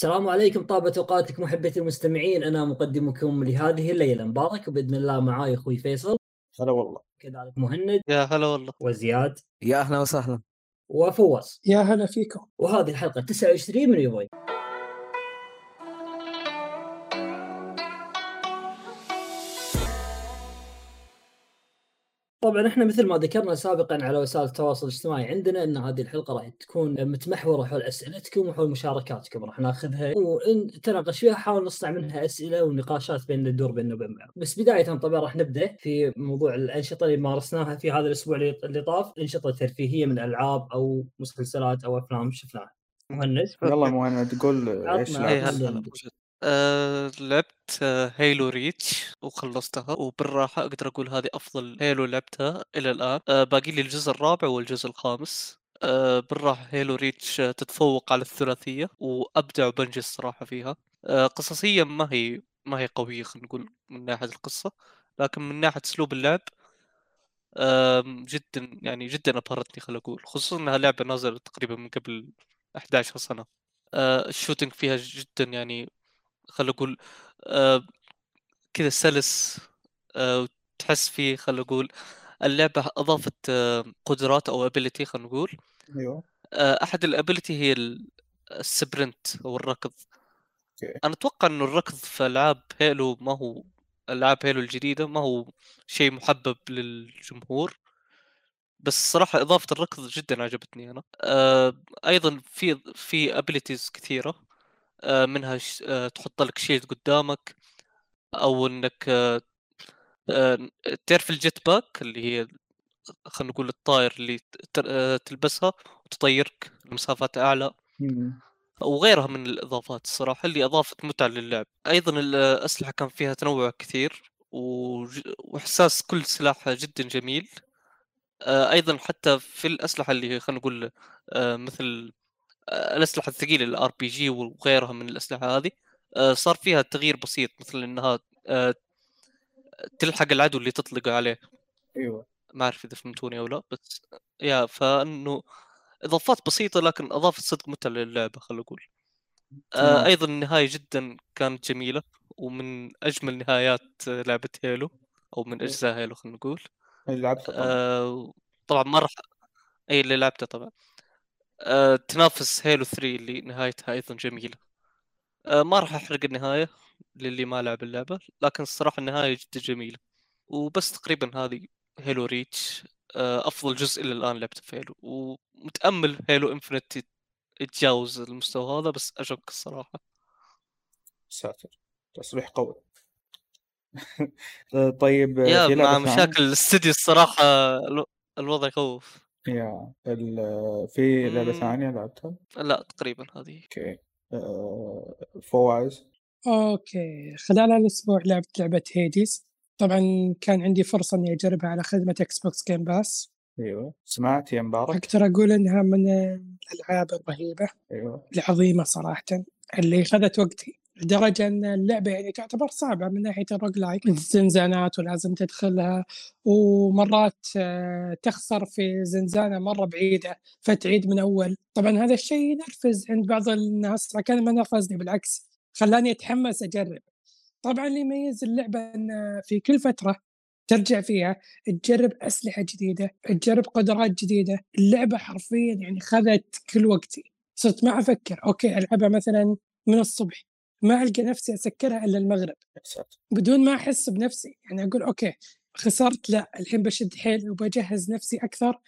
السلام عليكم طابت أوقاتكم محبتي المستمعين. أنا مقدمكم لهذه الليلة. مبارك وباذن الله معاي أخوي فيصل. هلا والله. كذلك مهند. يا هلا والله. وزياد. يا أهلا وسهلا. وفواز. يا هلا فيكم. وهذه الحلقة 29 من يوبوي طبعا إحنا مثل ما ذكرنا سابقا على وسائل التواصل الاجتماعي عندنا إن هذه الحلقة راح تكون متمحورة حول أسئلتكم وحول مشاركاتكم راح ناخذها. ونتناقش فيها نحاول نصنع منها أسئلة ونقاشات بين الدور بيننا وبين بعض. بس بداية طبعا راح نبدأ في موضوع الأنشطة اللي مارسناها في هذا الأسبوع اللي طاف انشطه ترفيهيه من ألعاب أو مسلسلات أو أفلام شفناها. مهند؟ يلا مهند قول إيش إيه، لعبت هلا. آه، هيلو ريتش وخلصتها وبالراحة أقدر أقول هذه أفضل هيلو لعبتها إلى الآن. آه، باقي لي الجزء الرابع والجزء الخامس. آه، بالراحة هيلو ريتش آه، تتفوق على الثلاثية وأبدع وبنجي الصراحة فيها. آه، قصصيا ما هي ما هي قوية خلينا نقول من ناحية القصة لكن من ناحية أسلوب اللعب آم، جدا يعني جدا أبهرتني خلينا أقول خصوصا أنها لعبة نازلة تقريبا من قبل 11 سنة. آه، ال shooting فيها جدا يعني خلينا نقول آه، كذا سلس آه، وتحس فيه خلينا نقول اللعبة أضافت آه، قدرات أو ability خلينا نقول. أيوه. آه، أحد ال ability هي ال- ال sprint أو الركض. Okay. أنا أتوقع إنه الركض في ألعاب Halo ما هو ألعاب Halo الجديدة ما هو شيء محبب للجمهور. بس الصراحة إضافة الركض جدا عجبتني أنا. آه، أيضا في في abilities كثيرة. آه، منها ش- آه، تحط لك shield قدامك أو إنك آه، آه، تعرف ال jetpack اللي هي خلينا نقول الطائر اللي آه، تلبسها وتطيرك لمسافات أعلى. وغيرها من الإضافات الصراحة اللي أضافت متعة للعب. أيضا الاسلحه كان فيها تنوع كثير وإحساس كل سلاح جدا جميل. آه، أيضا حتى في الأسلحة اللي خلينا نقول آه، مثل آه، الأسلحة الثقيلة ال RPG وغيرها من الأسلحة هذه آه، صار فيها تغيير بسيط مثل إنها آه، تلحق العدو اللي تطلق عليه. أيوه. ما أعرف إذا فهمتوني أو لا بس يا فإنه إضافات بسيطة لكن اضافت صدق متعه للعبة خلينا نقول آه. أيضا النهاية جدا كانت جميلة ومن أجمل نهايات لعبة هيلو أو من أجزاء هيلو خلينا نقول اللي لعبتها طبعا. آه طبعا ما راح أي اللي لعبته طبعا. آه تنافس هيلو 3 اللي نهايتها أيضا جميلة. آه ما راح أحرق النهاية للي ما لعب اللعبة لكن الصراحة النهاية جدا جميلة. وبس تقريبا هذه Halo Reach. آه، أفضل جزء إلى الآن لعبته في Halo. ومتأمل Halo Infinite يتجاوز المستوى هذا بس أشك الصراحة. ساتر. تصريح قوي. طيب يا مع؟ مشاكل الاستديو الصراحة الو- الوضع يخوف. يا ال- في لعبة مم. ثانية لعبتها؟ لا تقريبا هذه. Okay. آه، فوايز Okay. خلال الأسبوع لعبت لعبة Hades. طبعا كان عندي فرصة إني أجربها على خدمة Xbox Game Pass أيوه. سمعت يا مبارك. أقدر أقول إنها من الألعاب الرهيبة. أيوه. العظيمة صراحة. اللي اخذت وقتي. لدرجة أن اللعبة يعني تعتبر صعبة من ناحية ال roguelike الزنزانات ولازم تدخلها. ومرات آه، تخسر في زنزانة مرة بعيدة فتعيد من أول. طبعا هذا الشيء ينرفز عند بعض الناس لكن ما نرفزني بالعكس خلاني أتحمس أجرب. طبعا اللي يميز اللعبة أن في كل فترة ترجع فيها تجرب أسلحة جديدة تجرب قدرات جديدة. اللعبة حرفيا يعني خذت كل وقتي. صرت ما أفكر okay ألعبها مثلا من الصبح. ما ألقى نفسي أسكرها إلا المغرب. بدون ما أحس بنفسي يعني أقول okay خسرت لا الحين بشد حيلي وبجهز نفسي أكثر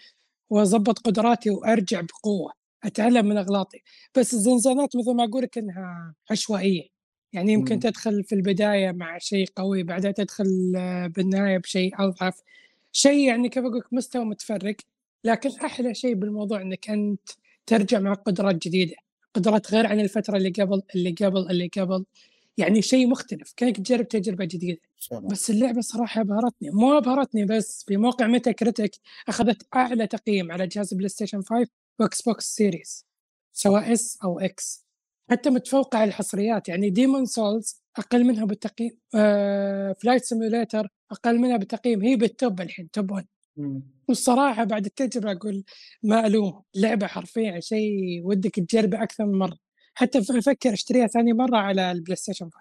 وأظبط قدراتي وأرجع بقوة أتعلم من أغلاطي. بس الزنزانات مثل ما أقول لك إنها عشوائية. يعني يمكن مم. تدخل في البداية مع شيء قوي بعدها تدخل بالنهاية بشيء أضعف. شيء يعني كيف أقول لك مستوى متفرق لكن أحلى شيء بالموضوع إنك أنت ترجع مع قدرات جديدة. قدرات غير عن الفترة اللي قبل اللي قبل اللي قبل. يعني شيء مختلف. كانك تجرب تجربة جديدة. بس اللعبة صراحة ابهرتني مو ابهرتني بس في موقع ميتا كريتيك أخذت أعلى تقييم على جهاز PlayStation 5 و Xbox Series سواء S أو X. حتى متفوقة على الحصريات. يعني Demon's Souls أقل منها بالتقييم آه Flight Simulator أقل منها بالتقييم. هي بال top الحين top 1 مم. والصراحة بعد التجربة أقول ما الوم لعبة حرفيا شيء ودك تجربة أكثر من مرة حتى أفكر أشتريها ثاني مرة على ال PlayStation 5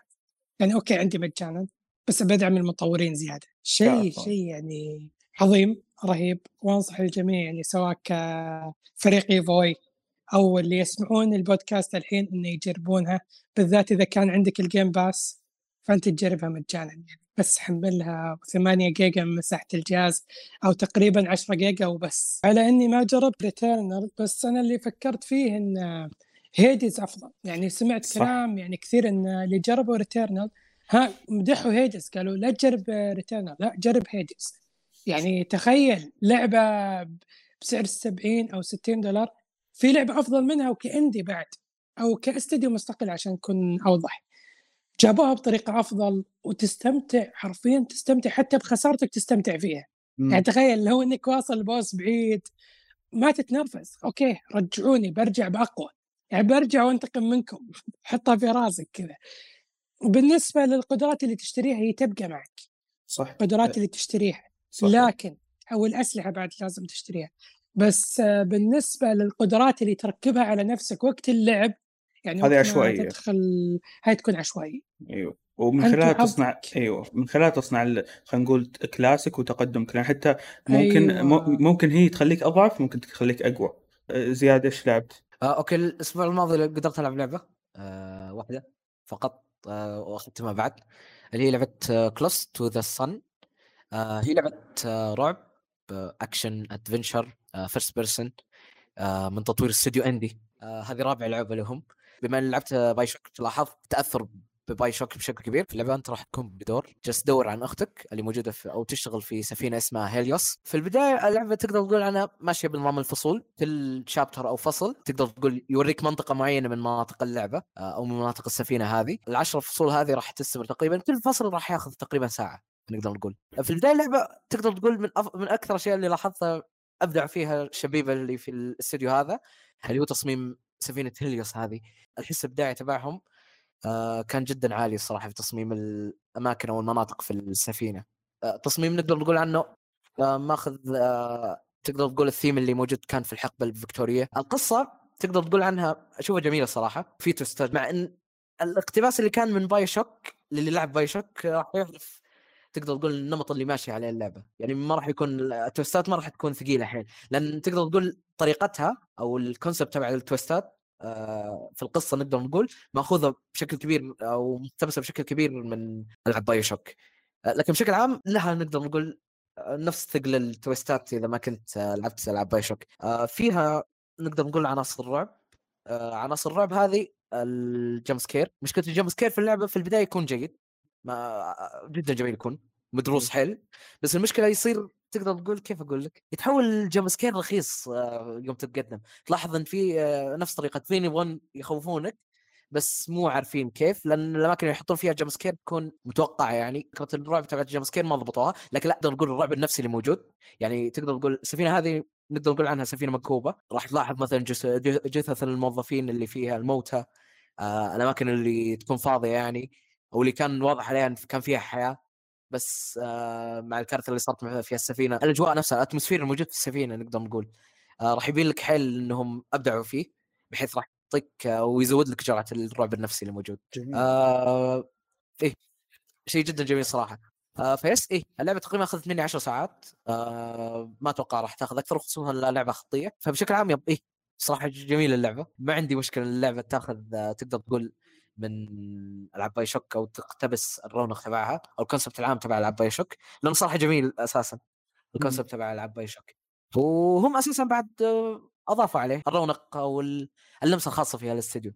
يعني okay عندي مجانا بس بدعم المطورين زيادة شيء. شيء يعني عظيم رهيب وأنصح الجميع يعني سواء كفريق ايفوي أو اللي يسمعون البودكاست الحين إنه يجربونها بالذات إذا كان عندك ال Game Pass فأنت تجربها مجانا يعني بس حملها 8 جيجا من مساحة الجهاز أو تقريبا 10 جيجا وبس. على إني ما جربت Returnal بس أنا اللي فكرت فيه إن Hades أفضل. يعني سمعت صح. كلام يعني كثير إن اللي جربوا Returnal ها مدحوا Hades قالوا لا تجرب Returnal لا جرب Hades يعني تخيل لعبة بسعر 70 أو 60 دولار في لعبة أفضل منها وك indie بعد أو كاستديو مستقل عشان نكون أوضح. جابوها بطريقة أفضل وتستمتع حرفيا تستمتع حتى بخسارتك تستمتع فيها. مم. يعني تخيل لو إنك واصل boss بعيد ما تتنرفز okay رجعوني برجع بأقوى. يعني برجع وأنتقم منكم حطها في راسك كذا. وبالنسبه للقدرات اللي تشتريها هي تبقى معك. صح. القدرات اللي تشتريها. صح. لكن أو الأسلحة بعد لازم تشتريها. بس آه، بالنسبة للقدرات اللي تركبها على نفسك وقت اللعب يعني هذه عشوائية. تدخل هاي تكون عشوائية. أيوه. ومن خلالها. تصنع أيوه. من خلالها تصنع ال- خلينا نقول كلاسيك وتقدم كلام حتى ممكن أيوة. ممكن هي تخليك أضعف ممكن تخليك أقوى. زياد إيش لعبت؟ آه okay. الأسبوع الماضي قدرت ألعب لعبة آه واحدة فقط آه واختمها بعد اللي هي لعبة Close to the Sun هي لعبة آه رعب آه action adventure first person من تطوير استوديو indie آه هذه رابع لعبة لهم. بما ان لعبت BioShock لاحظت تأثر ب BioShock بشكل كبير في اللعبة. أنت راح تكون بدور جالس تدور عن أختك اللي موجودة في أو تشتغل في سفينة اسمها Helios في البداية اللعبة تقدر تقول عنها ماشية بنظام الفصول. كل chapter أو فصل تقدر تقول يوريك منطقة معينة من مناطق اللعبة آه، أو من مناطق السفينة هذه. العشر فصول هذه راح تستمر تقريبا. كل فصل راح ياخذ تقريبا ساعة نقدر نقول. في البداية اللعبة تقدر تقول من أف... من أكثر الاشياء اللي لاحظتها أبدع فيها الشبيبه اللي في الاستوديو هذا اللي هو تصميم سفينة هيليوس هذه الحس الابداعي تبعهم آه كان جدا عالي الصراحة في تصميم الأماكن أو المناطق في السفينة. آه تصميم نقدر نقول عنه آه ماخذ تقدر تقول الثيم اللي موجود كان في الحقبة الفكتوريه القصة تقدر تقول عنها أشوفها جميلة صراحة في توستات مع إن الاقتباس اللي كان من BioShock للي لعب BioShock راح يعرف تقدر تقول النمط اللي ماشي عليه اللعبة. يعني ما راح يكون ال twist ات ما راح تكون ثقيلة الحين. لأن تقدر تقول طريقتها أو ال concept تبع ال twist ات آه، في القصة نقدر نقول مأخوذة بشكل كبير أو مقتبسة بشكل كبير من ألعاب BioShock آه، لكن بشكل عام لها نقدر نقول آه، نفس ثقل ال twist ات إذا ما كنت لعبت ألعاب BioShock فيها نقدر نقول عناصر آه، عناصر الرعب هذه ال jump scare مشكلة ال jump scare في اللعبة في البداية يكون جيد. ما جدا جميل يكون. مدروس حيل بس المشكلة يصير تقدر تقول كيف أقول لك؟ يتحول ال jump scare رخيص آه، يوم تتقدم. تلاحظ إن في آه، نفس طريقه اثنين يبغون يخوفونك بس مو عارفين كيف لأن الأماكن اللي يحطون فيها jump scare تكون متوقعة يعني فكره الرعب تبعت ال jump scare ما ضبطوها لكن لا نقدر نقول الرعب النفسي اللي موجود. يعني تقدر تقول السفينة هذه نقدر نقول عنها سفينة مكوبة. راح تلاحظ مثلا جث- جثث الموظفين اللي فيها الموتى آه الأماكن اللي تكون فاضية يعني أو اللي كان واضح عليها إن كان فيها حياة. بس آه مع الكارثه اللي صارت فيها السفينة. الأجواء نفسها الأتموسفير الموجود في السفينة نقدر نقول. آه راح يبين لك حيل إنهم أبدعوا فيه بحيث راح يعطيك آه ويزود لك جرعة الرعب النفسي اللي موجود. جميل. آه إيه شيء جدا جميل صراحة. آه فبس إيه اللعبة تقريبا أخذت مني 10 ساعات. آه ما أتوقع راح تأخذ أكثر خصوصا اللعبة خطية. فبشكل عام yep إيه صراحة جميلة اللعبة. ما عندي مشكلة اللعبة تأخذ تقدر تقول من ألعاب BioShock أو تقتبس الرونق تبعها أو ال concept العام تبع ألعاب BioShock لأنه صراحة جميل أساسا ال concept تبع ألعاب BioShock وهم أساسا بعد أضافوا عليه الرونق أو ال- اللمسة الخاصة فيها الاستديو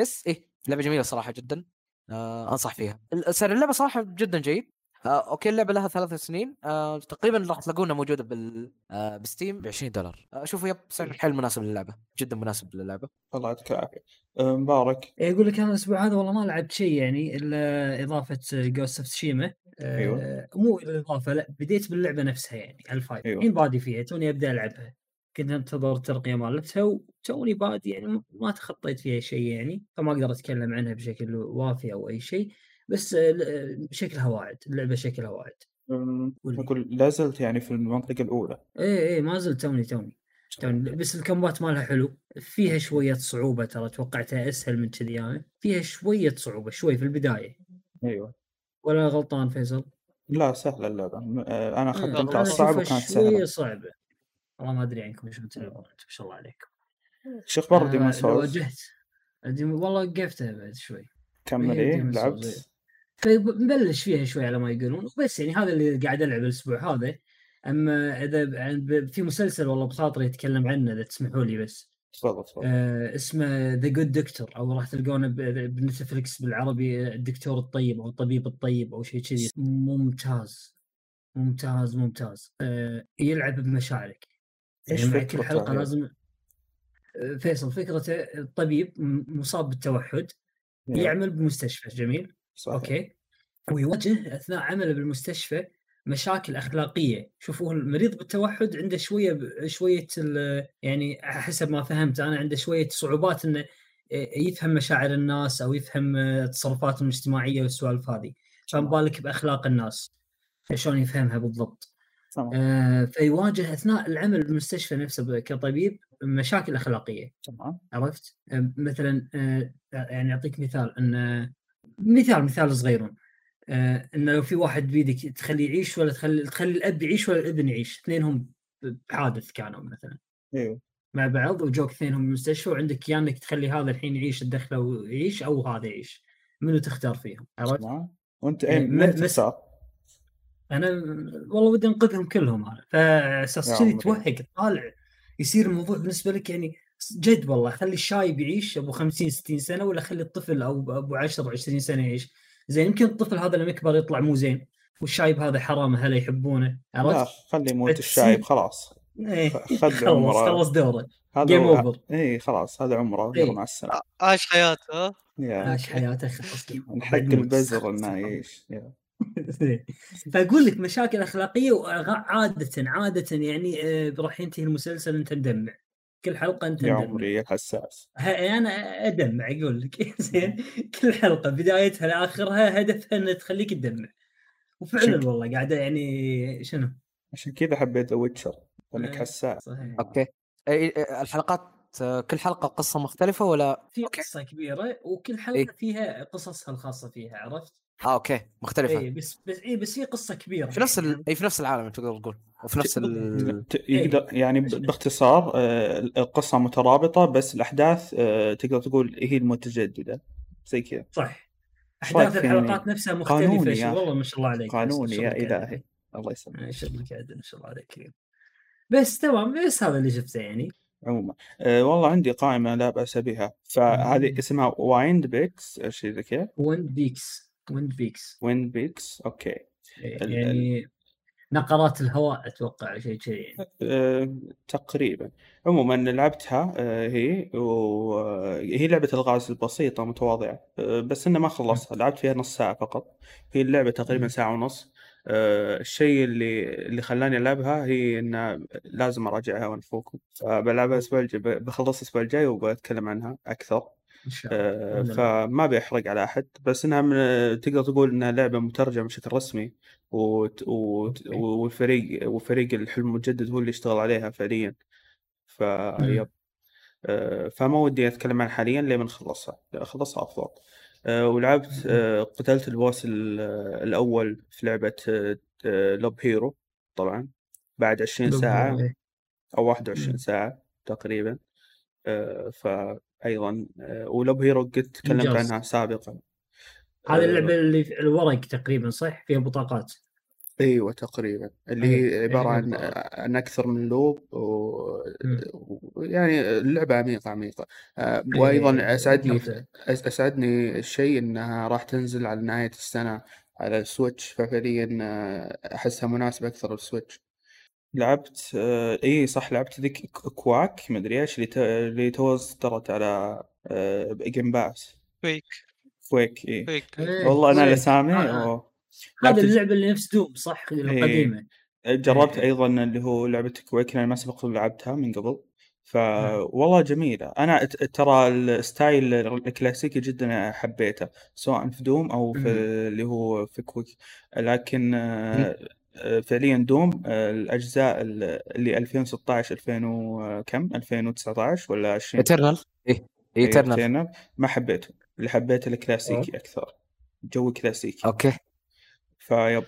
بس إيه لعبة جميلة صراحة جدا آه أنصح فيها. سعر اللعبة صراحة جدا جيد. آه okay اللعبة لها ثلاث سنين. آه تقريبا راح تلاقونها موجودة بال آه ب Steam. ب 20 دولار. آه شوفوا yep سعر حيل مناسب للعبة. جدا مناسب للعبة. الله يعطيك العافية. أه، مبارك. يقول لك أنا الأسبوع هذا والله ما لعبت شيء يعني إلا إضافة Ghost of Tsushima أيوة. مو الاضافه لا بديت باللعبة نفسها يعني ال five. أيوة. الحين بادي فيها توني أبدأ ألعبها. كنت أنتظر الترقية مالتها وتوني بادي يعني ما تخطيت فيها شيء يعني فما أقدر أتكلم عنها بشكل وافي أو أي شيء. بس شكلها واعد اللعبه شكلها واعد. أم، قولي. أقول لا زلت يعني في المنطقة الأولى. إيه إيه ما زلت توني توني تمام، بس الكمبات مالها حلو. فيها شوية صعوبة ترى توقعتها أسهل من كذي أنا. فيها شوية صعوبة شوي في البداية. أيوه. ولا غلطان فيصل؟ لا سهلة اللعبة. آه، أنا آه، ختمتها الصعب وكانت شوية سهله صعبة. والله ما أدري عنكم إيش تلعبون أنتم ما شاء الله عليكم. شو أخبار آه، ديمون سولز؟ واجهت والله وقفتها بعد شوي. كمل إيه Souls، إيه. لعبت؟ فمبلش فيها شوي على ما يقولون. وبس يعني هذا اللي قاعد ألعب الأسبوع هذا. أما إذا ب- في مسلسل والله بخاطري اتكلم عنه إذا تسمحوا لي بس. تفضل تفضل. آه اسمه The Good Doctor أو راح تلقونه ب Netflix بالعربي الدكتور الطيب أو الطبيب الطيب أو شيء كذي. ممتاز. ممتاز ممتاز. آه يلعب بمشاعرك. إيش يعني كل حلقه؟ لازم آه، فيصل فكرته الطبيب مصاب بالتوحد. يا، يعمل بمستشفى جميل. صحيح. أوكي. ويواجه أثناء عمله بالمستشفى مشاكل أخلاقية. شوفوا المريض بالتوحد عنده شوية شوية ال- يعني حسب ما فهمت أنا عنده شوية صعوبات إنه يفهم مشاعر الناس أو يفهم تصرفاتهم الاجتماعية والسوالف هذه. فما بالك بأخلاق الناس. شلون يفهمها بالضبط؟ آه، فيواجه أثناء العمل بالمستشفى نفسه كطبيب مشاكل أخلاقية. تمام. عرفت؟ آه، مثلا آه، يعني أعطيك مثال إن مثال مثال صغير آه، إنه لو في واحد بيدك تخليه يعيش ولا تخلي تخلي الأب يعيش ولا الابن يعيش، اثنينهم بحادث كانوا مثلا إيوه مع بعض وجوك اثنينهم بالمستشفى وعندك يا إنك تخلي هذا الحين يعيش تدخله ويعيش أو هذا يعيش، منو تختار فيهم؟ عرفت؟ وأنت يعني إيه م- من تختار؟ أنا والله ودي أنقذهم كلهم أنا فاساس كذي. توهق طالع يصير الموضوع بالنسبة لك يعني جد والله خلي الشايب يعيش أبو 50 60 سنة ولا خلي الطفل أو أبو 10 20 سنة يعيش. زين يمكن الطفل هذا لما يكبر يطلع مو زين والشايب هذا حرام اهله يحبونه لا عرفت؟ خلي يموت الشايب خلاص. إيه خلص عمره. خلص دوره. هذا game over اي خلاص هذا عمره. إيه. يلا مع السلامة. عاش حياته عاش حياته خلص جيم حق البزر إنه يعيش. يا. فأقول لك مشاكل أخلاقية وعاده عادة يعني آه، راح ينتهي المسلسل أنت مدمع كل حلقة أنت يا عمري يا حساس أنا أدمع أقول لك زين كل حلقة بدايتها لآخرها هدفها إنها تخليك تدمع وفعلا شك- والله قاعدة يعني شنو؟ عشان كذا حبيت ويتشر لأنك إيه. حساس صحيح okay الحلقات كل حلقة قصة مختلفة ولا في. قصة كبيرة وكل حلقة إيه. فيها قصصها الخاصة فيها عرفت؟ آه okay. مختلفة. اي بس بس اي بس في قصة كبيرة. في نفس يعني ال... اي في نفس العالم تقدر تقول. وفي نفس ال... ت- يقدر يعني ب- باختصار آه، القصة مترابطة بس الأحداث آه، تقدر تقول هي المتجددة. زي كذا. صح. أحداث يعني؟ الحلقات نفسها مختلفة. قانوني يا. والله ما شاء الله عليك. قانوني يا. إلهي. الله يسلمك. شغلك عدل ما شاء الله عليك كريم. بس تمام بس هذا اللي شفته يعني. عموما. أه والله عندي قائمة لا بأس بها. فهذه. اسمها Wind Peaks شيء زي كذا Wind Peaks Wind Peaks Wind Peaks okay ال- يعني نقرات الهواء أتوقع شيء كذي. يعني. أه تقريبا. عموما لعبتها أه هي وهي لعبة الغاز بسيطه متواضعة أه بس إنه ما خلصتها. لعبت فيها نص ساعة فقط. هي اللعبة تقريبا. ساعة ونص. أه الشيء اللي اللي خلاني ألعبها هي إن لازم أراجعها وأنا فوقكم فبلعبها الأسبوع الجاي بخلص الأسبوع الجاي وبتكلم عنها أكثر. إن شاء الله آه،. فما بيحرق على أحد. بس إنها من تقدر تقول إنها لعبة مترجمة بشكل رسمي وت... وت... والفريق وفريق الحلم المجدد هو اللي يشتغل عليها فعليا. فيب آه، فما ودي أتكلم عنها حاليا لين نخلصها. اخلصها أفضل. آه، ولعبت قتلت ال boss ال- الأول في لعبة Loop Hero طبعا. بعد 20 ساعة إيه. أو 21 مم. ساعة تقريبا. آه، فأيضا آه، و Loop Hero قد تكلمت. عنها سابقا هذه آه، اللعبة اللي في الورق تقريبا صح فيها بطاقات أيوه تقريبا اللي أيوة، هي عبارة عن بالضبط. عن أكثر من loop و... مم. و- يعني اللعبة عميقة عميقة آه، إيه، وأيضا أسعدني ممتازة. أس- أسعدني الشيء إنها راح تنزل على نهاية السنة على السويتش ففعليا آه، أحسها مناسبة أكثر للسويتش لعبت آه، اي صح لعبت ذيك ك- كواك مدري إيش اللي ت- اللي تو اصدرت على آه، جيم باس فيك كويك اي فيك إيه، والله أنا كويك. الاسامي آه، آه. أوه. هذه لعبت الج- اللعبة اللي نفس دوم صح القديمه جربت إيه. أيضا اللي هو لعبة كويك لأن ما سبق لعبتها من قبل ف نعم. والله جميلة أنا ت- ترى ال style الكلاسيكي جدا حبيته سواء في Doom أو في مم. اللي هو في Quake لكن آه، آه، فعليا Doom آه، الأجزاء ال- اللي 2016 2000 وكم 2019 ولا 20 Eternal إيه Eternal Eternal ما حبيته. اللي حبيته الكلاسيكي أكثر. جو كلاسيكي. okay. ف yep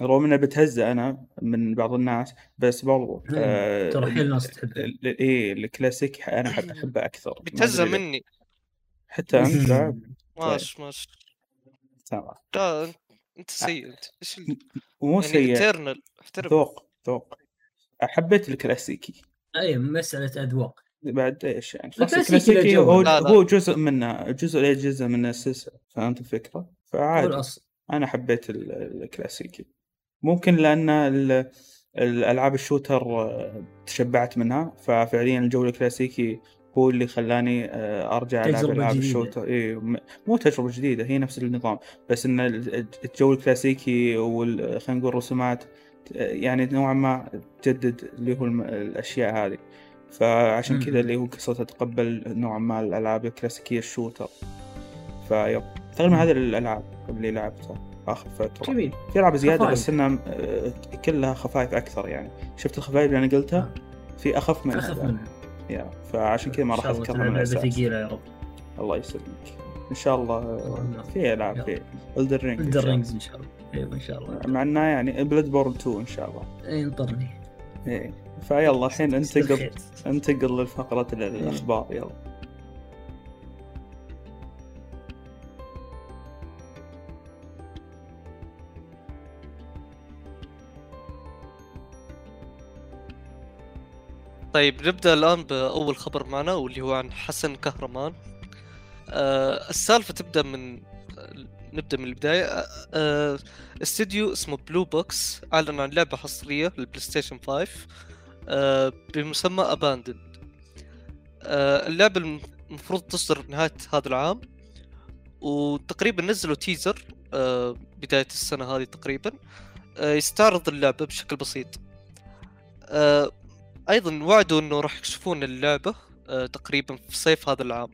رغم إنه بتهزأ أنا من بعض الناس بس برضو. آه، ترى حيل ناس تحبه. إيه الكلاسيكي أنا أحب أحبه أكثر. ليه. مني. حتى أنت؟ لا ماش ماش تمام. أنت سيء أنت إيش مو يعني سيء. Eternal احترم ذوق ذوق. حبيت الكلاسيكي. أي مسألة أذواق. بعد إيش يعني؟ خلاص الكلاسيكي. هو, لا، لا. هو جزء منه جزء لا جزء من السلسله فهمت الفكرة؟ فعادي. أنا حبيت ال- الكلاسيكي. ممكن لأن ال- الألعاب ال shooter آه، تشبعت منها ففعليا الجو الكلاسيكي هو اللي خلاني آه، أرجع ألعب ألعاب. ال shooter. اي مو تجربة جديدة هي نفس النظام بس إن ال- الجو الكلاسيكي وال خلينا نقول رسومات آه، يعني نوعا ما تجدد اللي هو الأشياء هذه. فعشان كذا. اللي هو صرت أتقبل نوعا ما الألعاب الكلاسيكية ال shooter. ف yep. تقريبا هذه الألعاب اللي لعبتها آخر فترة. جميل. في ألعاب زيادة خفايف. بس إنها آه، كلها خفايف أكثر يعني. شفت الخفايف اللي أنا قلتها؟ في أخف منها أخف. منها. يا فعشان كذا ما راح أذكرها من الاساس ثقيلة يا رب. الله يسلمك. إن شاء الله في ألعاب. في Elden Ring the rings إن شاء الله. أيوه إن شاء الله. مع إنه يعني Bloodborne 2 إن شاء الله. اي انطرني. إيه. فيلا الحين انتقل. انتقل للفقرة الأخبار. يلا. طيب نبدأ الآن بأول خبر معنا واللي هو عن حسن كهرمان. آه السالفة تبدأ من نبدأ من البداية. آه، آه استديو اسمه Blue Box أعلن عن لعبة حصرية لل PlayStation 5 آه بمسمى Abandoned آه اللعبة المفروض تصدر نهاية هذا العام وتقريبا نزلوا teaser آه بداية السنة هذه تقريبا. آه يستعرض اللعبة بشكل بسيط. آه أيضا وعدوا إنه راح يكشفون اللعبة آه تقريبا في صيف هذا العام.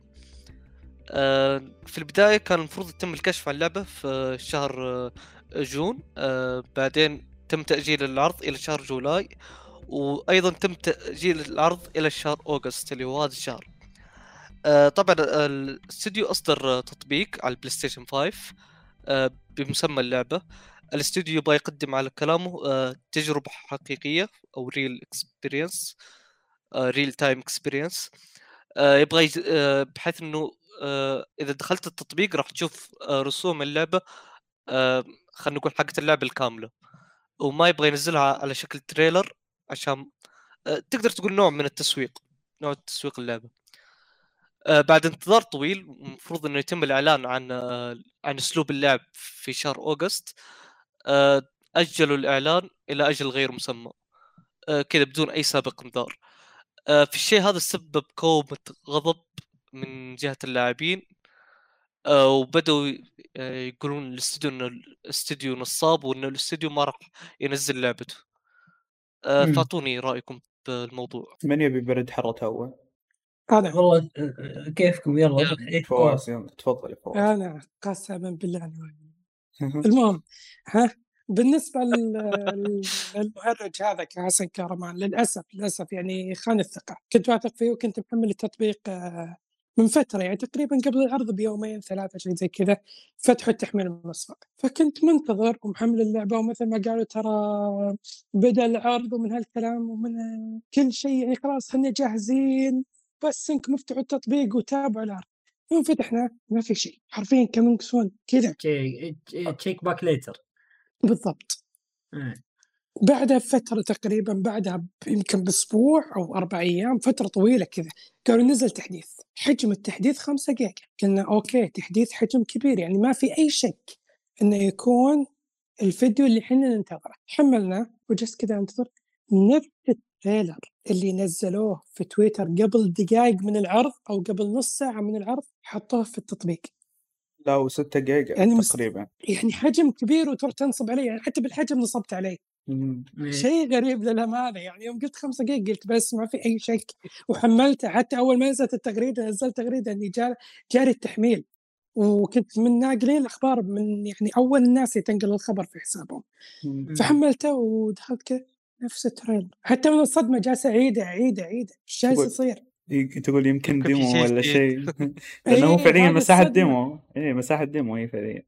آه في البداية كان المفروض يتم الكشف عن اللعبة في شهر آه June. بعدين تم تأجيل العرض إلى شهر July وأيضا تم تأجيل العرض إلى شهر August اللي هو هذا الشهر. طبعا الاستوديو أصدر تطبيق على ال PlayStation 5 آه بمسمى اللعبة. الاستوديو يبغى يقدم على كلامه آه تجربة حقيقية أو real experience real time experience يبغى. آه بحيث إنه آه إذا دخلت التطبيق راح تشوف رسوم اللعبة خلينا نقول حقت اللعبة الكاملة. وما يبغى ينزلها على شكل trailer عشان تقدر تقول نوع من التسويق نوع تسويق اللعبة. بعد انتظار طويل المفروض إنه يتم الإعلان عن عن أسلوب اللعب في شهر أوغست. أجلوا الإعلان إلى أجل غير مسمى. آه كذا بدون أي سابق انذار آه في الشيء هذا سبب كومة غضب من جهة اللاعبين. آه وبدأوا آه يقولون الاستوديو إنه الاستوديو نصاب وإنه الاستوديو ما راح ينزل لعبته. آه. فاعطوني رأيكم بالموضوع. من يبي برد حرة أول؟ أنا والله آه، آه، كيفكم؟ يلا. إيه، فواز يلا. تفضل يا فواز. أنا قسما بالله المهم ها بالنسبة لل- للمهرج هذا كحسن كرمان للأسف للأسف يعني خان الثقة. كنت واثق فيه وكنت محمل التطبيق آه، من فترة يعني تقريبا قبل العرض بيومين ثلاثة شيء زي كذا فتحوا التحميل المسبق. فكنت منتظر ومحمل اللعبة ومثل ما قالوا ترى بدأ العرض ومن هالكلام ومن كل شيء يعني خلاص خلنا جاهزين بس إنكم افتحوا التطبيق وتابعوا العرض. يوم فتحنا ما في شيء حرفيا coming soon كذا. check back later بالضبط. بعدها بفترة تقريبا بعدها يمكن بأسبوع أو أربع أيام فترة طويلة كذا قالوا نزل تحديث. حجم التحديث خمسة جيجا. قلنا okay تحديث حجم كبير يعني ما في أي شك إنه يكون الفيديو اللي إحنا ننتظره. حملناه وجلست كذا أنتظر نفس ال trailer. اللي نزلوه في تويتر قبل دقائق من العرض أو قبل نص ساعة من العرض حطوه في التطبيق. لا وستة جيجا يعني تقريبا. يعني حجم كبير وتروح تنصب عليه يعني حتى بالحجم نصبت عليه. شيء غريب للأمانة يعني يوم قلت 5 جيجا قلت بس ما في أي شك وحملته حتى أول ما نزلت التغريدة نزلت تغريدة إني جار جاري التحميل وكنت من ناقلين الأخبار من يعني أول الناس اللي تنقل الخبر في حسابهم. فحملته ودخلت كذا نفس ال trailer حتى من الصدمة جالس اعيده اعيده اعيده إيش جالس يصير؟ تقول يمكن demo شيء ولا. شيء. لأنه هو إيه، فعليا مساحة. demo. إي مساحة demo هي فعليا.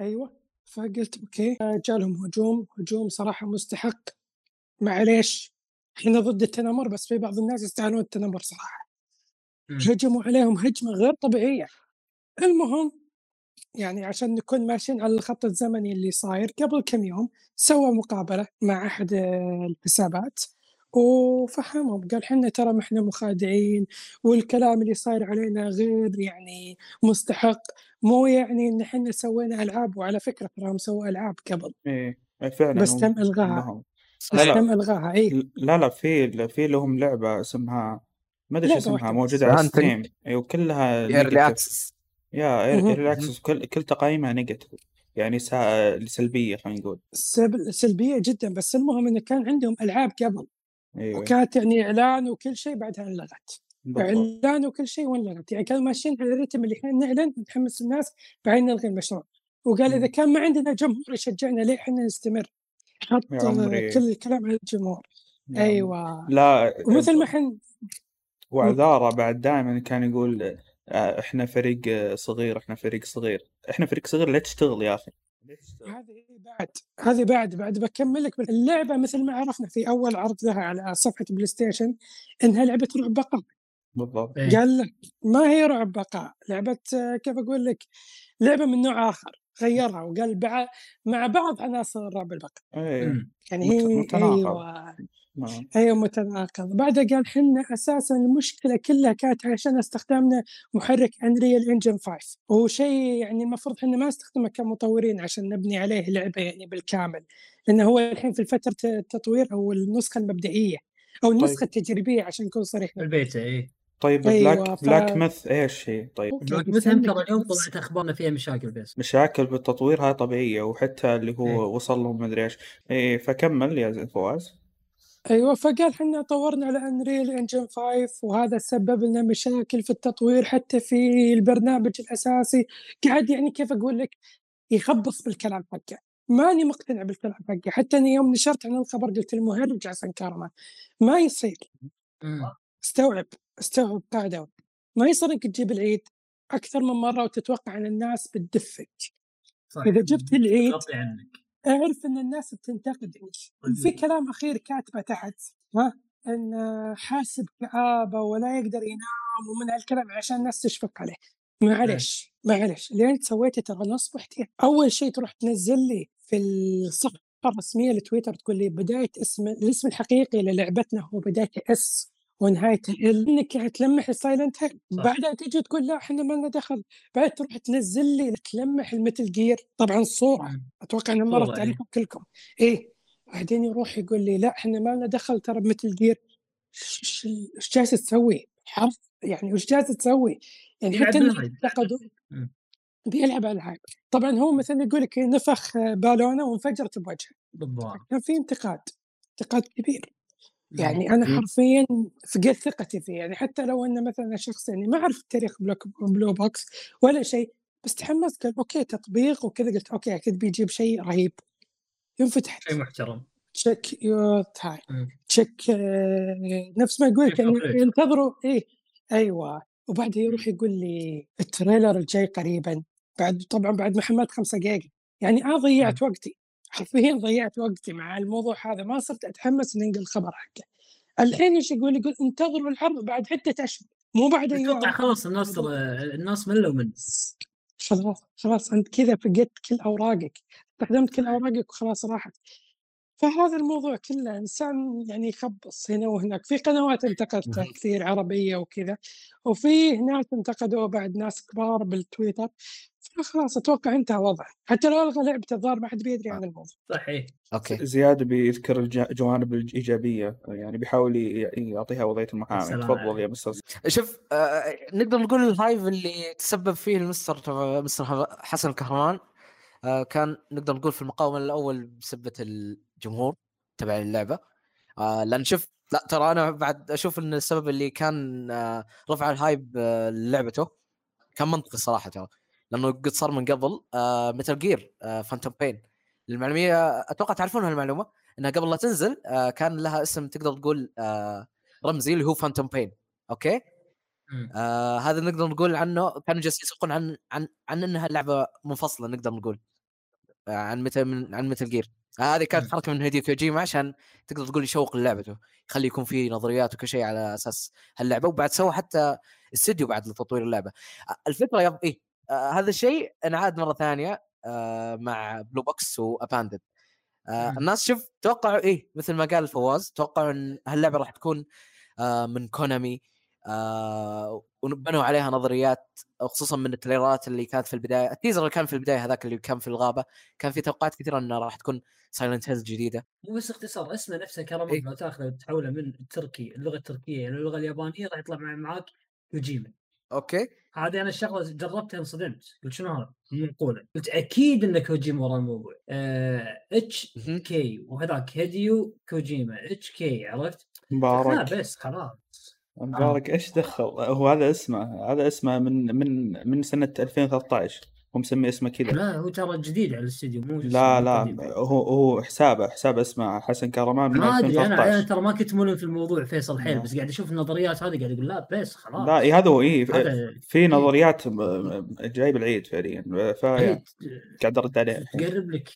أيوه. فقلت okay. جالهم هجوم. هجوم صراحة مستحق. معليش إحنا ضد التنمر بس في بعض الناس يستاهلون التنمر صراحة. هجموا عليهم هجمة غير طبيعية. المهم يعني عشان نكون ماشيين على الخط الزمني اللي صاير قبل كم يوم سوى مقابلة مع أحد آه، الحسابات وفهمهم قال حنا ترى ما إحنا مخادعين والكلام اللي صاير علينا غير يعني مستحق مو يعني إن إحنا سوينا ألعاب وعلى فكرة ترى سووا ألعاب قبل إيه إيه، فعلا بس تم الغاها بس لا لا. تم الغاها اي لا لا في في لهم لعبة اسمها ما أدري شو اسمها موجودة. على. Steam أيوه كلها early. access يا مهم. early access كل كل تقييمها negative يعني سا... سلبية خلينا نقول. سب- سلبية جدا بس المهم إنه كان عندهم ألعاب قبل. أيوه. وكانت يعني إعلان وكل شيء بعدها انلغت. بالضبط. إعلان وكل شيء وانلغت. يعني كانوا ماشيين على الرتم اللي إحنا نعلن ونحمس الناس بعدين نلغي المشروع. وقال إذا مم. كان ما عندنا جمهور يشجعنا ليه إحنا نستمر؟ حط يا عمري. كل الكلام على الجمهور. يا أيوه. لا ومثل ما إحنا وعذارة بعد دائما كان يقول إحنا فريق آه، صغير إحنا فريق صغير. إحنا فريق صغير لا تشتغل يا أخي؟ هذه بعد. هذه بعد بعد بكمل لك. اللعبة مثل ما عرفنا في أول عرض لها على صفحة PlayStation إنها لعبة رعب بقاء. بالضبط. إيه. قال لك ما هي رعب بقاء؟ لعبة آه، كيف أقول لك؟ لعبة من نوع آخر. غيرها وقال بع... مع بعض عناصر رعب البقاء إيه مم. يعني هي متناقض. أيوه. نعم. أيوه متناقض. بعدها قال حنا أساسا المشكلة كلها كانت عشان استخدامنا محرك Unreal Engine 5 وهو شيء يعني المفروض إحنا ما نستخدمه كمطورين عشان نبني عليه لعبة يعني بالكامل. لأنه هو الحين في فترة التطوير أو النسخة المبدئية أو النسخة التجريبية عشان نكون صريحين البيتا اي طيب أيوة، Black ف- Black Myth إيش هي؟ طيب. okay، Black عندك ترى اليوم طلعت أخبارنا فيها مشاكل بس. مشاكل بالتطوير هاي طبيعية وحتى اللي هو إيه. وصل لهم مدري إيش. إيه فكمل يا فواز. أيوه فقال حنا طورنا على Unreal Engine 5 وهذا سبب لنا مشاكل في التطوير حتى في البرنامج الأساسي. قاعد يعني كيف أقول لك؟ يخبص بالكلام حقه. ماني مقتنع بالكلام حقه. حتى اني يوم نشرت عن الخبر قلت المهرج حسن كهرمان ما يصير. استوعب استوعب قاعدة. ما يصير إنك تجيب العيد أكثر من مرة وتتوقع إن الناس بتدفك. صح إذا جبت العيد عنك. أعرف إن الناس بتنتقدك وفي كلام أخير كاتبه تحت ها إن حاسب كآبة ولا يقدر ينام ومن هالكلام عشان الناس تشفق عليه. معلش معلش اللي انت سويته ترى نصب احتياط أول شيء تروح تنزل لي في الصفحة الرسمية لتويتر تقول لي بداية اسم الاسم الحقيقي للعبتنا هو بدايته إس. ونهايته إنك تلمح ل Silent Hill. بعدها تجي تقول لا إحنا ما لنا دخل بعد تروح تنزل لي تلمح ل Metal Gear طبعا صوره. أتوقع انها مرت إيه. عليكم كلكم إيه بعدين يروح يقول لي لا إحنا ما لنا دخل ترى ب Metal Gear إيش جالس تسوي؟ حرف يعني وش جالس تسوي؟ يعني حتى. انتقدوا. بيلعب العاب طبعا هو مثلا يقول لك نفخ بالونة وانفجرت بوجهه بالضبط كان في انتقاد انتقاد كبير. يعني أنا مم. حرفيا فقدت ثقتي فيه. يعني حتى لو انه مثلا شخص يعني ما أعرف تاريخ Blue Blue Box ولا شيء بس تحمست قال okay تطبيق وكذا قلت okay أكيد بيجيب شيء رهيب. يوم فتحت شيء محترم. take your time. مم. take آه، نفس ما يقول plate. ينتظروا إيه أيوه. وبعدها يروح يقول لي ال trailer الجاي قريبا بعد طبعا بعد ما حملت خمسة دقائق يعني أنا ضيعت وقتي. حرفيا ضيعت وقتي مع الموضوع هذا ما صرت أتحمس إني أنقل الخبر حقه. الحين إيش يقول؟ يقول انتظروا العرض بعد عدة اشهر مو بعد أتوقع خلاص الناس الناس ملوا منه. خلاص خلاص أنت كذا فقدت كل أوراقك استخدمت كل أوراقك وخلاص راحت. فهذا الموضوع كله إنسان يعني يخبص هنا وهناك. في قنوات انتقدته كثير عربية وكذا وفي ناس انتقدوه بعد ناس كبار بالتويتر. فخلاص أتوقع انتهى وضعه. حتى لو ألغى لعبته الظاهر ما حد بيدري عن الموضوع. صحيح. okay. زياد بيذكر الج- الجوانب الإيجابية. يعني بيحاول ي- يعطيها وضعية المحامي. تفضل. يا مستر. شوف آه نقدر نقول ال hype اللي تسبب فيه ال mister mister حسن كهرمان آه كان نقدر نقول في المقام الأول بسبة الجمهور تبع اللعبة. آه لأن شوف لا ترى أنا بعد أشوف إن السبب اللي كان آه رفع ال hype آه لعبته كان منطقي صراحة ترى. لأنه قد صار من قبل آه Metal Gear آه Phantom Pain المعلومية أتوقع تعرفون هالمعلومة إنها قبل لا تنزل آه كان لها اسم تقدر تقول آه رمزي اللي هو Phantom Pain okay. آه هذا نقدر نقول عنه كانوا جالسين يسوقون عن عن عن إنها لعبة منفصلة نقدر نقول آه عن متى من عن Metal Gear هذه كانت. حركة من هيديو كوجيما عشان تقدر تقول يشوق لعبته يخلي يكون في نظريات وكل شيء على أساس هاللعبة وبعد سوى حتى استديو بعد لتطوير اللعبة الفكرة يا إيه آه هذا الشيء انعاد مرة ثانية آه مع Blue Box و Abandoned آه. الناس شوف توقعوا إيه مثل ما قال فواز توقعوا إن هاللعبة راح تكون آه من Konami آه وبنوا عليها نظريات خصوصا من التريلرات اللي كانت في البداية ال teaser اللي كان في البداية هذاك اللي كان في الغابة كان في توقعات كثيرة انها راح تكون Silent Hills جديدة مو بس اختصار اسمه نفسه كهرمان إيه. لو تاخذه وتحوله من التركي اللغة التركية إلى اللغة اليابانية راح يطلع مع- معاك كوجيما okay هذه أنا الشغلة جربتها انصدمت قلت شنو هذا؟ منقوله قلت أكيد إنه كوجيما ورا الموضوع H مهم. K وهذاك هيديو كوجيما H K عرفت؟ لا مبارك بس خلاص مبارك إيش دخل؟ هو هذا اسمه هذا اسمه من من من سنة 2013 هو مسمي اسمه كذا. لا هو ترى جديد على الاستديو مو لا لا قديم. هو هو حسابه حسابه اسمه حسن كرمان من ما أدري أنا أنا 2013 ترى ما كنت ملم في الموضوع فيصل حيل لا. بس قاعد أشوف النظريات هذه قاعد أقول لا بس خلاص. لا إيه، هذا هو هذا في نظريات م- جاي بالعيد فعليا فقاعد إيه، أرد عليه. الحين. تقرب لك.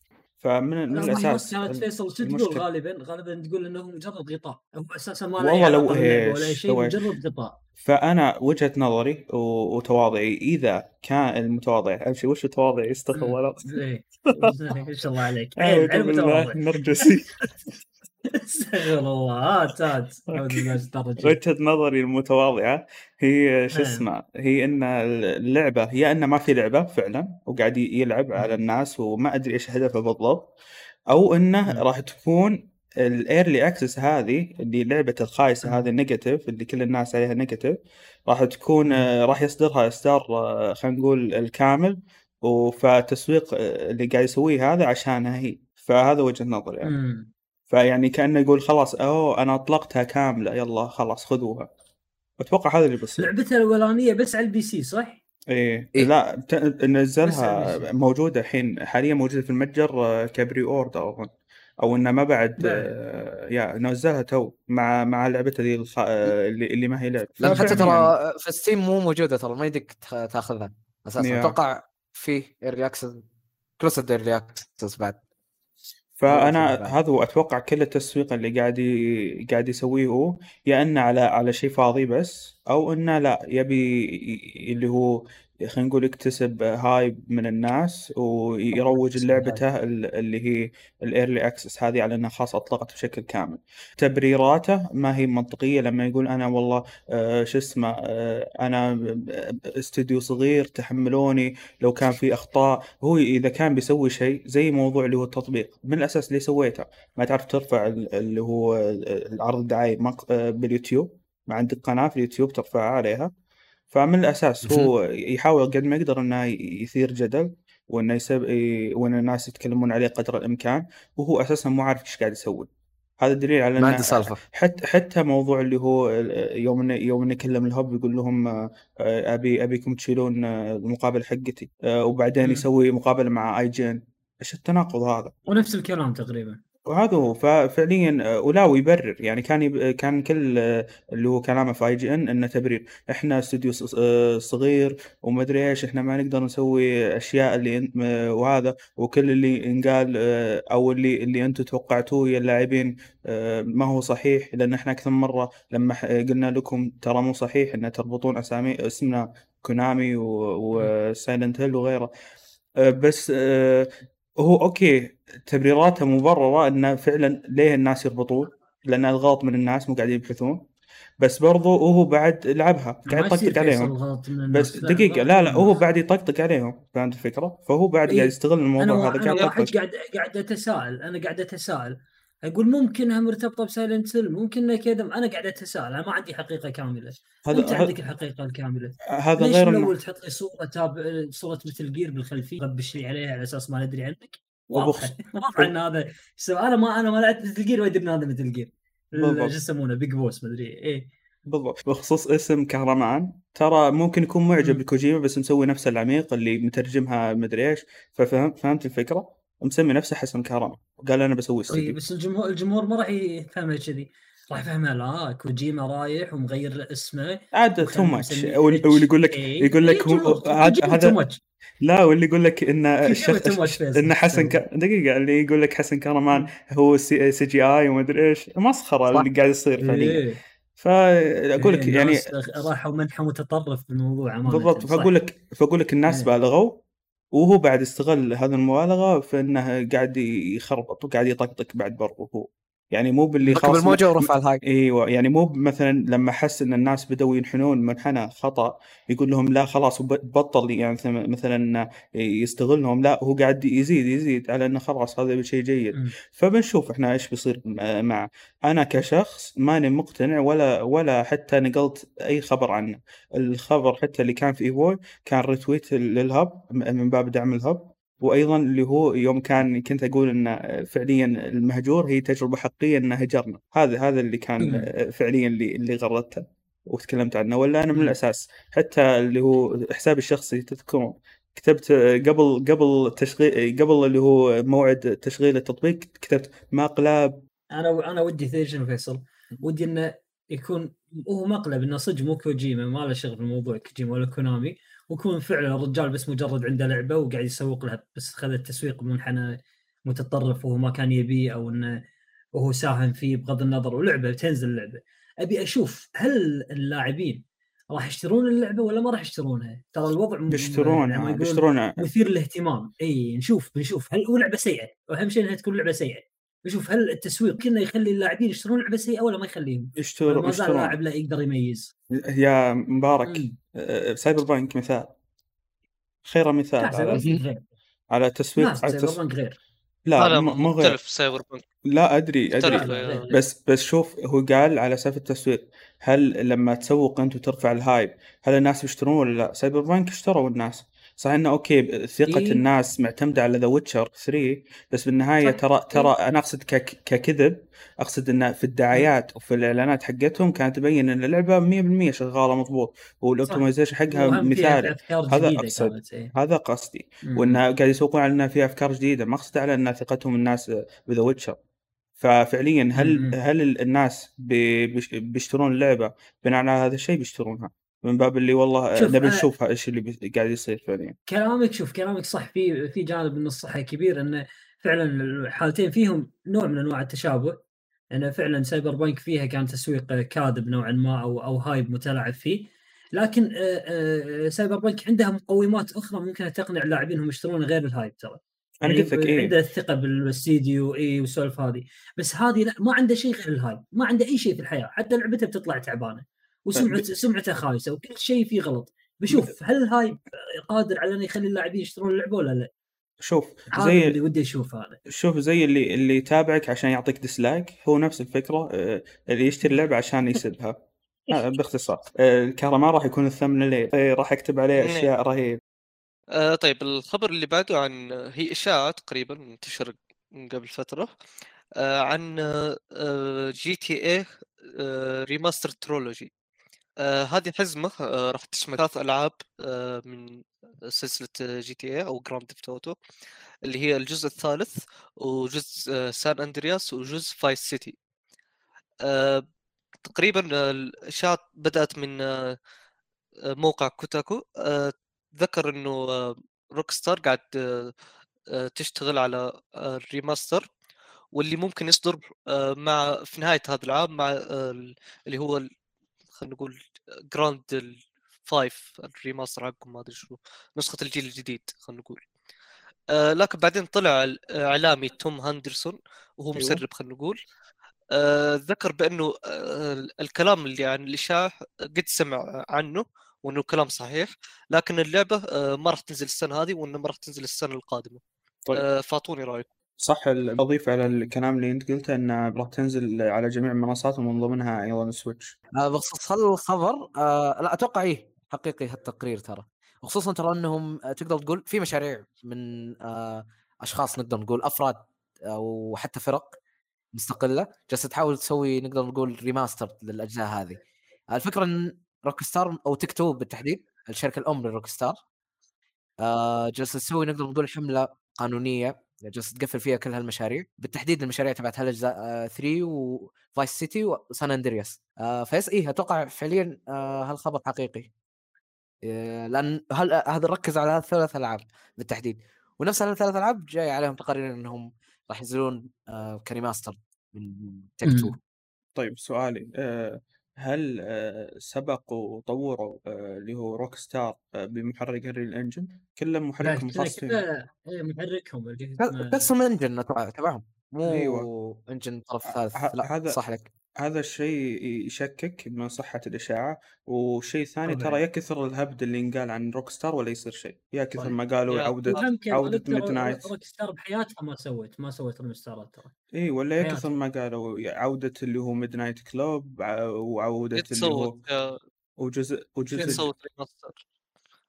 فمن من الأساس كانت فيصل شو تقول؟ غالبا غالبا تقول إنه مجرد غطاء. هو أساسا ما له لو باللعبة ولا شيء. مجرد غطاء. فأنا وجهة نظري وتواضعي إذا كان المتواضع امشي وش التواضع؟ يستغفر الله إيه. ما شاء الله عليك. عيب بالله متواضع النرجسي استغفر الله هات هات الشيطان الرجيم. وجهة نظري المتواضعة هي شو إيه. اسمه هي إن اللعبة يا انه ما في لعبة فعلا وقاعد يلعب على الناس وما أدري إيش هدفه بالضبط أو إنه مم. راح تكون ال early access هذه اللي لعبة الخايسة. هذه ال negative اللي كل الناس عليها negative راح تكون آه، راح يصدرها اصدار آه، خلينا نقول الكامل وفتسويق آه، اللي قاعد يسويه هذا عشانها هي فهذا وجهة نظري يعني. فيعني كأنه يقول خلاص أوه أنا أطلقتها كاملة يلا خلاص خذوها أتوقع هذا اللي بيصير لعبتها الأولانية بس على ال PC صح؟ إيه, إيه. لا نزلها موجودة الحين حاليا موجودة في المتجر آه، ك pre-order أظن أو إنه ما بعد بعد. آه، يا نزلها تو مع مع لعبته ذي الخ... آه، اللي, اللي ما هي لعب لأن حتى ففعلاً يعني. ترى في Steam مو موجودة ترى ما يمديك تاخذها أساسا. أتوقع في early access closed early access بعد فأنا. هذا هو أتوقع كل التسويق اللي قاعد ي... قاعد يسويه هو يا إنه على على شيء فاضي بس أو إنه لا يبي اللي هو خلينا نقول يكتسب hype من الناس ويروج لعبته ال- اللي هي ال early access هذه على إنها خلاص أطلقت بشكل كامل. تبريراته ما هي منطقية لما يقول أنا والله آه شو اسمه آه أنا استوديو صغير تحملوني لو كان في أخطاء. هو إذا كان بيسوي شيء زي موضوع اللي هو التطبيق من الأساس اللي سويته. ما تعرف ترفع ال- اللي هو العرض الدعائي مق- باليوتيوب ما عندك قناة في اليوتيوب ترفعها عليها. فمن الأساس هو يحاول قد ما يقدر إنه يثير جدل وإنه يسب... وإن الناس يتكلمون عليه قدر الإمكان وهو أساسا مو عارف إيش قاعد يسوي. هذا دليل على ما إنه عنده سالفة. حتى حتى موضوع اللي هو يوم يوم إنه يكلم الهب يقول لهم آه، أبي أبيكم تشيلون المقابلة حقتي آه، وبعدين. يسوي مقابلة مع IGN إيش التناقض هذا؟ ونفس الكلام تقريبا. وهذا هو. ففعليا آه، ولا ويبرر يعني كان يب... كان كل آه، اللي هو كلامه في IGN إنه تبرير. إحنا استوديو ص- آه، صغير وما أدري إيش إحنا ما نقدر نسوي أشياء اللي وهذا. وكل اللي انقال أو اللي اللي أنتم توقعتوه يا اللاعبين ما هو صحيح. لأن إحنا أكثر من مرة لما ح- قلنا لكم ترى مو صحيح ان تربطون اسامي اسمنا Konami و Silent Hill وغيره. بس هو okay تبريراته مبررة انه فعلا ليه الناس يربطون لأن الغلط من الناس مو قاعدين يبحثون. بس برضو هو بعد لعبها قاعد يطقطق عليهم. بس دقيقة لا لا هو بعد يطقطق عليهم فهمت الفكرة؟ فهو بعد إيه. قاعد يستغل الموضوع هذا يطقطق. قاعد قاعد أتساءل أنا قاعد أتساءل أقول ممكنها مرتبطة ب Silent Hill ممكن كذا أنا قاعد أتساءل أنا ما عندي حقيقة كاملة. أنت هذا عندك الحقيقة الكاملة. هذا ليش غير من انه اول تحط لي صورة تاب... صورة Metal Gear بالخلفية غبش لي عليها على أساس ما ندري عنك؟ واضحه واضحه ان هذا. أنا ما أنا ما لعبت Metal Gear وادري إن هذا Metal Gear. شو يسمونه؟ Big Boss مدري إيه. بالضبط. بخصوص اسم كهرمان ترى ممكن يكون معجب. بكوجيما بس مسوي نفسه العميق اللي مترجمها مدري إيش. ففهم فهمت الفكرة؟ مسمي نفسه حسن كهرمان وقال أنا بسوي اي استوديو بس الجمهور الجمهور ما راح يفهمها كذي راح يفهمها لا كوجيما رايح ومغير اسمه عاد too much واللي يقول لك. يقول لك إيه، هو هذا. لا واللي يقول لك ان الشخص. إن حسن ك... دقيقة اللي يقول لك حسن كرمان هو سي, سي جي اي وما أدري إيش مسخرة. اللي قاعد يصير فعليا إيه. فاقول لك إيه، يعني راحوا منحى متطرف بالموضوع بالضبط. فاقول لك فاقول لك الناس إيه. بالغوا وهو بعد استغل هذه المبالغة في انه قاعد يخربط وقاعد يطقطق بعد برضه هو. يعني مو باللي خلاص الموجة ورفع الهاي إيوه يعني مو مثلا لما حس إن الناس بدأوا ينحنون منحنى خطأ يقول لهم لا خلاص بطل يعني مثلا- مثلا يستغلهم لا هو قاعد يزيد يزيد على إنه خلاص هذا شيء جيد. مم. فبنشوف إحنا إيش بيصير م- معه أنا كشخص ماني مقتنع ولا ولا حتى نقلت أي خبر عنه. الخبر حتى اللي كان في إيفوي كان ريتويت للهب م- من باب دعم الهب. وأيضا اللي هو يوم كان كنت أقول إن فعليا المهجور هي تجربة حقيقية إنه هجرنا هذا هذا اللي كان. فعليا اللي اللي غردته وتكلمت عنه ولا أنا من. الأساس حتى اللي هو حسابي الشخصي تذكرون كتبت قبل قبل تشغيل قبل اللي هو موعد تشغيل التطبيق كتبت مقلب أنا أنا ودي تدري شنو فيصل؟ ودي إنه يكون هو مقلب إنه صدق مو كوجيما ما له شغل بالموضوع كوجيما ولا كونامي ويكون فعلا الرجال بس مجرد عنده لعبة وقاعد يسوق لها بس خذ التسويق منحنى متطرف وهو ما كان يبيه أو إنه وهو ساهم فيه بغض النظر ولعبة تنزل اللعبه أبي أشوف هل اللاعبين راح يشترون اللعبة ولا ما راح يشترونها؟ ترى الوضع م- يعني بيشترونها. مثير للاهتمام. إي نشوف بنشوف هل هو لعبة سيئة؟ واهم شيء إنها تكون لعبة سيئة. نشوف هل التسويق كنا يخلي اللاعبين يشترون لعبة سيئة ولا ما يخليهم؟ يشترون ما زال يشترون. اللاعب لا يقدر يميز. يا مبارك. مم. آه، Cyberpunk مثال. خير مثال على بانك غير. على تسويق لا على سايبر التس... بانك غير. لا لا مو غير. Cyberpunk. لا أدري أدري. غير. بس بس شوف هو قال على سالفة التسويق هل لما تسوق أنت وترفع ال hype هل الناس بيشترون ولا لا؟ Cyberpunk اشتروا الناس. صح إنه okay ثقة إيه. الناس معتمدة على The Witcher 3 بس بالنهاية صح. ترى ترى أنا أقصد ككذب أقصد إنه في الدعايات وفي الإعلانات حقتهم كانت تبين إن اللعبة 100% شغالة مضبوط وال optimization حقها مثالي هذا. كانت إيه. هذا قصدي مم. وانه قاعد يسوقون على إنها فيها أفكار جديدة ما أقصد على ان ثقتهم الناس ب The Witcher ففعليا هل مم. هل ال- الناس بي- بيش- بيشترون اللعبة بناء على هذا الشيء بيشترونها من باب اللي والله نبي آه، نشوف إيش اللي قاعد يصير فعليا. كلامك شوف كلامك صح. في في جانب من الصحة كبير انه فعلا الحالتين فيهم نوع من أنواع التشابه. انه فعلا Cyberpunk فيها كان تسويق كاذب نوعا ما أو أو hype متلاعب فيه. لكن آه، آه، Cyberpunk عندها مقومات أخرى ممكن تقنع اللاعبين انهم يشترون غير ال hype ترى. أنا يعني قلت لك إيه. عنده الثقة بالاستديو اي والسوالف هذه. بس هذه لا ما عنده شيء غير ال hype. ما عنده أي شيء في الحياة. حتى لعبته بتطلع تعبانة. وسمعته سمعته خايسة وكل شيء فيه غلط. بشوف هل ال hype قادر على إنه يخلي اللاعبين يشترون اللعبة ولا لا؟ شوف هذا اللي زي ودي اشوفه أنا شوف زي اللي اللي يتابعك عشان يعطيك dislike هو نفس الفكرة آه، اللي يشتري اللعبه عشان يسبها. آه، باختصار. آه، الكهرباء راح يكون الثمن إيه، راح اكتب عليه نعم. أشياء رهيب آه طيب الخبر اللي بعده عن هي إشاعة تقريبا انتشر من قبل فترة آه عن آه GTA آه remaster trilogy آه هذه حزمة آه راح تشمل ثلاث ألعاب آه من سلسلة GTA أو Grand Theft Auto اللي هي الجزء الثالث وجزء آه San Andreas وجزء Vice City. آه تقريبا آه، الإشاعة بدأت من آه آه، موقع Kotaku. آه ذكر إنه آه Rockstar قاعد آه آه، تشتغل على آه، ال remaster واللي ممكن يصدر آه، مع في نهاية هذا العام مع آه، ال- اللي هو خلينا نقول Grand ال five ال remaster حقهم ما أدري شو نسخة الجيل الجديد خلينا نقول آه، لكن بعدين طلع الاعلامي توم هندرسون وهو أيوة. مسرب خلينا نقول آه، ذكر بأنه آه، الكلام اللي عن الاشاعه قد سمع عنه وأنه كلام صحيح لكن اللعبة آه، ما راح تنزل السنة هذه وإنه ما راح تنزل السنة القادمة طيب. آه، فأعطوني رأيكم صح اضيف على الكلام اللي أنت قلته انها راح تنزل على جميع المنصات ومن ضمنها أيضا ال Switch. آه، بخصوص الخبر آه لا أتوقع إيه حقيقي هالتقرير ترى. وخصوصا ترى أنهم آه، تقدر تقول في مشاريع من آه أشخاص نقدر نقول أفراد أو حتى فرق مستقلة جالسة تحاول تسوي نقدر نقول remaster للأجزاء هذه. الفكرة إن Rockstar أو Take-Two بالتحديد الشركة الأم ل Rockstar آه جالسة تسوي نقدر نقول حملة قانونية جالسه تقفل فيها كل هالمشاريع بالتحديد المشاريع تبعت هالاجزاء آه 3 و Vice City و San Andreas آه فيس إيه أتوقع فعليا آه هالخبر حقيقي. آه لأن هل هذا ركز على ثلاث ألعاب بالتحديد. ونفس هالثلاث ألعاب جاي عليهم تقارير إنهم راح ينزلون آه ك remaster من Take-Two مم. طيب سؤالي آه، هل آه، سبقوا وطوروا آه، اللي هو Rockstar آه، بمحرك ال Unreal Engine كله لا محركهم كذا خاص فيه كذا إيه، محركهم اللي اسمه- custom engine تبعهم. مو أيوة. engine طرف ه- ثالث ه- لا هذا- صح لك. هذا الشيء يشكك من صحة الإشاعة وشيء ثاني. ترى يا كثر الهبد اللي ينقال عن روك ستار ولا يصير شيء يا كثر طيب. ما قالوا يا- عودة عودة ميد نايت روك ستار بحياتها ما سوت ما سوت ريمستارات ترى إي ولا يا. كثر ما قالوا عودة اللي هو ميد نايت كلوب وعودة اللي هو يتصوت يا وجزء وجزء يتصوت ريماستر شنو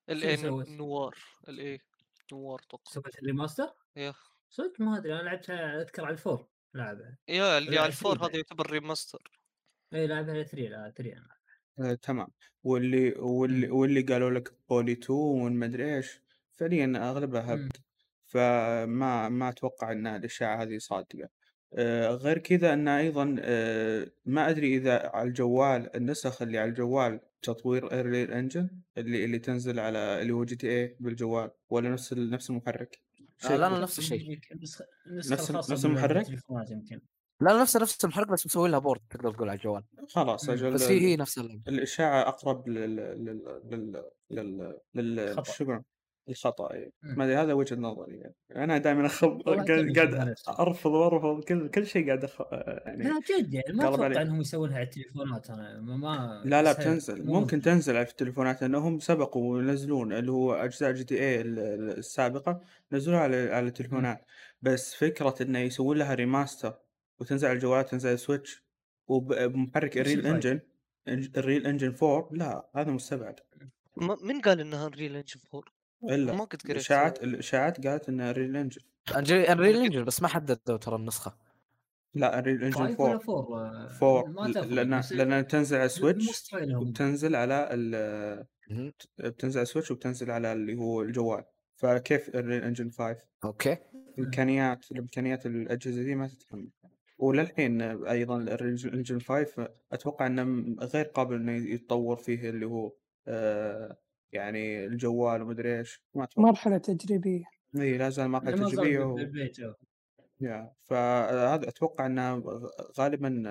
الاي سوت؟ نوار الاي نوار أتوقع سوت الريماستر؟ يا صدق ما أدري أنا لعبتها اذكر على الفور لعبها يا اللي على الفور هذا يعتبر remaster إي لعبها على 3 لا 3 أنا آه، تمام. واللي واللي واللي قالوا لك Bully 2 والمدري إيش فعليا أغلبها. هبد فما ما أتوقع إن الاشاعه هذه صادقة. آه، غير كذا إن أيضا آه، ما أدري إذا على الجوال النسخ اللي على الجوال تطوير Unreal Engine اللي اللي تنزل على اللي هو GTA بالجوال ولا نفس نفس المحرك؟ آه لا لا نفس الشيء. نفس- نفس المحرك؟ يمكن. لا لا نفس نفس المحرك بس مسوي لها port تقدر تقول على الجوال. خلاص مم. أجل بس هي هي نفس اللعبة. الإشاعة أقرب لل لل لل لل لل إيه. مم. ما أدري هذا وجهة نظري يعني. أنا دائما والله قاعد. أرفض وأرفض كل كل شيء قاعد أخ... يعني لا جد يعني ما أتوقع. إنهم يسوونها على التليفونات أنا ما, لا لا بتنزل ممكن تنزل على التليفونات لأنهم سبقوا وينزلون اللي هو أجزاء جي تي إيه السابقة نزلوها على على التليفونات بس فكرة إنه يسوون لها remaster وتنزل على الجوالات تنزل على السويتش وبمحرك الريل؟ انجن الريل انجن 4 لا هذا مستبعد من قال إنها Unreal Engine 4 إلا ما قد قريت الإشاعات الإشاعات قالت انها Unreal Engine Unreal Engine بس ما حددوا ترى النسخة. لا Unreal Engine 5 ولا 4 4 4 ما تفرق لأن لأن تنزل على سويتش وبتنزل على ال. بتنزل على سويتش وبتنزل على اللي هو الجوال. فكيف الـ Unreal Engine 5 أوكي. امكانيات الإمكانيات الأجهزة دي ما تتحمل وللحين أيضا الـ Unreal Engine 5 أتوقع إنه غير قابل إنه يتطور فيه اللي هو آه يعني الجوال ومدري إيش ما مرحلة تجريبية إي لا زال زال تجريبية و... بالبيت. يا فهذا أتوقع انها غالبا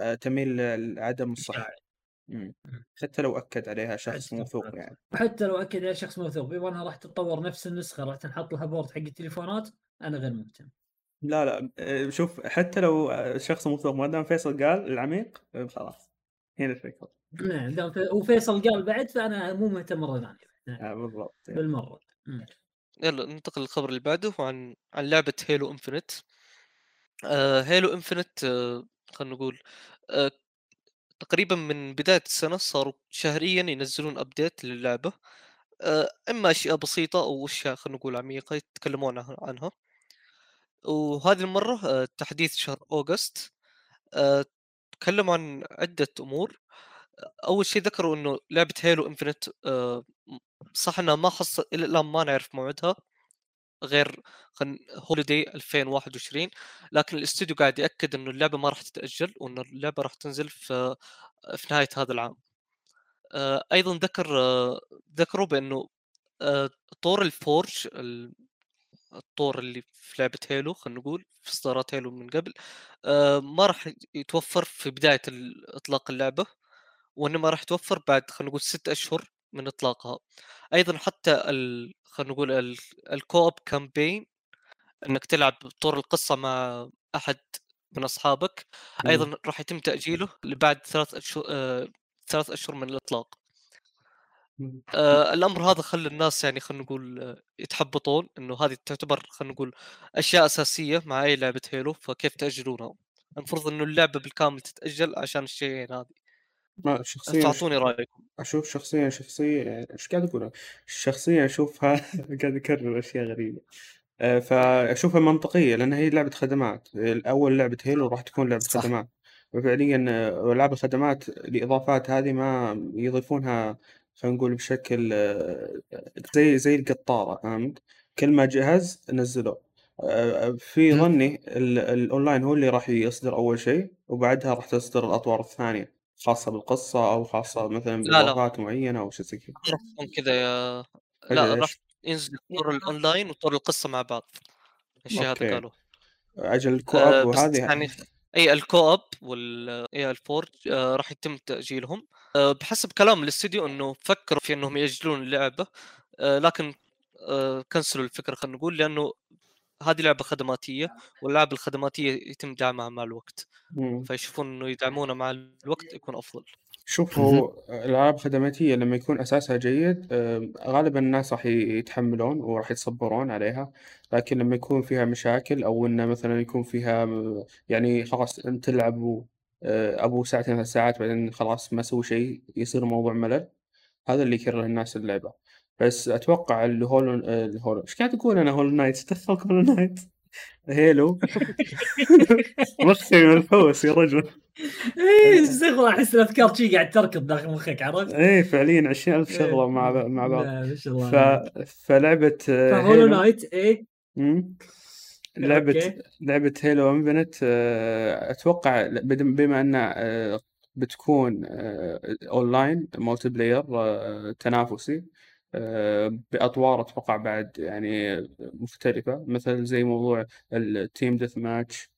آه، تميل لعدم إشاعة. مم. حتى لو أكد عليها شخص موثوق. يعني وحتى لو أكد على شخص موثوق بما انها راح تتطور نفس النسخة راح تنحط لها port حق التليفونات أنا غير مهتم لا لا آه، شوف حتى لو شخص موثوق ما دام فيصل قال العميق خلاص هنا الفكرة نعم وفيصل قال بعد فأنا مو مهتم مره ثانية نعم. آه، بالضبط. بالمرة. يلا ننتقل للخبر اللي بعده عن عن لعبة Halo Infinite آه Halo Infinite آه خلينا نقول آه تقريبا من بداية السنة صاروا شهريا ينزلون update للعبة. آه إما أشياء بسيطة أو أشياء خلينا نقول عميقة يتكلمون عنها- عنها. وهذه المرة آه تحديث شهر August. آه تكلموا عن عدة أمور. أول شيء ذكروا إنه لعبة Halo Infinite آه صح إنها ما حصل الآن ما نعرف موعدها غير holiday 2021 لكن الاستوديو قاعد يأكد إنه اللعبة ما راح تتأجل وإن اللعبة راح تنزل في في نهاية هذا العام. آه، أيضا ذكر آه، ذكروا بإنه طور الـ Forge ال- الطور اللي في لعبة Halo خلينا نقول في إصدارات Halo من قبل ما راح يتوفر في بداية إطلاق اللعبة. وانما راح يتوفر بعد خلينا نقول ست أشهر من إطلاقها. أيضا حتى ال... خلينا نقول ال... الكوب كامبين إنك تلعب طور القصة مع أحد من أصحابك أيضا راح يتم تأجيله لبعد ثلاث اشهر آه... ثلاث أشهر من الإطلاق. مم. آه الأمر هذا خلى الناس يعني خلينا نقول آه، يتحبطون إنه هذه تعتبر خلينا نقول أشياء أساسية مع أي لعبة هيلو فكيف تأجلونها؟ المفروض إنه اللعبة بالكامل تتأجل عشان الشيئين هذه. ما شخصيا فاعطوني رأيكم. أشوف شخصيا شخصيا إيش قاعد أقول شخصيا أشوفها قاعد أكرر أشياء غريبة. آه، فأشوفها منطقية لأن هي لعبة خدمات. اول لعبة هيلو راح تكون لعبة صح. خدمات. ففعليا آه، ألعاب الخدمات الإضافات هذه ما يضيفونها خلينا نقول بشكل آه، زي زي القطارة فهمت؟ كل ما جهز نزلوه آه، في. ظني ال- الأونلاين هو اللي راح يصدر أول شيء وبعدها راح تصدر الأطوار الثانية. خاصة بالقصة أو خاصة مثلا لا لا. بإضافات معينة أو شيء زي كذا راح تكون كذا يا لا راح إيش؟ ينزل طور الاونلاين وطور القصة مع بعض. الشيء هذا قالوا. أجل الـ co-op آه بس وهذه يعني إي الـ co-op وال إي الـ Forge آه راح يتم تأجيلهم. آه بحسب كلام الاستديو إنه فكروا في إنهم يأجلون اللعبة آه لكن آه كنسلوا الفكرة خلينا نقول لأنه هذه لعبة خدماتية والالعاب الخدماتية يتم دعمها مع الوقت. مم. فيشوفون إنه يدعمونها مع الوقت يكون أفضل. شوف مهم. هو الألعاب الخدماتية لما يكون أساسها جيد غالبا الناس راح يتحملون وراح يتصبرون عليها. لكن لما يكون فيها مشاكل أو إنه مثلا يكون فيها يعني خلاص أنت تلعب آه، أبو ساعتين ثلاث ساعات بعدين خلاص ما سوي شيء يصير الموضوع ملل. هذا اللي يكره الناس اللعبة. بس أتوقع اللي Hollow آه، الـ Hollow إيش قاعد أقول أنا Hollow Knight دخلك Hollow Knight Halo مخي منحوس يا رجل إيه استغفر احس الأفكار شي قاعد تركض داخل مخك عرفت؟ إيه فعليا عشرين ألف شغلة إيه. مع مع بعض ما شاء الله ف... فلعبة آه، ف Hollow Halo Knight إيه. لعبة okay. لعبة Halo Infinite أتوقع بد- بما انها آه، بتكون آه، online multiplayer آه، تنافسي آه، باطوار أتوقع بعد يعني مختلفة. مثل زي موضوع الـ team deathmatch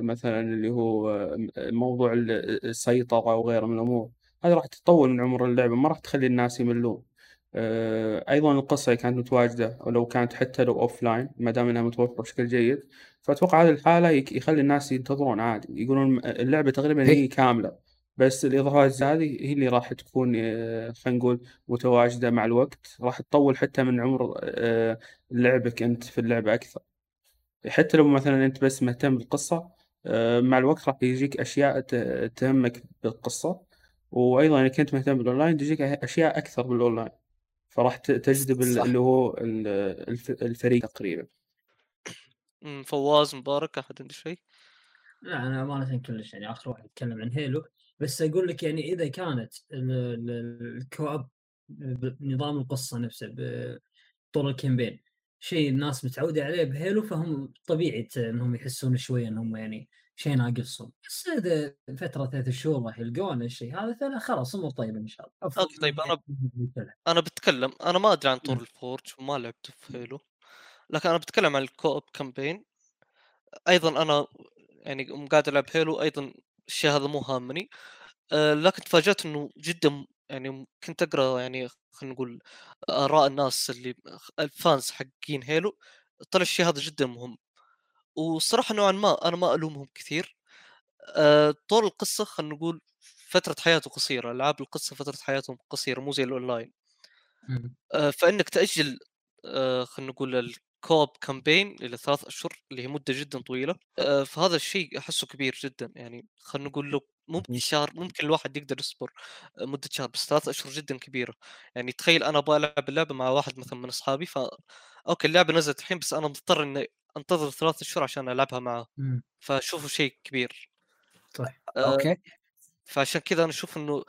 مثلا اللي هو آه، موضوع ال- السيطرة وغيره من الأمور. هذه راح تطول من عمر اللعبة ما راح تخلي الناس يملون. آه، أيضا القصة كانت متواجدة ولو كانت حتى لو offline ما دام إنها متوفرة بشكل جيد. فأتوقع هذه الحالة يخلي الناس ينتظرون عادي. يقولون اللعبة تقريبا هي- هي كاملة. بس الاضافات هذه هي اللي راح تكون آه، خلينا نقول متواجدة مع الوقت. راح تطول حتى من عمر آه، لعبك أنت في اللعبة أكثر. حتى لو مثلا أنت بس مهتم بالقصة آه، مع الوقت راح يجيك أشياء ت- تهمك بالقصة. وأيضا إذا كنت مهتم بالأونلاين تجيك أشياء أكثر بالأونلاين. فراح تجذب. اللي هو ال- الف- الفريق تقريبا. فواز مبارك أحد عنده شيء؟ لا أنا امانه كلش يعني آخر واحد يتكلم عن Halo بس أقول لك يعني إذا كانت ال- ال- الـ co-op بنظام القصة نفسه بطور الـ campaign شيء الناس متعودة عليه بـ Halo فهم طبيعي إنهم يحسون شوية انهم يعني شيء ناقصهم. بس إذا فترة ثلاث شهور راح يلقون الشيء هذا فلا خلاص أمور طيبة إن شاء الله. okay طيب أنا أنا بتكلم أنا ما أدري عن طور مم. الـ Forge وما لعبت في Halo لكن أنا بتكلم عن الـ co-op campaign أيضا أنا يعني قاعد ألعب Halo أيضا الشيء هذا مو هامني. أه لكن تفاجأت إنه جدا يعني كنت أقرأ يعني خلينا نقول آراء الناس اللي ال fans حقين هيلو. طلع الشيء هذا جدا مهم. والصراحه نوعا ما أنا ما ألومهم كثير. أه طول القصة خلينا نقول فترة حياته قصيرة. ألعاب القصة فترة حياتهم قصيرة مو زي الأونلاين. آه، فإنك تأجل آه، خلينا نقول ال co-op campaign إلى ثلاث أشهر اللي هي مدة جدا طويلة. آه، فهذا الشيء أحسه كبير جدا. يعني خلينا نقول له ممكن شهر ممكن الواحد يقدر يصبر آه، مدة شهر بس ثلاث أشهر جدا كبيرة. يعني تخيل أنا أبغى ألعب اللعبة مع واحد مثلا من أصحابي ف أوكي اللعبة نزلت الحين بس أنا مضطر إني أنتظر ثلاث أشهر عشان ألعبها معه. فشوفوا شيء كبير. صح. آه، أوكي. فعشان كذا أنا أشوف إنه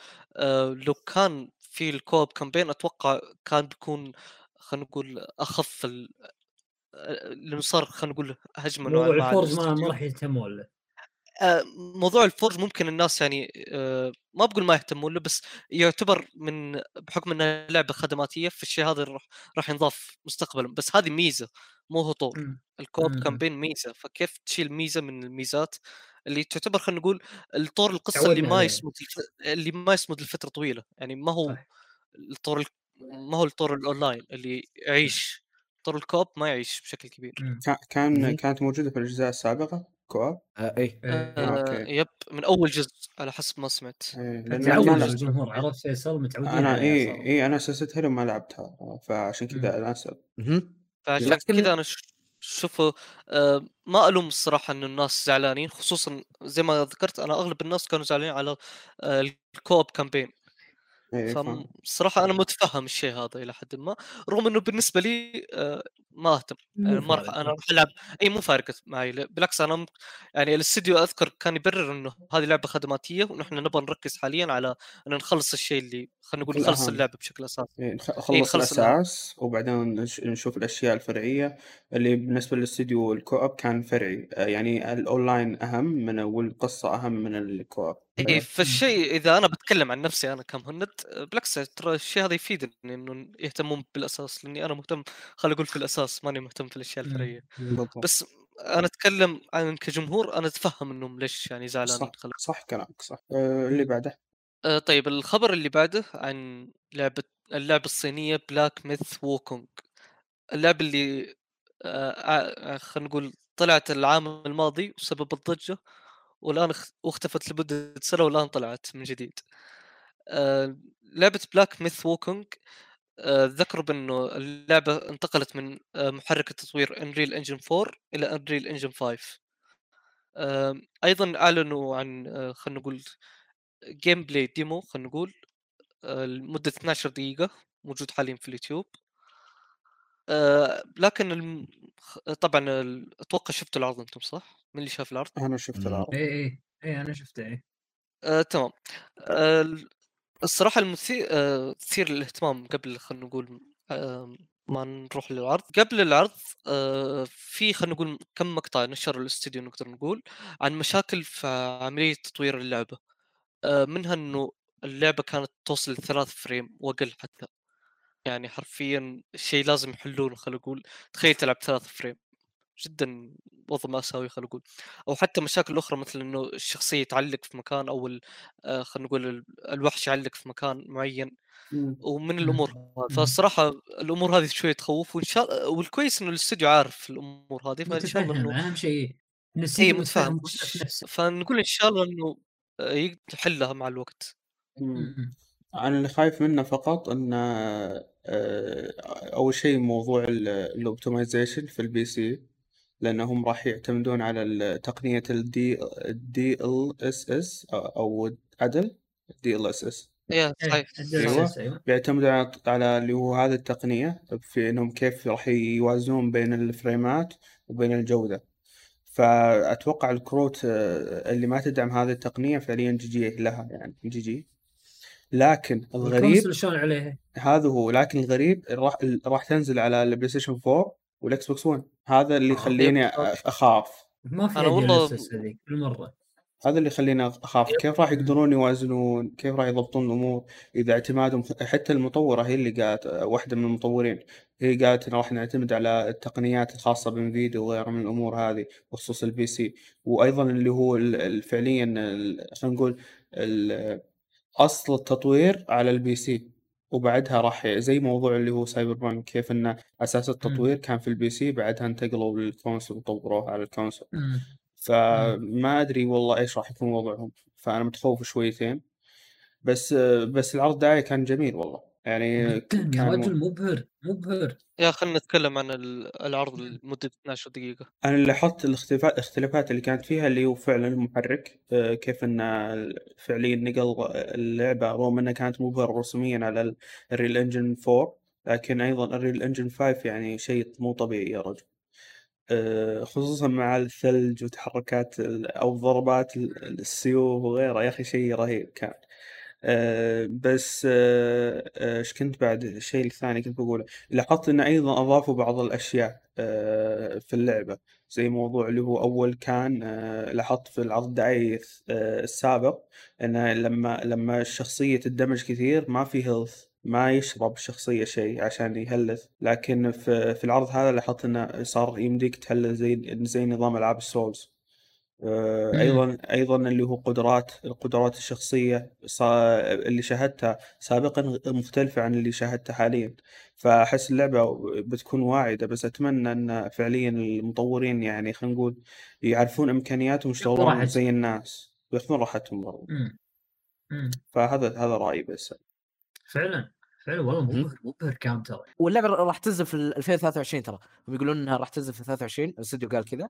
لو كان في ال co-op campaign أتوقع كان بيكون خلينا نقول أخف ال... لأنه صار خلينا نقول هجمه نوعا موضوع ما على الفورز ما راح يهتمون له آه موضوع الفورج ممكن الناس يعني آه ما بقول ما يهتمون له بس يعتبر من بحكم انها لعبة خدماتية فالشيء هذا راح راح ينضاف مستقبلا بس هذه ميزة مو هو طور مم. ال co-op مم. campaign ميزة فكيف تشيل ميزة من الميزات اللي تعتبر خلينا نقول الطور القصة اللي ما. يصمد. اللي ما يصمد لفترة طويلة يعني ما هو. الطور ال... ما هو الطور الاونلاين اللي يعيش طور الكوب ما يعيش بشكل كبير مم. كا- كان. كانت موجودة في الأجزاء السابقة كواب آه اي إيه. آه. يب من أول جزء على حسب ما سمعت إيه، تعود لعبت الجمهور عرفت فيصل متعودين أنا عليها إيه صاروا. إيه أنا سلسلة هيلو ما لعبتها فعشان. كذا الآن أسأل مهم. فعشان لكن- كذا أنا ش- شوفه آه ما ألوم الصراحة انه الناس زعلانين خصوصا زي ما ذكرت أنا أغلب الناس كانوا زعلانين على آه الكوب كامبين إيه فالصراحه أنا متفهم الشيء هذا إلى حد ما رغم إنه بالنسبة لي آه ما أهتم يعني ما راح. أنا راح ألعب إي مو فارقه معي بالعكس أنا يعني الاستديو أذكر كان يبرر إنه هذه لعبة خدماتية ونحن نبغى نركز حاليا على ان نخلص الشيء اللي خلينا نقول نخلص. اللعبة بشكل أساسي يعني إيه، خلص نخلص الأهم. الأساس وبعدين نش- نشوف الأشياء الفرعية اللي بالنسبة للاستديو ال co-op كان فرعي آه، يعني الأونلاين أهم من والقصة أهم من ال co-op إي فالشيء إذا أنا بتكلم عن نفسي أنا كمهند بالعكس ترى الشيء هذا يفيدني إنه يهتمون بالأساس لأني أنا مهتم خليني أقول في الأساس ماني مهتم في الأشياء مم. الفرعية. بس أنا أتكلم عن كجمهور أنا أتفهم إنهم ليش يعني صح زعلانين خلق. صح كلامك صح. آه، اللي بعده؟ آه طيب الخبر اللي بعده عن لعبة اللعبة الصينية بلاك ميث ووكونج اللعبة اللي آه آه خلينا نقول طلعت العام الماضي وسببت ضجة والآن اخ- واختفت لمدة سنة والآن طلعت من جديد. آه لعبة بلاك ميث ووكونج ذكروا بأنه اللعبة انتقلت من آه محرك التطوير Unreal Engine 4 إلى Unreal Engine 5 آه أيضا أعلنوا عن آه خلينا نقول gameplay demo خلينا نقول آه، لمدة 12 دقيقة موجود حاليا في اليوتيوب آه، لكن الم... طبعا أتوقع شفتوا العرض أنتم صح؟ من اللي شاف العرض؟ أنا شفت. العرض اي اي اي أنا شفته اي آه، تمام آه، ال- الصراحة المثير آه، للاهتمام قبل خلينا نقول آه، ما نروح للعرض. قبل العرض آه، في خلينا نقول كم مقطع نشر الاستديو نقدر نقول عن مشاكل في عملية تطوير اللعبة. آه، منها إنه اللعبة كانت توصل لثلاث frame وأقل حتى. يعني حرفيا شيء لازم يحلونه خلينا نقول. تخيل تلعب ثلاث فريم. جدا وضع مأساوي خلينا نقول أو حتى مشاكل أخرى مثل إنه الشخصية تعلق في مكان أو ال- آه، خلينا نقول ال- الوحش يعلق في مكان معين مم. ومن الأمور هذه. مم. فالصراحة الأمور هذه شوية تخوف وإن شاء والكويس إنه الاستوديو عارف الأمور هذه فإن شاء الله إنه أهم شيء إن إي متفاهم فنقول إن شاء الله إنه آه، يحلها مع الوقت. أنا اللي خايف منه فقط إن آه، أول شيء موضوع ال optimization في ال PC لأنهم راح يعتمدون على ال- تقنية ال DL ال DLSS أو عدل؟ DLSS إيه، صحيح. أيوه. بيعتمدوا على على اللي هو هذه التقنية في إنهم كيف راح يوازنون بين الفريمات وبين الجودة. فأتوقع الكروت آه، اللي ما تدعم هذه التقنية فعليا جي جي لها يعني جي جي لكن الغريب شلون عليه؟ هذا هو لكن الغريب راح راح تنزل على البلاي ستيشن 4 والإكس بوكس 1 هذا اللي آه. يخليني أخاف. ما في أنا والله- هذيك بالمرة هذا اللي يخليني أخاف. كيف راح يقدرون يوازنون؟ كيف راح يضبطون الأمور؟ إذا اعتمادهم حتى المطورة هي اللي قالت واحدة من المطورين. هي قالت راح نعتمد على التقنيات الخاصة بانفيديا وغيرها من الأمور هذه بخصوص ال PC وأيضا اللي هو فعليا خلينا نقول ال- أصل التطوير على ال PC وبعدها راح زي موضوع اللي هو سايبر بانك كيف ان أساس التطوير كان في ال PC بعدها انتقلوا لل console وطوروه على ال console. مم. فما أدري والله إيش راح يكون وضعهم فأنا متخوف شويتين. بس بس العرض دعاية كان جميل والله. يعني كان رجل مبهر مبهر. يا خلينا نتكلم عن ال- العرض لمدة 12 دقيقة. أنا لاحظت الاختلافات الاختلافات اللي كانت فيها اللي هو فعلا المحرك آه، كيف إن فعليا نقل اللعبة رغم إنها كانت مبهرة رسميا على Unreal Engine 4 لكن أيضا Unreal Engine 5 يعني شيء مو طبيعي يا رجل. آه، خصوصا مع الثلج وتحركات ال- أو ضربات ال- السيوف وغيرها. يا أخي شيء رهيب كان. آه، بس آه، آه، إيش كنت بعد؟ الشيء الثاني كنت بقوله. لاحظت انه أيضا أضافوا بعض الأشياء في اللعبة. زي موضوع اللي هو أول كان لاحظت في العرض الدعائي السابق انه لما لما الشخصية تندمج كثير ما في health ما يشرب الشخصية شيء عشان يهلث لكن في في العرض هذا لاحظت انه صار يمديك تهلث زي زي نظام ألعاب السولز. أيضا أيضا اللي هو قدرات القدرات الشخصية اللي شاهدتها سابقا مختلفة عن اللي شاهدتها حاليا فأحس اللعبة بتكون واعدة بس أتمنى إن فعليا المطورين يعني خلينا نقول يعرفون إمكانياتهم يشتغلون. زي الناس وياخذون راحتهم برضو مم. مم. فهذا هذا رأيي بس فعلا فعلا والله. مبهر مبهر كان ترى واللعبة راح تنزل في ال 2023 ترى هم يقولون انها راح تنزل في 23 الاستوديو قال كذا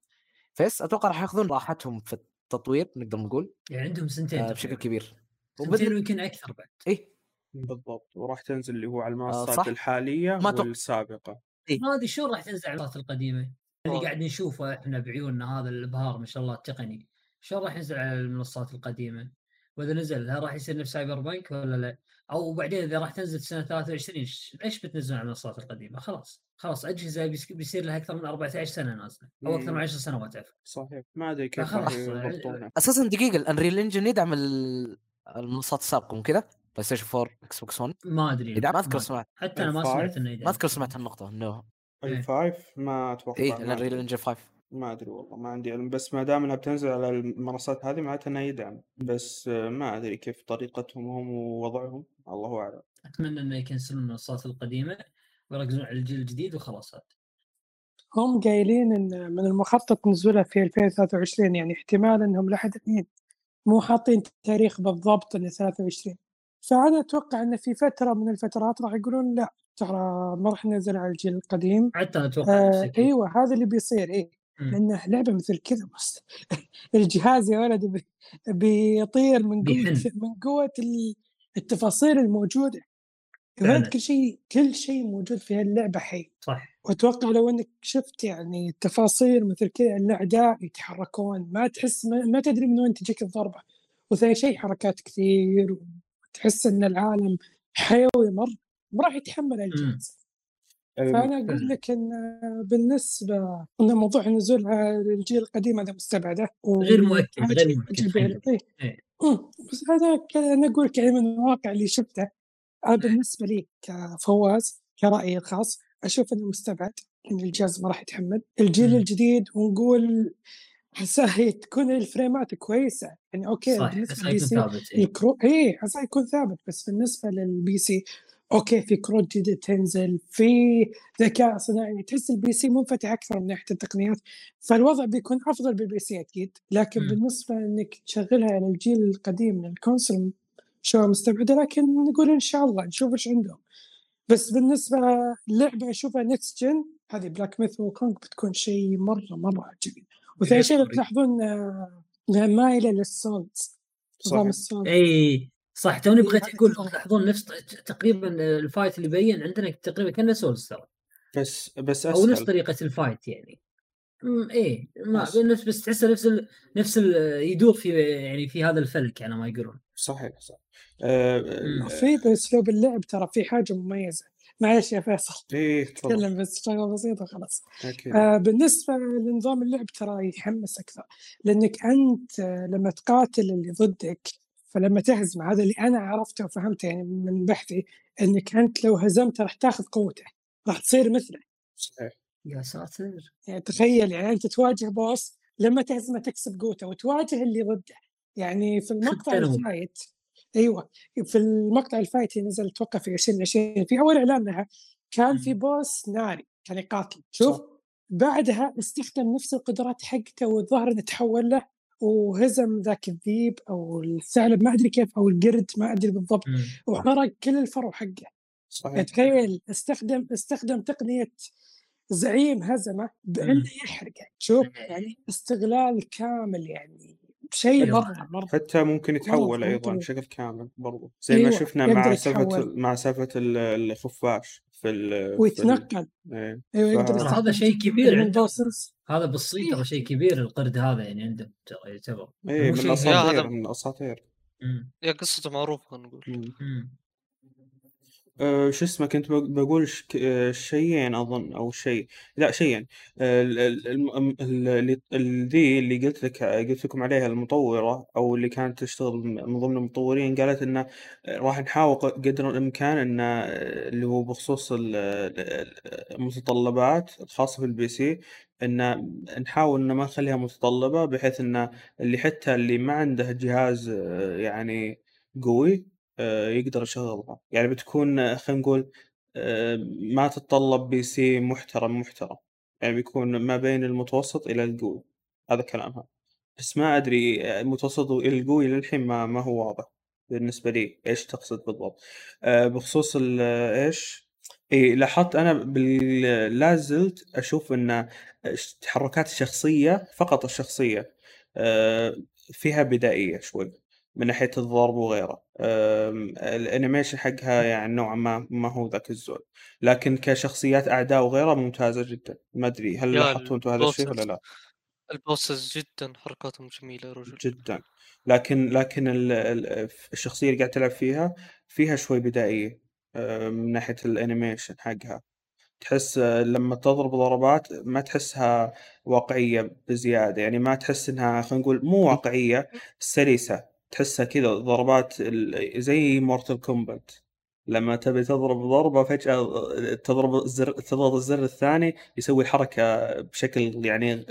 فيس أتوقع راح ياخذون راحتهم في التطوير نقدر نقول يعني عندهم سنتين آه بشكل. كبير. سنتين ويمكن أكثر بعد. إيه. بالضبط. وراح تنزل اللي هو على آه، المنصات صح. الحالية ما والسابقة. إيه. ما أدري شلون راح تنزل على المنصات القديمة. اللي آه. قاعد نشوفه إحنا بعيوننا هذا الإبهار ما شاء الله التقني. شلون راح ينزل على المنصات القديمة؟ وإذا نزل هل راح يصير نفس Cyberpunk ولا لا؟ أو بعدين إذا راح تنزل سنة 23 ش- ليش بتنزلون على المنصات القديمة خلاص خلاص أجهزة بيس- بيصير لها أكثر من 14 سنة نازلة أو أكثر من مم. 10 سنوات عفوا صحيح ما أدري كيف يضبطونه أساسا دقيقة ال Unreal Engine يدعم ال- المنصات السابقة مو كذا؟ PlayStation 4 Xbox One ما أدري يدعم ما أذكر سمعت حتى أنا ما ال five؟ سمعت إنه يدعم. ما أذكر سمعت هالنقطه انه. ال five ما أتوقع إيه ال Unreal. Engine 5 ما أدري والله ما عندي علم. بس ما دام إنها بتنزل على المنصات هذه معناته إنها يدعم. بس آه، ما أدري كيف طريقتهم هم ووضعهم. الله أعلم. أتمنى إنه يكنسلون المنصات القديمة ويركزون على الجيل الجديد وخلاص. هم قايلين إن من المخطط نزوله في 2023 يعني احتمال إنهم لحد الحين مو حاطين تاريخ بالضبط إنه 23 فأنا أتوقع انه في فترة من الفترات راح يقولون لا ترى ما راح ننزل على الجيل القديم. حتى أنا أتوقع آه. أيوه هذا اللي بيصير إيه. مم. لأنه لعبة مثل كذا بس الجهاز يا ولد بي- بيطير من قوة. من قوة ال- التفاصيل الموجودة. كل شيء كل شيء موجود في هاللعبة حي صح وأتوقع لو إنك شفت يعني تفاصيل مثل كذا الأعداء يتحركون ما تحس ما, ما تدري من وين تجيك الضربة وثاني شيء حركات كثير وتحس إن العالم حيوي مره ما راح يتحمل الجهاز. فأنا أقول. لك إن بالنسبة إن موضوع على الجيل القديم هذا مستبعدة غير مؤكد، غير مؤكد. إيه. إيه. أمم، بس هذا أنا أقول لك يعني من الواقع اللي شفته أنا بالنسبة لي كفواز كرايي الخاص أشوف إنه مستبعد إن الجهاز ما راح يتحمل الجيل مم. الجديد ونقول عساه تكون ال frames كويسة يعني أوكي صح بالنسبة لل P يكون C ثابت إيه. الكرو اي عساه يكون ثابت بس بالنسبة لل PC أوكي في كروت جديدة تنزل في ذكاء صناعي تحس ال PC منفتح أكثر من ناحيه التقنيات فالوضع بيكون أفضل بال PC أكيد لكن مم. بالنسبة إنك تشغلها على الجيل القديم من ال console شو مستبعدة لكن نقول إن شاء الله نشوف إيش عندهم بس بالنسبة للعبة أشوفها next gen هذه Black Myth Wukong بتكون شيء مرة مرة جميل وثاني شيء لو. تلاحظون آه، مايلة لل Souls نظام. ال Souls اي صح توني إيه، بغيت أقول. تلاحظون نفس تقريبا ال fight اللي بين عندنا تقريبا كأنه Souls ترى. بس بس أو نفس أسهل. طريقة الفايت يعني. امم إيه ما بس- نفس بس تحسه نفس ال... نفس ال... يدور في يعني في هذا الفلك على ما يقولون. صحيح صح. آه، مم. في بأسلوب اللعب ترى في حاجة مميزة. معلش يا فيصل. إيه تكلم بس شغله بسيطه خلاص آه بالنسبة لنظام اللعب ترى يحمس أكثر. لأنك أنت آه، لما تقاتل اللي ضدك فلما تهزمه هذا اللي أنا عرفته وفهمته يعني من بحثي إنك أنت لو هزمته راح تاخذ قوته راح تصير مثله. صحيح. يا ساتر. يعني تخيل يعني أنت تواجه boss لما تهزمه تكسب قوته وتواجه اللي ضده. يعني في المقطع. ال fight أيوه في المقطع ال fight اللي نزل أتوقع في 2020 في أول إعلان لها كان في boss ناري كان يقاتل. شوف. بعدها استخدم نفس القدرات حقته والظاهر إنه تحول له وهزم ذاك الذيب أو الثعلب ما أدري كيف أو القرد ما أدري بالضبط مم. وحرق كل الفرو حقه صحيح تخيل استخدم استخدم تقنية زعيم هزمه بإنه مم. يحرقه شوف يعني استغلال كامل يعني شيء أيوة. مرة مرة حتى ممكن يتحول أيضا. بشكل كامل برضو زي ما أيوة، شفنا يقدر مع سالفه. مع سالفة ال- الخفاش في ال ويتنقل إيه. أيوه يقدر ف- هذا شيء كبير البوسز. هذا بالصيت ترى شيء كبير القرد هذا يعني عندهم ترى يعتبر إيه من هذا- من الأساطير مم. يا قصته معروفة نقول. أه شو اسمه كنت بق- بقول ك- أه، شيئين أظن أو شيء. لا شيئين أه، اللي اللي قلت لك قلت لكم عليها المطورة أو اللي كانت تشتغل من ضمن المطورين قالت إنه راح نحاول قدر الإمكان إنه أه، اللي هو بخصوص ال- ال- المتطلبات الخاصه بال PC ان نحاول ان ما نخليها متطلبة بحيث إنه اللي حتى اللي ما عنده جهاز يعني قوي آه، يقدر يشغلها. يعني بتكون آه، خلينا نقول آه، ما تتطلب بي سي محترم محترم. يعني بيكون ما بين المتوسط إلى القوي. هذا كلامها. بس ما أدري المتوسط إلى القوي للحين ما ما هو واضح بالنسبة لي إيش تقصد بالضبط. بخصوص إيش؟ إيه لاحظت أنا بال... لا زلت أشوف أن تحركات الشخصية فقط الشخصية فيها بدائية شوي. من ناحية الضرب وغيره. ال animation حقها يعني نوعا ما ما هو ذاك الزود. لكن كشخصيات أعداء وغيرها ممتازة جدا. ما أدري هل لاحظتوا أنتم هذا الشيء ولا لا؟ ال bosses جدا حركاتهم جميلة يا رجل. جدا. لكن لكن ال- ال- الشخصية اللي قاعد تلعب فيها فيها شوي بدائية من ناحية ال animation حقها. تحس آه، لما تضرب ضربات ما تحسها واقعية بزيادة. يعني ما تحس إنها خلينا نقول مو واقعية سلسة. تحسها كذا ضربات ال- زي Mortal Kombat لما تبي تضرب ضربة فجأة آه، تضرب الزر تضغط الزر الثاني يسوي الحركة بشكل يعني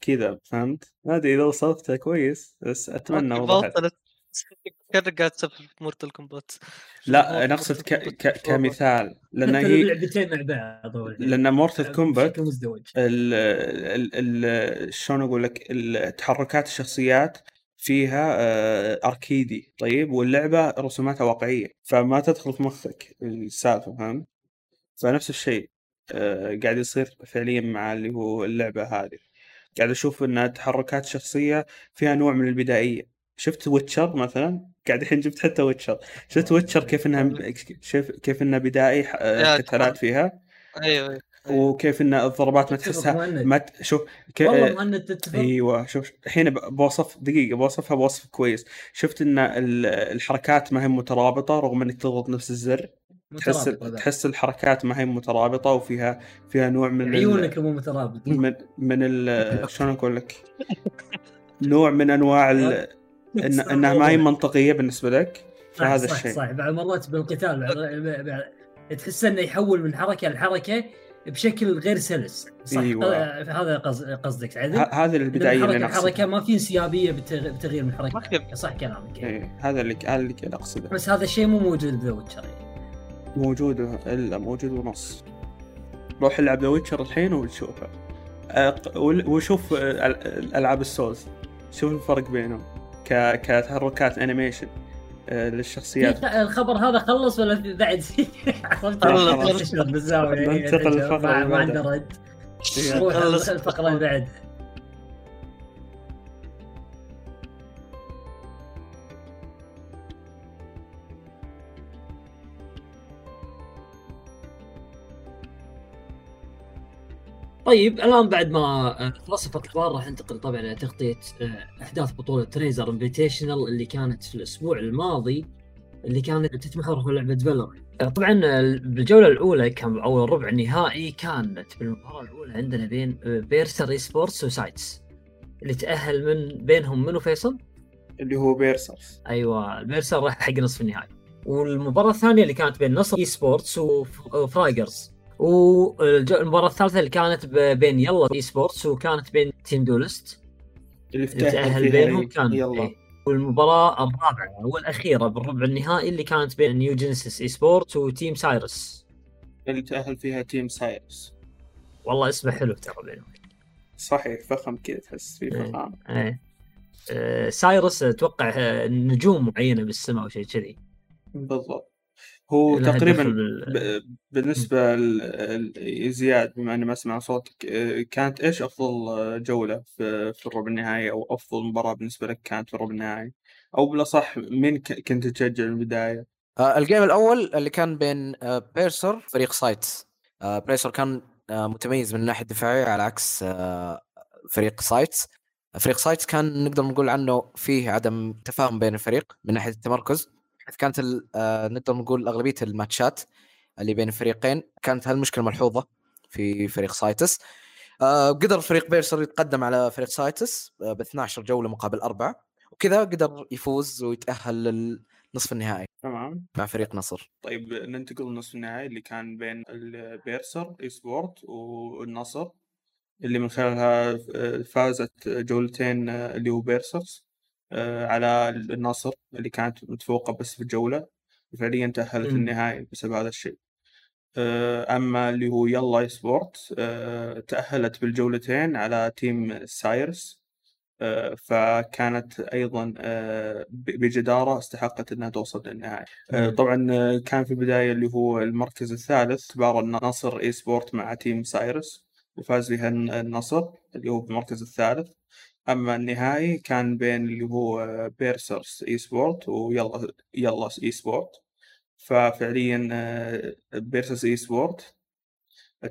كذا فهمت؟ ما أدري إذا وصفتها كويس بس أتمنى وضحت. كانك قاعد تسولف في Mortal Kombat لا أنا اقصد ك... ك... كمثال. لأن هي لعبتين مع بعض. لأن مورتال كومبات بشكل مزدوج. ال ال ال شلون أقول لك ال- تحركات الشخصيات فيها آه، أركيدي طيب واللعبة رسوماتها واقعية فما تدخل في مخك السالفة فهمت؟ فنفس الشيء آه، قاعد يصير فعليا مع اللي هو اللعبة هذه. قاعد أشوف إن تحركات الشخصية فيها نوع من البدائية. شفت Witcher مثلا؟ قاعد الحين جبت حتى Witcher شفت Witcher كيف إنها كيف إنها بدائي آه، قتالات فيها؟ أيوه أيوه. وكيف إن الضربات ما تحسها. ما ت- شوف ك... والله مهند تتفق. أيوه شوف الحين بوصف دقيقة بوصفها بوصف كويس. شفت إن ال- الحركات ما هي مترابطة رغم إنك تضغط نفس الزر؟ تحس. تحس الحركات ما هي مترابطة وفيها فيها نوع من عيونك مو مترابط من من ال- شلون أقول لك؟ نوع من أنواع ال... إن... إنها ما هي منطقية بالنسبة لك؟ صح فهذا صح الشيء. صح. بعض المرات بالقتال بعض- تحس إنه يحول من حركة لحركة بشكل غير سلس. صح. أيوة. آه، هذا قص- قصدك عدل ه- هذه البدايه اللي حركه أنا حركة اقصدها ما في انسيابية بالتغيير من ما حركه في- صح كلامك. إيه، هذا اللي هذا اللي أنا أقصده. بس هذا الشيء مو موجود ب The Witcher. موجود إلا موجود ونص. روح العب The Witcher الحين وتشوفه وشوف ال- ألعاب ال Souls. شوف الفرق بينهم. ك... كتحركات animation للشخصيات. الخبر هذا خلص ولا في بعد؟ خلص، بالزاويه ننتقل للفقرة ما. عنده رد. خلص. الفقرة اللي بعد. طيب الآن بعد ما آه، خلصت الاخبار راح ننتقل طبعا إلى تغطية آه، أحداث بطولة تريزر Invitational اللي كانت في الأسبوع الماضي اللي كانت تتمحور في لعبة Valor طبعا آه، بالجولة الأولى كان اول ربع النهائي كانت بالمباراة الأولى عندنا بين بيرسر Esports وسايتس اللي تأهل من بينهم منو فيصل؟ اللي هو بيرسرز أيوه البيرسر راح حق نصف النهائي. والمباراة الثانية اللي كانت بين نصر Esports وف- وفرايجرز والمباراه الثالثة اللي كانت بين يلا esports وكانت بين team دولست. اللي تأهل بينهم كان يلا. إيه. والمباراة الرابعة والأخيرة بالربع النهائي اللي كانت بين نيو جينيسيس إي سبورت وتيم سايرس. اللي تأهل فيها team سايرس. والله اسمه حلو ترى بينهم. صحيح فخم كذا تحس فيه. فخام. إيه. آه، سايرس أتوقع آه، نجوم معينة بالسماء أو شيء كذي. بالضبط. هو تقريبا بالنسبة ل- ل- زياد بما إني ما أسمع صوتك آه، كانت إيش أفضل جولة في في الربع النهائي أو أفضل مباراة بالنسبة لك كانت في الربع النهائي؟ أو بالأصح مين ك- كنت تشجع من البداية؟ آه ال game الأول اللي كان بين آه بيرسر فريق سايتس. آه بيرسر كان آه متميز من الناحية الدفاعية على عكس آه فريق سايتس. فريق سايتس كان نقدر نقول عنه فيه عدم تفاهم بين الفريق من ناحية التمركز. كانت آه نقدر نقول أغلبية الماتشات اللي بين الفريقين كانت هالمشكلة ملحوظة في فريق سايتس. آه قدر فريق بيرسر يتقدم على فريق سايتس آه ب 12 جولة مقابل أربعة وكذا قدر يفوز ويتأهل للنصف النهائي تمام. مع فريق نصر. طيب ننتقل لنصف النهائي اللي كان بين البيرسر esport والنصر اللي من خلالها فازت جولتين اللي هو بيرسرز على النصر اللي كانت متفوقة بس في الجولة. وفعليا تأهلت. النهائي بسبب هذا الشيء. آه، أما اللي هو يلا sport آه، تأهلت بالجولتين على team سايرس. آه، فكانت أيضا آه، ب- بجدارة استحقت أنها توصل للنهائي. آه،. طبعا آه، كان في البداية اللي هو المركز الثالث تبارى النصر esport مع team سايرس وفاز بها الن- النصر اللي هو بالمركز الثالث. أما النهائي كان بين اللي هو بيرسرز esport ويلا يلا esport ففعليا آه، بيرسرز esport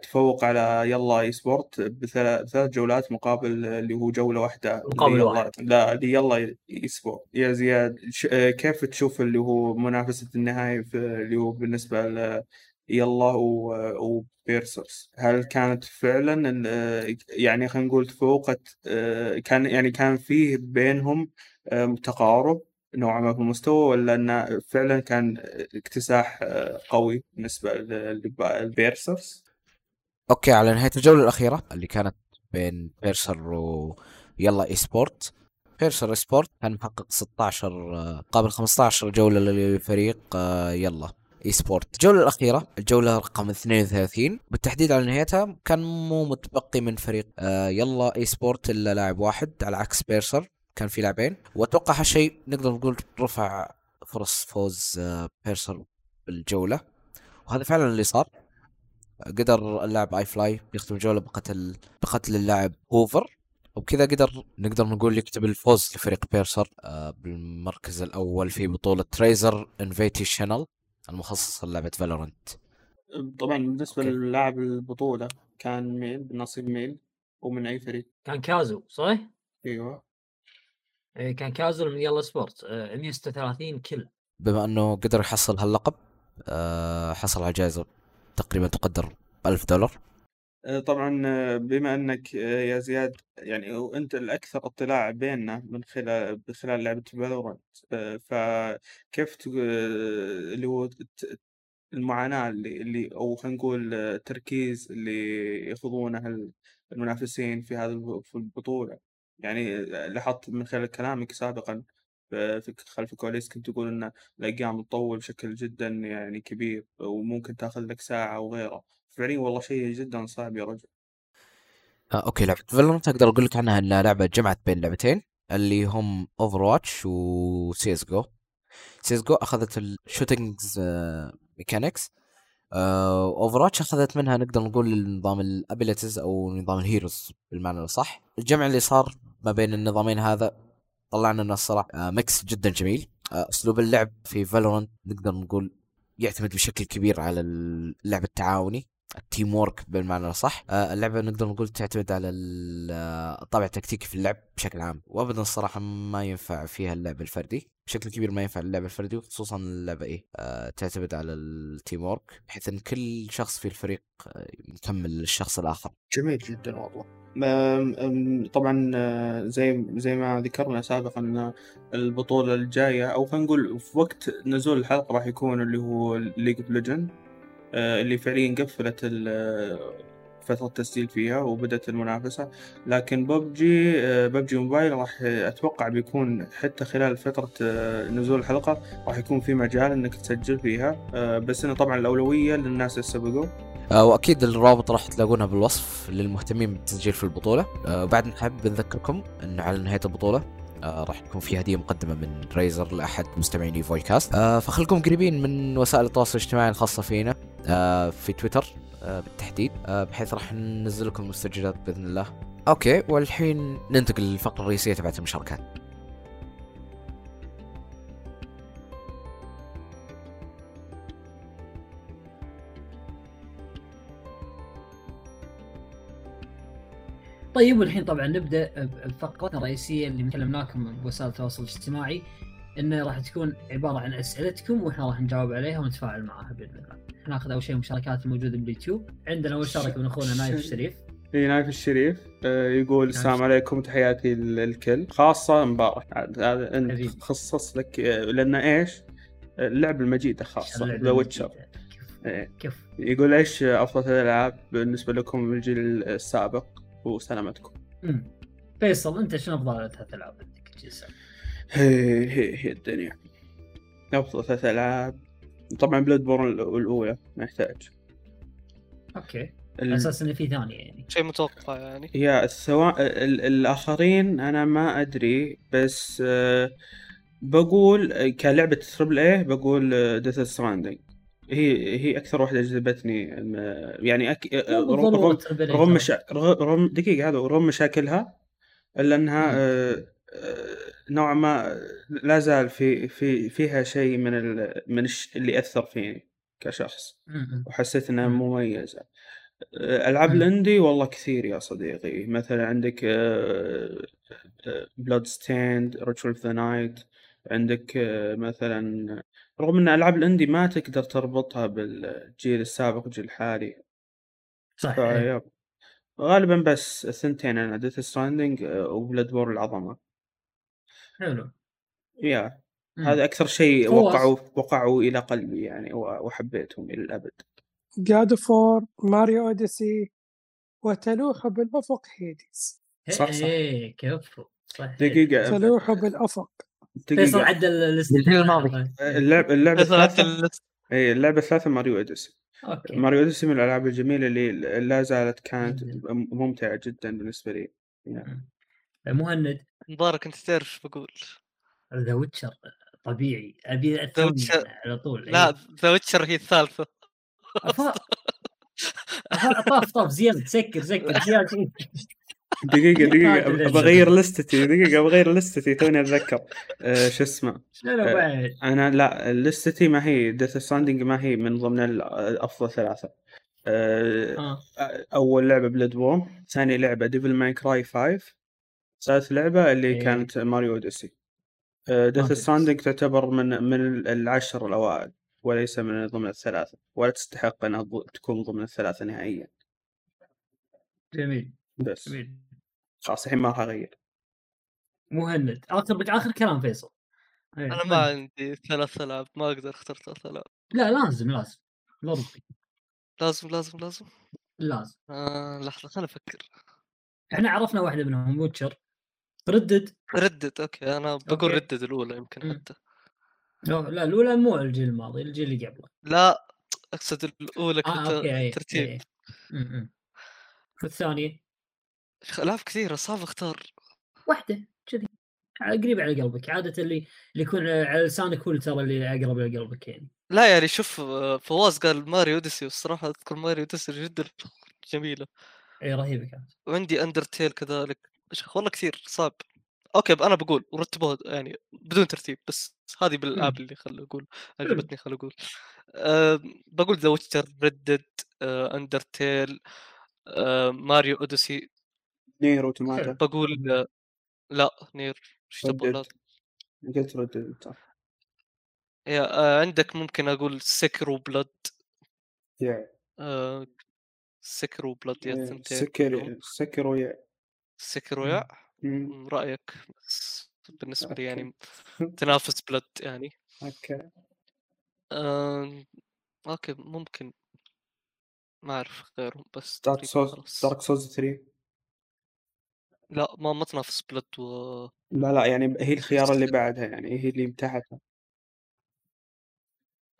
تفوق على يلا esport بثلاث جولات مقابل اللي هو جولة واحدة مقابل واحد. لا ليلا esport يا زياد آه، كيف تشوف اللي هو منافسة النهائي اللي هو بالنسبة ل يلا و- وبيرسرز هل كانت فعلا آه، يعني خلينا نقول تفوقت آه، كان يعني كان فيه بينهم آه، تقارب نوعا ما في المستوى ولا انه فعلا كان اكتساح قوي بالنسبة للبيرسرز okay على نهاية الجولة الأخيرة اللي كانت بين بيرسر ويلا esport بيرسر sport كان محقق 16 آه، مقابل 15 جولة لفريق آه، يلا. esport الجولة الأخيرة الجولة رقم 32 بالتحديد على نهايتها كان مو متبقي من فريق آه، يلا esport إلا لاعب واحد على عكس بيرسر كان في لاعبين. وأتوقع هالشيء نقدر نقول رفع فرص فوز آه، بيرسر بالجولة. وهذا فعلا اللي صار. قدر اللاعب اي فلاي يختم الجوله بقتل بقتل اللاعب اوفر وبكذا قدر نقدر نقول يكتب الفوز لفريق بيرسر آه، بالمركز الأول في بطولة تريزر Invitational المخصصه للعبة فالورنت طبعا بالنسبة okay. للاعب البطولة كان مين بنصيب مين ومن أي فريق. كان كازو صح؟ أيوه. إيه كان كازو من يلا sport آه، 136 kill بما أنه قدر يحصل هاللقب آه، حصل على جائزة تقريبا تقدر ألف دولار. آه، طبعا آه، بما أنك آه، يا زياد يعني وأنت الأكثر اطلاع بيننا من خلال بخلال لعبة فالورانت فكيف اللي هو المعاناة اللي, اللي أو خلينا نقول التركيز اللي يخوضونه ال- المنافسين في الب- في البطولة. يعني لاحظت من خلال كلامك سابقا في خلف الكواليس كنت تقول إن الأيام تطول بشكل جدا يعني كبير وممكن تأخذ لك ساعة وغيره فعليا والله شيء جدا صعب يا رجل. آه، okay لعبة فالورنت أقدر أقول لك عنها إنها لعبة جمعت بين لعبتين اللي هم اوفر واتش وسي اس جو سي اس جو أخذت ال shooting mechanics اوفر واتش أخذت منها نقدر نقول نظام ال abilities أو نظام ال heroes بالمعنى الصح. الجمع اللي صار ما بين النظامين هذا طلعنا إنه الصراحه آه، mix جدا جميل. آه، أسلوب اللعب في فالورانت نقدر نقول يعتمد بشكل كبير على اللعب التعاوني. ال teamwork بالمعنى الصح آه، اللعبة نقدر نقول تعتمد على ال- آه، الطابع التكتيكي في اللعب بشكل عام. وابدا الصراحه ما ينفع فيها اللعب الفردي. بشكل كبير ما ينفع اللعب الفردي خصوصا اللعبة إيه آه، تعتمد على ال teamwork بحيث إن كل شخص في الفريق يكمل الشخص الآخر. جميل جدا والله. طبعا زي زي ما ذكرنا سابقا ان البطولة الجاية أو خلينا نقول في وقت نزول الحلقة راح يكون اللي هو ليج اوف ليجند اللي فعليا قفلت ال- فترة التسجيل فيها وبدأت المنافسة. لكن ببجي ببجي موبايل راح أتوقع بيكون حتى خلال فترة آه، نزول الحلقة راح يكون في مجال إنك تسجل فيها. آه، بس إنه طبعا الأولوية للناس اللي سبقوا آه، وأكيد الروابط راح تلاقونها بالوصف للمهتمين بالتسجيل في البطولة. آه، وبعد نحب نذكركم انه على نهاية البطولة آه، راح يكون في هدية مقدمة من Razer لأحد مستمعين فوي كاست آه، فخلكم قريبين من وسائل التواصل الاجتماعي الخاصة فينا. آه، في تويتر آه، بالتحديد آه، بحيث راح ننزل لكم المستجدات بإذن الله okay والحين ننتقل للفقرة الرئيسية تبعت المشاركات طيب والحين طبعا نبدأ بفقرتنا الرئيسيه اللي نكلم لكم بوسائل التواصل الاجتماعي انه راح تكون عبارة عن أسئلتكم وإحنا راح نجاوب عليها ونتفاعل معها بإذن الله. ناخذ أول شيء المشاركات الموجودة باليوتيوب، عندنا اول مشاركه من أخونا نايف الشريف. اي نايف الشريف آه، يقول السلام عليكم تحياتي للكل خاصة مبارك هذا أنت. خصص لك آه، لأن إيش؟ اللعبة المجيدة خاصة اللعبة The Witcher. إيه. كيف؟ يقول إيش أفضل ثلاث العاب بالنسبة لكم من الجيل السابق وسلامتكم. فيصل أنت شنو أفضل ثلاث العاب عندك تجلس؟ هي هي هي الدنيا أفضل ثلاث العاب طبعا Bloodborne الأولى ما يحتاج okay ال- على أساس انه في ثانية يعني. شيء متوقع يعني يا السواء ال- الآخرين أنا ما أدري بس آه، بقول آه، كلعبة triple A بقول Death Stranding هي هي أكثر واحدة جذبتني آه، يعني أك... آه، رغم رغم رغم. مشا... رغم دقيقة هذا رغم مشاكلها إلا إنها. آه، آه، نوعا ما لا زال في في فيها شيء من ال من الش اللي اثر فيني كشخص. وحسيت إنها مم. مميزة ألعاب. ال indie والله كثير يا صديقي مثلا عندك Bloodstained Ritual of the Night عندك مثلا رغم إن ألعاب ال indie ما تقدر تربطها بالجيل السابق والجيل الحالي صح. فيب غالبا بس الثنتين أنا Death Stranding و Bloodborne العظمة حلو يا مم. هذا أكثر شيء. وقعوا وقعوا إلى قلبي يعني وحبيتهم إلى الأبد God of War Mario Odyssey وتلوح بالأفق Hades صح، صح. إيه كفو صح دقيقة تلوح بالأفق فيصل عدل الاست- الجيل الماضي. اللعب اللعبة فيصل عدل الثالثة ال list. اي اللعبة الثالثة Mario Odyssey okay Mario Odyssey من الألعاب الجميلة اللي لا زالت كانت جداً. ممتعة جدا بالنسبة لي مم. مهند. مبارك أنت تعرف إيش بقول. The Witcher طبيعي. أبي. على طول لا إيه. The Witcher هي أفا- طاف طاف زياد سكر سكر زياد دقيقة هذا اللي بغير list تي دقيقة بغير list تي توني أتذكر. آه، شو اسمه؟ آه، أنا لا list تي ما هي Death Stranding ما هي من ضمن الأفضل ثلاثة. آه، أول لعبة Bloodborne ثاني لعبة Devil May Cry 5 ثالث لعبة اللي إيه. كانت Mario Odyssey. Death okay. Stranding تعتبر من من العشر الأوائل وليس من ضمن الثلاثة ولا تستحق أنها تكون ضمن الثلاثة نهائيا. جميل بس. جميل. خلاص الحين ما راح أغير. مهند. آخر آخر كلام فيصل. إيه، أنا. ما عندي ثلاث ألعاب ما أقدر أختار ثلاث ألعاب. لا لازم لازم. ضروري لازم لازم لازم. لازم. آه لحظة خليني أفكر. إحنا عرفنا واحدة منهم Witcher Red Dead؟ Red Dead okay أنا بقول okay. Red Dead الأولى يمكن. حتى. لا لا، الأولى مو الجيل الماضي الجيل اللي قبله. لا أقصد الأولى آه كنت أوكي أي، ترتيب. أي. م- م. والثانية؟ العاب كثيرة صعب أختار. واحدة كذي. قريب على قلبك عادة اللي اللي يكون على لسانك هو ترى اللي أقرب لقلبك يعني. لا يعني شوف آه، فواز قال Mario Odyssey والصراحة أذكر Mario Odyssey جدا جميلة. إي رهيبة كانت. وعندي Undertale كذلك. والله كثير صعب. okay أنا بقول ورتبوها يعني بدون ترتيب بس هذه بالالعاب مم. اللي خل أقول عجبتني خل أقول. أه بقول ذا ويتشر أه اندرتيل أه ماريو اوديسي نير اوتوماتا بقول آه، لا نير إيش تبغى؟ قلت ردد انت يا آه عندك ممكن أقول سكرو بلاد يا. آه سكرو بلاد يا كلهم. سكر سكر ويا سكرو مم. يا. مم. رأيك بس بالنسبة لي يعني. تنافس Blood يعني. okay. آه... okay ممكن. ما أعرف غيرهم بس Dark خلاص. Dark Souls 3 لا ما ما تنافس Blood و لا لا يعني هي الخيار اللي بعدها يعني هي اللي تحتها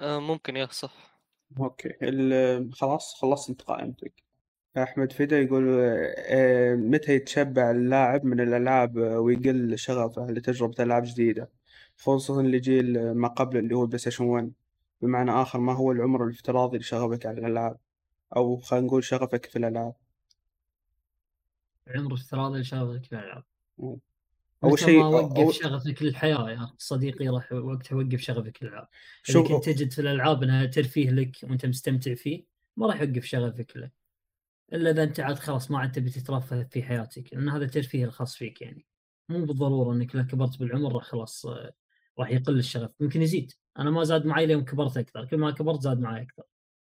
آه ممكن يا صح. okay ال- خلاص خلصت أنت. قائمتك أحمد فدا يقول آه، متى يتشبع اللاعب من الألعاب آه، ويقل شغفه لتجربة ألعاب جديدة خصوصا لجيل ما قبل اللي هو ال PlayStation 1 بمعنى آخر ما هو العمر الافتراضي لشغفك على الألعاب؟ أو خلينا نقول شغفك في الألعاب. عمر افتراضي لشغفك في الألعاب. أول شيء- ما أو- وقف شغفك للحياة يا صديقي راح وقتها وقف شغفك للالعاب إذا شوف كنت تجد في الألعاب إنها ترفيه لك وأنت مستمتع فيه ما راح يوقف شغفك له إلا إذا أنت عاد خلاص ما عاد تبي تترفه في حياتك لأن هذا ترفيه الخاص فيك يعني مو بالضرورة إنك لا كبرت بالعمر راح خلاص آه، راح يقل الشغف ممكن يزيد أنا ما زاد معي لين كبرت أكثر كل ما كبرت زاد معي أكثر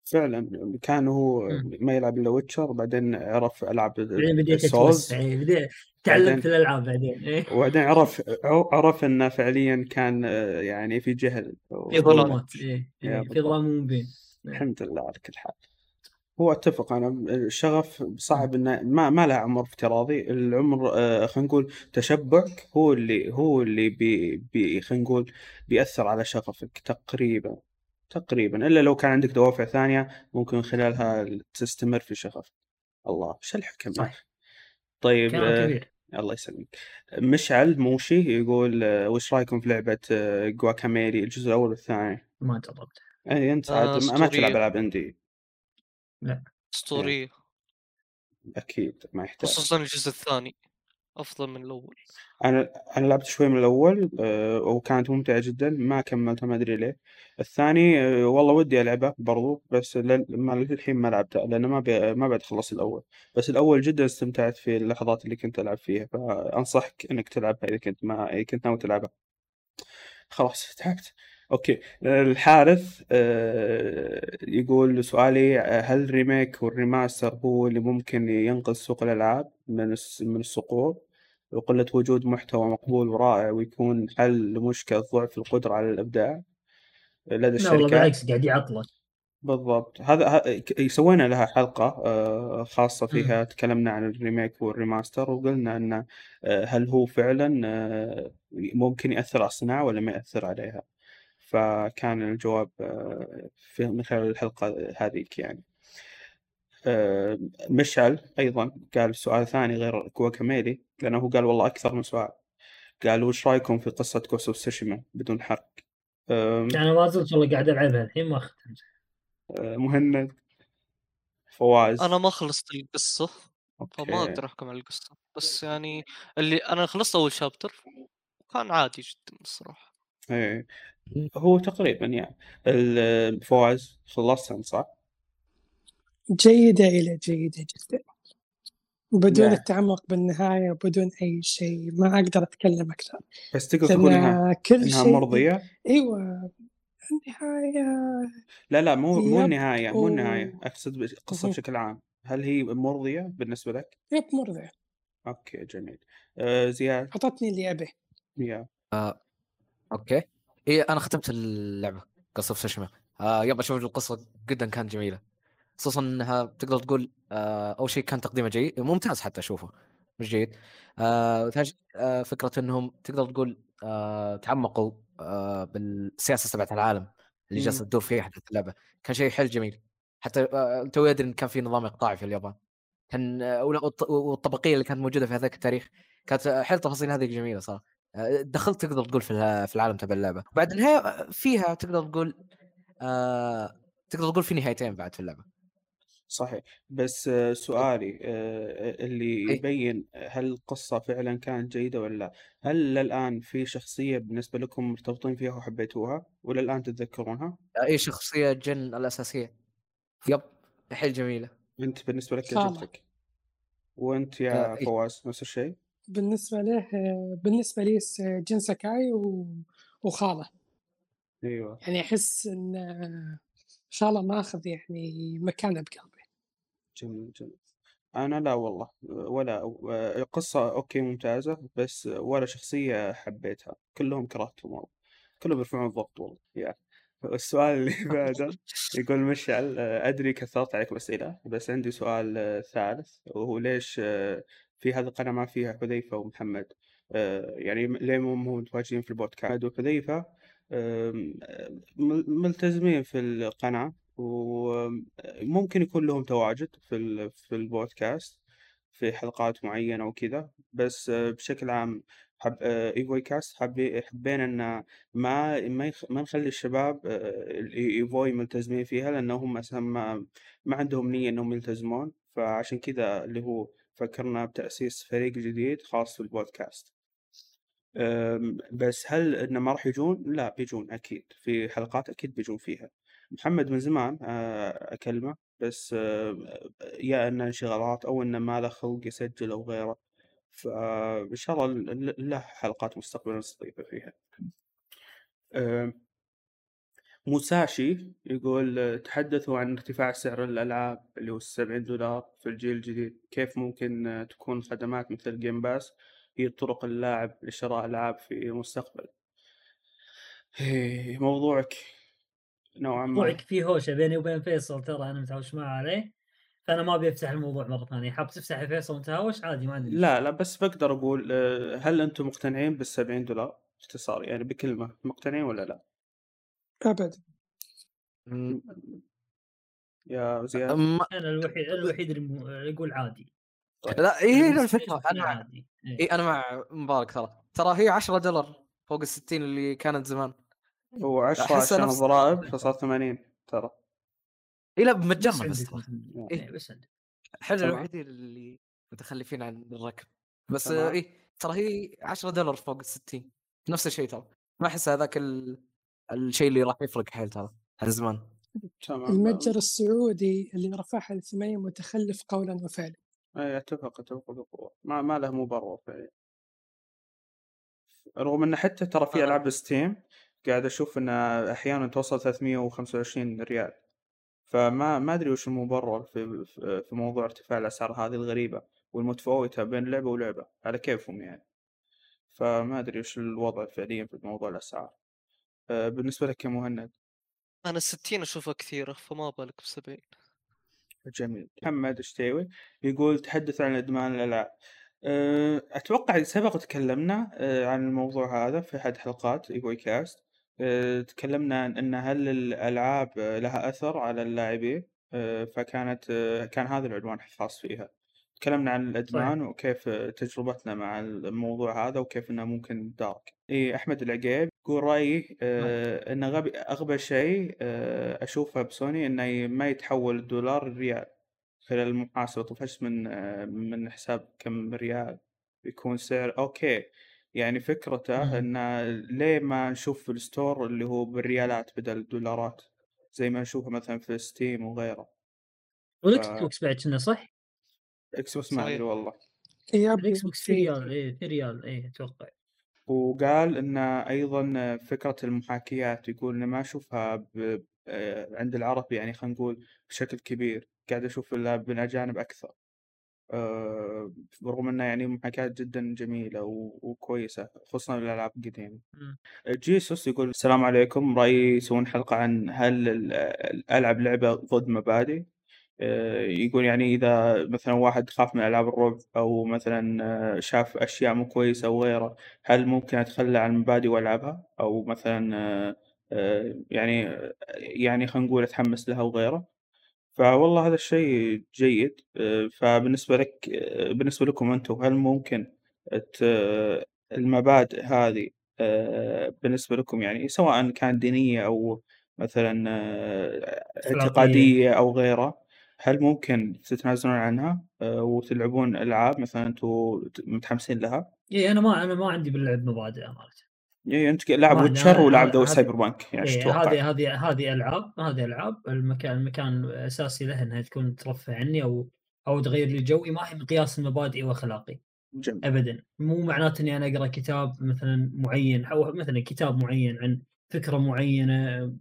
فعلا كان هو. ما يلعب إلا Witcher بعدين عرف ألعاب بعدين بديت ال Souls إيه، بديت تعلمت الألعاب بعدين إيه. وبعدين عرف عرف إنه فعليا كان آه، يعني في جهل في. ظلمات إيه. إيه. في. ظلام مبين. الحمد لله على كل حال هو اتفق أنا الشغف صعب إنه ما ما له عمر افتراضي العمر آه، خلينا نقول تشبعك هو اللي هو اللي بي, بي خلينا نقول بيأثر على شغفك تقريبا تقريبا إلا لو كان عندك دوافع ثانية ممكن من خلالها تستمر في شغفك. الله إيش الحكم؟ صح طيب كلام آه، كبير. الله يسلمك. مشعل موشي يقول آه، وش رأيكم في لعبة آه، جواكاميلي الجزء الأول والثاني؟ ما جربت أي أنت آه، عاد ما- ما أسطورية. تلعب عندي اسطوريه أكيد ما يحتاج. خصوصا الجزء الثاني أفضل من الأول. أنا أنا لعبت شوي من الأول آه، وكانت ممتعة جدا ما كملتها ما أدري ليه. الثاني آه، والله ودي ألعبه برضو بس للحين ما لعبته لأنه ما بي... ما بعد خلص الأول. بس الأول جدا استمتعت في اللحظات اللي كنت ألعب فيها فأنصحك إنك تلعبها إذا كنت ما إذا كنت ناوي تلعبها. خلاص تعبت okay. الحارث آه، يقول سؤالي آه، هل ال remake وال remaster هو اللي ممكن ينقذ سوق الألعاب من من السقوط؟ وقلة وجود محتوى مقبول ورائع ويكون حل لمشكلة ضعف القدرة على الإبداع لدى لا والله الشركات؟ بالعكس قاعد يعطلك. بالضبط. هذا سوينا لها حلقة آه، خاصة فيها تكلمنا عن ال remake وال remaster وقلنا أن هل هو فعلا ممكن يأثر على الصناعة ولا ما يأثر عليها؟ فكان الجواب آه، في من خلال الحلقة هذيك يعني. آه، مشعل أيضا قال سؤال ثاني غير كوكاميلي لأنه هو قال والله أكثر من سؤال. قال وش رأيكم في قصة Ghost of Tsushima بدون حرق؟ أنا ما زلت والله قاعد ألعبها الحين ما ختمت آه، مهند. فواز. أنا ما خلصت القصة فما okay. أقدر أحكم على القصة. بس يعني اللي أنا خلصت أول chapter وكان عادي جدا الصراحة. إيه. هو تقريبا يعني. ال- فواز خلصت أنت صح؟ جيدة إلى جيدة جدا. بدون نعم. التعمق بالنهاية وبدون أي شيء ما أقدر أتكلم أكثر. بس تقدر تقول إنها كل إنها شيء مرضية؟ أيوة. النهاية لا لا مو مو النهاية مو النهاية. أقصد القصة. بشكل عام. هل هي مرضية بالنسبة لك؟ yep مرضي okay جميل. آه زياد؟ أعطتني اللي أبيه يا. آه، okay. اي أنا ختمت اللعبة Ghost of Tsushima. آه يبا شوف القصة جدا كانت جميلة. خصوصا إنها تقدر تقول آه أول شيء كان تقديمه جيد ممتاز حتى اشوفه مش جيد. آه آه فكرة إنهم تقدر تقول آه تعمقوا آه بالسياسة تبعت العالم اللي جالسة. تدور فيه احداث اللعبة. كان شيء حيل جميل. حتى آه تو أدري إن كان في نظام إقطاعي في اليابان. كان آه، والطبقية اللي كانت موجودة في هذاك التاريخ كانت حيل تفاصيل هذه جميلة صراحة. دخلت تقدر تقول في في العالم تبع اللعبة. بعد النهاية آه، فيها تقدر تقول آه تقدر تقول في نهايتين بعد في اللعبة. صحيح. بس آه، سؤالي آه، اللي أي. يبين هل القصة فعلا كانت جيدة ولا لا هل الآن في شخصية بالنسبة لكم مرتبطين فيها وحبيتوها؟ ولا الآن تتذكرونها؟ أي شخصية Jin الأساسية. yep حيل جميلة. أنت بالنسبة لك وأنت آه، يا إيه. فواز نفس الشيء؟ بالنسبة له بالنسبة لي Jin Sakai. وخالة. أيوه. يعني أحس إن خالة ماخذ يعني مكانه بقلبي. جميل جميل. أنا لا والله ولا قصة أوكي ممتازة بس ولا شخصية حبيتها. كلهم كرهتهم والله كلهم يرفعون الضغط والله يا. السؤال اللي بعده يقول مشعل أدري كثرت عليكم أسئلة بس عندي سؤال ثالث وهو ليش في هذه القناة ما فيها حذيفة ومحمد. آه، يعني ليه مو متواجدين في البودكاست؟ مل- ملتزمين في القناة وممكن يكون لهم تواجد في في البودكاست في حلقات معينة وكذا بس آه، بشكل عام حب آه، ايفوي كاست حبي حبينا إن ما ما يخ... ما نخلي الشباب الإيفوي ملتزمين فيها لأنهم أساسا ما ما عندهم نية إنهم يلتزمون فعشان كذا اللي هو فكرنا بتأسيس فريق جديد خاص في البودكاست. أم، بس هل إنه ما راح يجون؟ لا بيجون أكيد. في حلقات أكيد بيجون فيها. محمد من زمان آه، أكلمه بس آه، يا إنه انشغالات أو إنه ما له خلق يسجل أو غيره. فان شاء الله له حلقات مستقبلا نستضيفه فيها. موساشي يقول تحدثوا عن ارتفاع سعر الألعاب اللي هو السبعين دولار في الجيل الجديد. كيف ممكن تكون خدمات مثل Game Pass هي طرق اللاعب لشراء ألعاب في المستقبل؟ موضوعك نوعا ما. موضوعك فيه هوشة بيني وبين فيصل ترى أنا متهاوش معه عليه فأنا ما أبي أفتح الموضوع مرة ثانية. حاب تفتح فيصل متهاوش عادي ما عندي لا. لا بس بقدر أقول آه، هل أنتم مقتنعين بالسبعين دولار باختصار؟ يعني بكلمة مقتنعين ولا لا؟ أبد م- يا زياد. ما- أنا الوحيد الوحيد اللي يقول عادي. لا إيه هنا بالنسبة لي الفكرة أنا مع عادي. إيه. إيه أنا مع مبارك ترى. ترى هي 10 دولار فوق ال 60 اللي كانت زمان. هو عشرة أحسها عشان نفس- الضرائب فصار ثمانين ترى. اي لا عندك بس. إيه. إيه، بس تمام. الوحيدين اللي متخلفين عن الركب. بس إيه ترى هي 10 دولار فوق ال 60 نفس الشيء ترى. ما أحس هذاك ال... الشيء اللي راح يفرق حيل ترى على زمان المتجر السعودي اللي رفعها ل 8 متخلف قولا وفعلا. اي أتفق أتفق بقوة. ما ما له مبرر فعليا. رغم ان حتى ترى في آه. ألعاب ستيم قاعد أشوف انها أحيانا توصل 325 ريال. فما ما أدري وش المبرر في في موضوع ارتفاع الأسعار هذه الغريبة والمتفاوتة بين لعبة ولعبة. على كيفهم يعني؟ فما أدري وش الوضع فعليا في موضوع الأسعار. آه، بالنسبة لك يا مهند أنا 60 أشوفها كثيرة فما بالك ب 70 جميل. محمد الشتيوي يقول تحدث عن ادمان الالعاب أه، أتوقع سبق تكلمنا أه، عن الموضوع هذا في أحد حلقات ايبوي كاست تكلمنا عن إن هل الألعاب لها أثر على اللاعبين؟ فكانت كان هذا العنوان الخاص فيها. تكلمنا عن الإدمان وكيف أه، تجربتنا مع الموضوع هذا وكيف إنه ممكن دارك إي أحمد العقيب يقول رأيي أه، ان غبي أغبى شيء أه، أشوفه بسوني إنه ما يتحول الدولار الريال خلال المحاسبة. طفشت من آه، من حساب كم ريال يكون سعر؟ okay. يعني فكرته مم. إن ليه ما نشوف في ال store اللي هو بالريالات بدل الدولارات؟ زي ما نشوفه مثلا في Steam وغيره. وال Xbox بعد كنا صح؟ Xbox ما ادري. والله yep ال Xbox في في ريال إيه في ريال إيه أتوقع. وقال إن أيضا فكرة المحاكيات يقول انه ما أشوفها ب... آه، عند العرب يعني خلينا نقول بشكل كبير. قاعد أشوف بالاجانب أكثر. آه، برغم انها يعني محاكاة جدا جميلة و- وكويسة خصوصا الألعاب القديمة. مم. جيسوس يقول السلام عليكم. رأيي يسوون حلقة عن هل ال- ألعب لعبة ضد مبادئ؟ آه، يقول يعني إذا مثلا واحد خاف من ألعاب الرعب أو مثلا آه، شاف أشياء مو كويسة أو غيره هل ممكن أتخلى عن المبادئ وألعبها؟ أو مثلا آه، آه، يعني يعني خلينا نقول أتحمس لها وغيره فوالله هذا الشيء جيد. آه، فبالنسبة لك آه، بالنسبة لكم أنتم هل ممكن المبادئ هذه آه، بالنسبة لكم يعني سواء كانت دينية أو مثلا آه،. اعتقادية أو غيره هل ممكن تتنازلون عنها؟ آه، وتلعبون ألعاب مثلا أنتم متحمسين لها؟ إيه أنا ما أنا ما عندي باللعب مبادئ أمانة. يعني أنت لاعب Witcher ولاعب ذوي هذا- Cyberpunk يعني إيش إيه تتوقع؟ هذه هذه هذه ألعاب هذه ألعاب. المكان المكان الاساسي لها إنها تكون ترفه عني أو أو تغير لي جوي. ما هي مقياس مبادئي وأخلاقي. جميل. ابدا. مو معناته إني أنا أقرأ كتاب مثلا معين أو مثلا كتاب معين عن فكرة معينة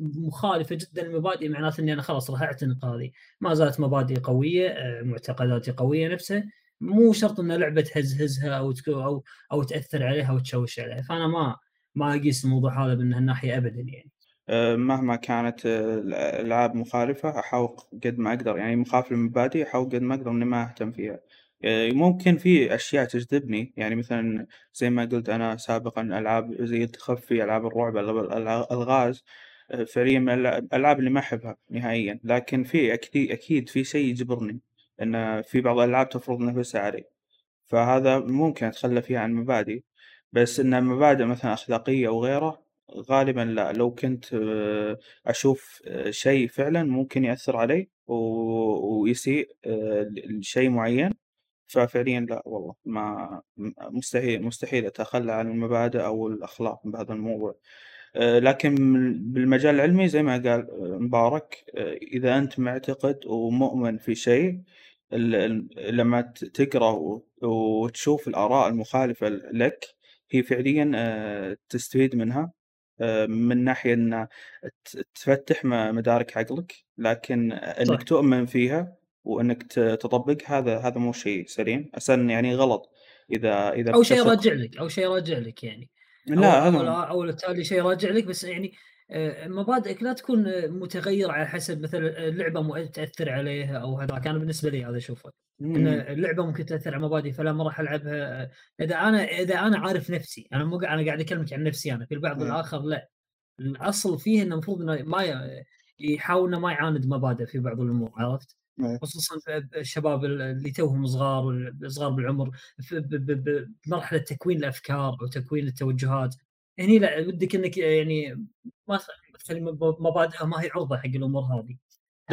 مخالفة جدا لمبادئي معناته إني أنا خلاص راح اعتنق هذه. ما زالت مبادئي قوية آه، معتقداتي قوية نفسها مو شرط إن لعبة تهزهزها أو أو أو تأثر عليها وتشوش عليها. فأنا ما ما أقيس الموضوع هذا من هالناحية ابدا يعني. آه، مهما كانت آه، الألعاب مخالفة أحاول قد ما أقدر يعني مخالف للمبادئ أحاول قد ما أقدر إني ما أهتم فيها. ممكن في أشياء تجذبني يعني مثلا زي ما قلت أنا سابقا ألعاب زي التخفي ألعاب الرعب آه، فعليا من الألعاب اللي ما أحبها نهائيا لكن في أكيد أكيد في شيء يجبرني إن في بعض الألعاب تفرض نفسها علي. فهذا ممكن أتخلى فيها عن مبادئ بس إن مبادئ مثلا أخلاقية أو غيره غالبا لا. لو كنت آه، أشوف آه، شيء فعلا ممكن يأثر علي ويسيء آه، لشيء معين. ففعليا لا والله ما مستحيل مستحيل أتخلى عن المبادئ أو الأخلاق بهذا الموضوع. لكن بالمجال العلمي زي ما قال آه، مبارك آه، إذا أنت معتقد ومؤمن في شيء لما ت- تقرأ و- وتشوف الآراء المخالفة لك هي فعليا آه، تستفيد منها آه، من ناحية أن ت- تفتح مدارك عقلك لكن صح. تؤمن فيها وأنك ت- تطبق هذا هذا مو شيء سليم أصلا يعني غلط إذا إذا أو شيء بتثق- راجع لك أو شيء راجع لك يعني لا أو أو, أو بالتالي شيء راجع لك بس يعني آه، مبادئك لا تكون آه، متغيره على حسب مثلا اللعبة تأثر عليها أو هذا كان بالنسبة لي هذا اشوفه إن. اللعبة ممكن تأثر على مبادئي فلا ما راح ألعبها إذا أنا إذا أنا عارف نفسي أنا مو أنا قاعد أكلمك عن نفسي أنا في البعض مم. الآخر لا الأصل فيه إنه المفروض إنه ما يحاول إنه ما يعاند مبادئ في بعض الأمور عرفت؟ إيه. خصوصا الشباب اللي توهم صغار والصغار بالعمر بمرحلة تكوين الأفكار أو تكوين التوجهات. هني لا ودك إنك يعني ما تخلي مبادئها ما هي عرضه حق الأمور هذه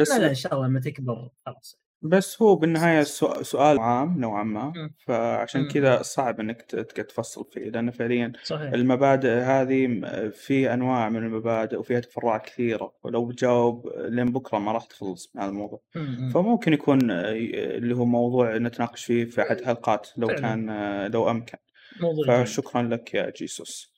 بس لا لا. إن شاء الله لما تكبر خلاص. بس هو بالنهاية سؤال عام نوعا ما. فعشان. كذا صعب ت- تقدر تفصل فيه لأن فعليا صحيح المبادئ هذه م- في أنواع من المبادئ وفيها تفرعات كثيرة ولو بتجاوب لين بكرة ما راح تخلص من هذا الموضوع مم. فممكن يكون اللي هو موضوع نتناقش فيه في أحد الحلقات لو فعلاً. كان لو أمكن موضوع جيد. فشكرا لك يا جيسوس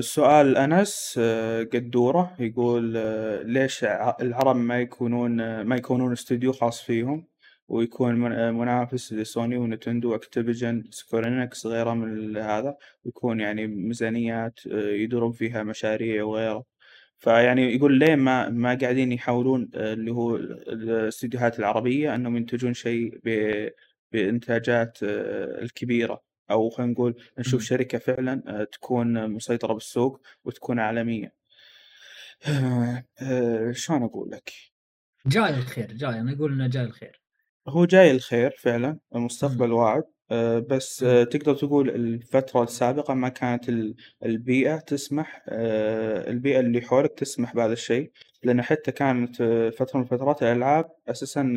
سؤال أنس آه، قدورة يقول آه، ليش العرب ما يكونون آه، ما يكونون استوديو خاص فيهم؟ ويكون من- منافس لسوني و Nintendo و Activision Square Enix غيره من هذا؟ ويكون يعني ميزانيات يدورون فيها مشاريع وغيره. فيعني يقول ليه ما ما قاعدين يحاولون اللي هو الاستديوهات العربية أنهم ينتجون شيء ب- بإنتاجات آه، الكبيرة. أو خلينا نقول نشوف مم. شركة فعلا آه، تكون مسيطرة بالسوق وتكون عالمية. آه، آه، شلون أقول لك؟ جاي الخير جاي أنا أقول إنه جاي الخير. هو جاي الخير فعلا المستقبل واعد بس تقدر تقول الفترة السابقة ما كانت ال- البيئة تسمح البيئة اللي حولك تسمح بهذا الشيء لأن حتى كانت فترة من فترات الألعاب أساسا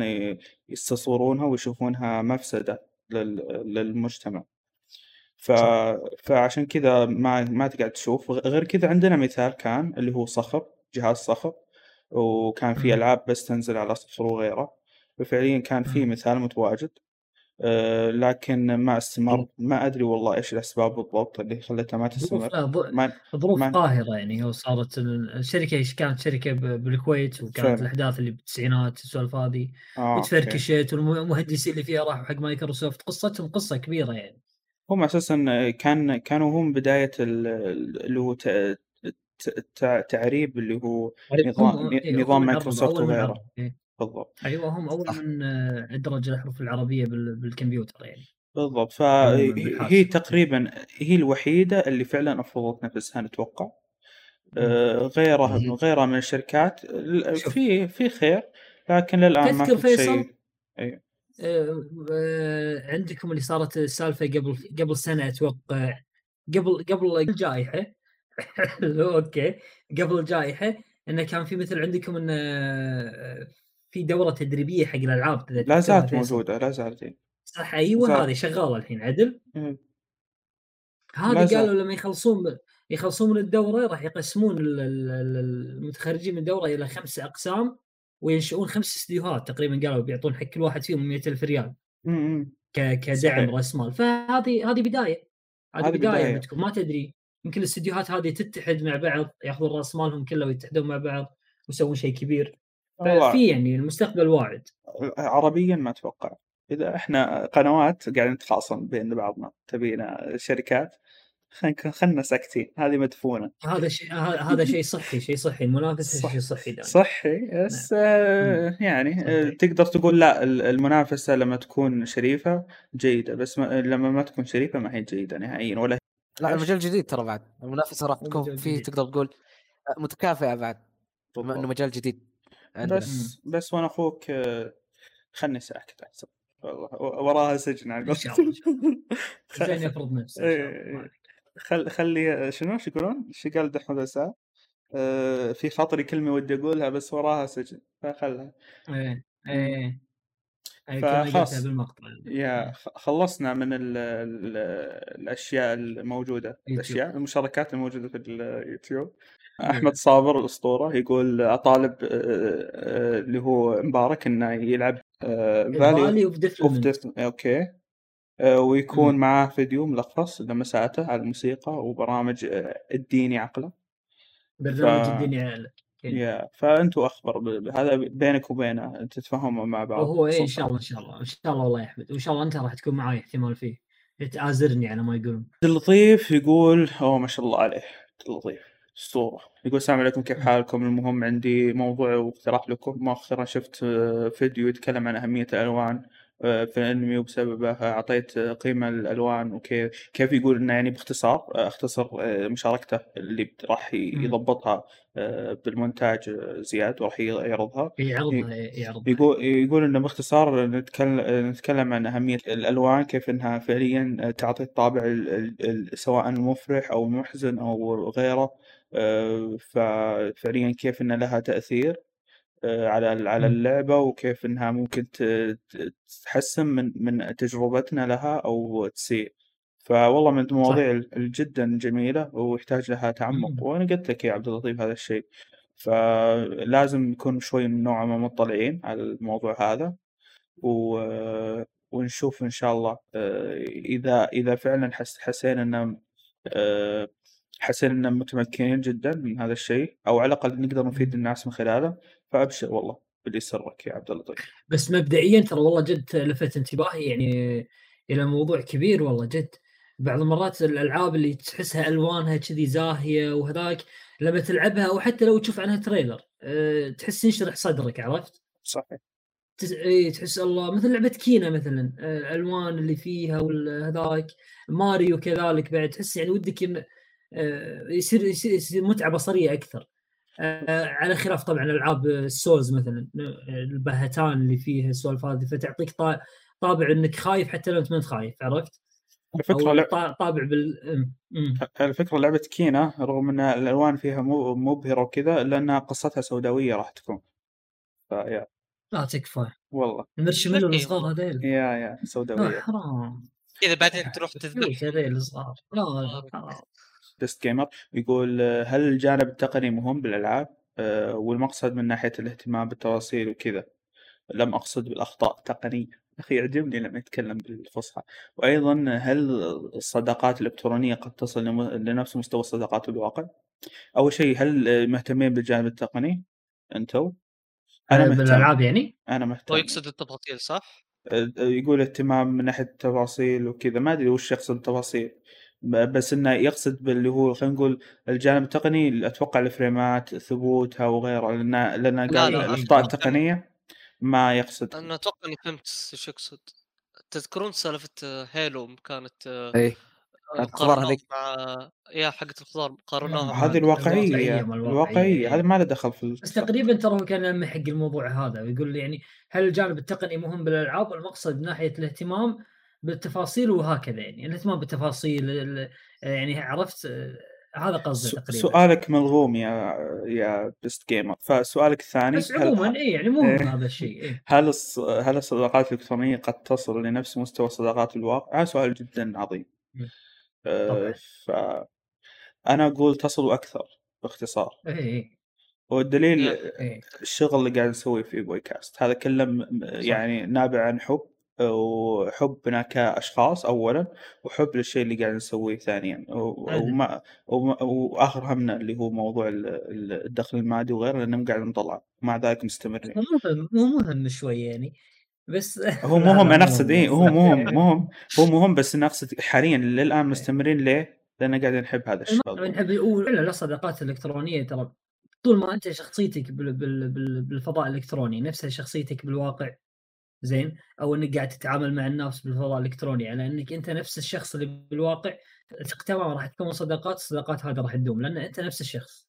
يستصورونها ويشوفونها مفسدة لل- للمجتمع. ف... فعشان كذا ما ما تقعد تشوف غير كذا عندنا مثال كان اللي هو صخر جهاز صخر وكان في مم. ألعاب بس تنزل على صخر وغيره. ففعليا كان في. مثال متواجد. آه، لكن ما استمر. ما أدري والله إيش الأسباب بالضبط اللي خلتها ما تستمر. ظروف ما قاهرة يعني. هو صارت ال- الشركة إيش؟ كانت شركة ب- بالكويت وكانت فعلا. الأحداث اللي بالتسعينات السوالف هذه. آه وتفركشت والمهندسين اللي فيها راحوا حق مايكروسوفت. قصتهم قصة كبيرة يعني. هم أساسا كان كانوا هم ال- اللي هو تعريب اللي هو نظام إيه نظام مايكروسوفت وغيره. إيه. بالضبط. أيوة هم صح. من أدرج الأحرف العربية بال- بالكمبيوتر يعني. بالضبط. فهي بالحاسب تقريبا هي الوحيدة اللي فعلا أفرضت نفسها نتوقع. آه، غيرها. غيرها من الشركات. في في خير لكن للآن ما فيصل شيء. آه، عندكم اللي صارت السالفة قبل قبل سنة أتوقع. قبل قبل الجائحة. أوكي. قبل الجائحة انه كان في مثل عندكم انه آه، في دورة تدريبية حق الألعاب لا زالت فيصل موجودة لا زالت. صح أيوه هذه شغالة الحين عدل. هذه قالوا لما يخلصون يخلصون من الدورة راح يقسمون ال- ال- ال- المتخرجين من الدورة إلى خمس أقسام. وينشئون خمس استديوهات تقريبا قالوا بيعطون حق كل واحد فيهم 100000 ريال. كدعم رأس مال. فهذه هذه بداية. هذه بداية بداية. بتكون ما تدري يمكن الاستديوهات هذه تتحد مع بعض يأخذون رأس مالهم كله ويتحدون مع بعض ويسوون شيء كبير. ففي يعني المستقبل واعد. عربيا ما أتوقع. إذا إحنا قنوات قاعدين نتخاصم بين بعضنا. تبينا شركات خلينا خلنا ساكتين هذه مدفونة. هذا شيء هذا شيء صحي شيء صحي. المنافسه صح شيء صحي دائما. صحي نعم بس مم. آه، يعني آه، صحي تقدر تقول لا ال- المنافسة لما تكون شريفة جيدة بس ما لما ما تكون شريفة ما هي جيدة نهائيا ولا لا المجال جديد ترى بعد. المنافسة راح تكون فيه تقدر تقول آه، متكافئة بعد. بما إنه مجال جديد عندنا. بس بس وأنا أخوك آه، خلني ساكت احسن والله وراها سجن على خ- زين يفرض نفسه إيه، خل خلي شنو؟ شو يقولون؟ شو قال دحمة بسام؟ آه، في خاطري كلمة ودي أقولها بس وراها سجن فخلها. إيه مم. إيه إيه فخلاص. بالمقطع. يا. خ- خلصنا من ال ال الأشياء الموجودة. يوتيوب. الأشياء المشاركات الموجودة في اليوتيوب. إيه. أحمد صابر الأسطورة يقول أطالب آه، آه، اللي هو مبارك إنه يلعب Valley Valley of Death آه، ويكون مم. معاه فيديو ملخص لمساته على الموسيقى وبرامج آه، الديني عقله. ف برنامج الدنيا أوكي. يا فأنتوا أخبر ب- ب- هذا بينك وبينه تتفاهموا مع بعض. وهو إيه إن شاء الله إن شاء الله إن شاء الله والله يا احمد وإن شاء الله أنت راح تكون معاي احتمال فيه. تآزرني على ما يقولون. عبد اللطيف يقول أوه ما شاء الله عليه عبد اللطيف أسطورة. يقول السلام عليكم كيف. حالكم؟ المهم عندي موضوع واقتراح لكم. مؤخرا شفت آه، فيديو يتكلم عن أهمية الألوان آه، في الأنمي وبسببه أعطيت آه، قيمة للألوان. وكيف كيف يقول إنه يعني باختصار أختصر آه، مشاركته اللي راح. يضبطها آه، بالمونتاج آه، زياد وراح يعرضها. يعرضها يعرضها. يقول يقول إنه باختصار نتكلم نتكلم عن أهمية الألوان كيف إنها فعليا تعطي الطابع ال- ال- ال- سواء المفرح أو المحزن أو غيره ففعليا كيف ان لها تأثير. على ال- على مم. اللعبة وكيف إنها ممكن تحسن من من تجربتنا لها أو تسيء. فوالله من المواضيع ال- الجدا جميلة ويحتاج لها تعمق. مم. وأنا قلت لك يا عبد اللطيف هذا الشيء. فلازم نكون شوي نوعا ما مطلعين على الموضوع هذا. و... ونشوف إن شاء الله آه، إذا إذا فعلا حس... حسينا إن آه، حسينا إن متمكنين جدا من هذا الشيء أو على الأقل نقدر نفيد الناس من خلاله فأبشر والله باللي يسرك يا عبد اللطيف. بس مبدئيا ترى والله جد لفت انتباهي يعني إلى موضوع كبير والله جد. بعض المرات الألعاب اللي تحسها ألوانها كذي زاهية وهذاك لما تلعبها أو حتى لو تشوف عنها تريلر أه تحس ينشرح صدرك عرفت؟ صحيح. تس... إيه تحس الله مثل لعبة كينا مثلا آه، الالوان اللي فيها والهذاك ماريو كذلك بعد تحس يعني ودك آه، يصير يصير, يصير متعة بصرية أكثر. على خلاف طبعا ألعاب السولز مثلا آه، البهتان اللي فيها السوالف هذه فتعطيك طا- طابع إنك خايف حتى لو أنت ما أنت خايف عرفت؟ أو لع... طا- طابع بال فكرة لعبة كينا رغم أن الألوان فيها مو مبهرة وكذا إلا أنها قصتها سوداوية راح تكون. فيا. لا تكفى. والله. المرشميلو الصغار هذيل. يا يا لا سوداوية حرام. كذا بعدين تروح تذبح. هذيل الصغار. لا لا حرام Best Gamer يقول آه، هل الجانب التقني مهم بالألعاب؟ آه، والمقصد من ناحية الاهتمام بالتفاصيل وكذا. لم أقصد بالأخطاء التقنية. أخي يعجبني لما يتكلم بالفصحى. وأيضا هل الصداقات الإلكترونية قد تصل لنفس مستوى الصداقات بالواقع؟ أول شيء هل آه، مهتمين بالجانب التقني؟ أنتوا؟ أنا مهتم. بالألعاب يعني؟ أنا هو مهتم يقصد التفاصيل صح؟ آه، يقول اهتمام من ناحية التفاصيل وكذا. ما أدري وش يقصد التفاصيل بس إنه يقصد باللي هو خلينا نقول الجانب التقني أتوقع الفريمات ثبوتها وغيره لأن لأن لا، قال لا، الاخطاء التقنيه ما يقصد. أنا أتوقع إني فهمت إيش يقصد. تذكرون سالفة هيلو كانت اي كانت الخضار قارناها هذيك مع يا حقة الخضار قارناها آه، هذه الواقعية الواقعية الواقعية إيه. هذا ما له دخل في بس تقريبا ترى هو كان لمح حق الموضوع هذا ويقول يعني هل الجانب التقني مهم بالألعاب؟ والمقصد من ناحية الاهتمام بالتفاصيل وهكذا يعني الاهتمام بالتفاصيل ال- يعني عرفت آه، هذا قصده سو- تقريبا سؤالك ملغوم يا يا Best Gamer فسؤالك الثاني بس عموما اي يعني مهم إيه. هذا الشيء إيه. هل الص... هل الصداقات الإلكترونية قد تصل لنفس مستوى الصداقات الواقع؟ هذا سؤال جدا عظيم. طبعاً. ف أنا أقول تصل أكثر باختصار. اي اي والدليل اي الشغل اللي قاعد نسويه في بوي كاست هذا كله يعني نابع عن حب وحبنا كأشخاص أولا وحب للشيء اللي قاعد نسويه ثانيا. وما وآخر همنا اللي هو موضوع ال- ال- الدخل المادي وغيره لأنه قاعد نطلع مع ذلك مستمرين. مو مهم مو مهم شوي يعني بس هو مهم أنا أقصد. إيه هو مهم مهم هو مهم بس أنا أقصد حاليا للآن مستمرين ليه؟ لأن قاعد نحب هذا الشيء نحب ولا لا الصداقات الالكترونيه ترى طول ما أنت شخصيتك بال بال بال بالفضاء الإلكتروني نفسها شخصيتك بالواقع زين؟ أو إنك قاعد تتعامل مع الناس بالفضاء الإلكتروني. على إنك أنت نفس الشخص اللي بالواقع. ثق تماما راح تكون صداقات الصداقات هذه راح تدوم لأن أنت نفس الشخص.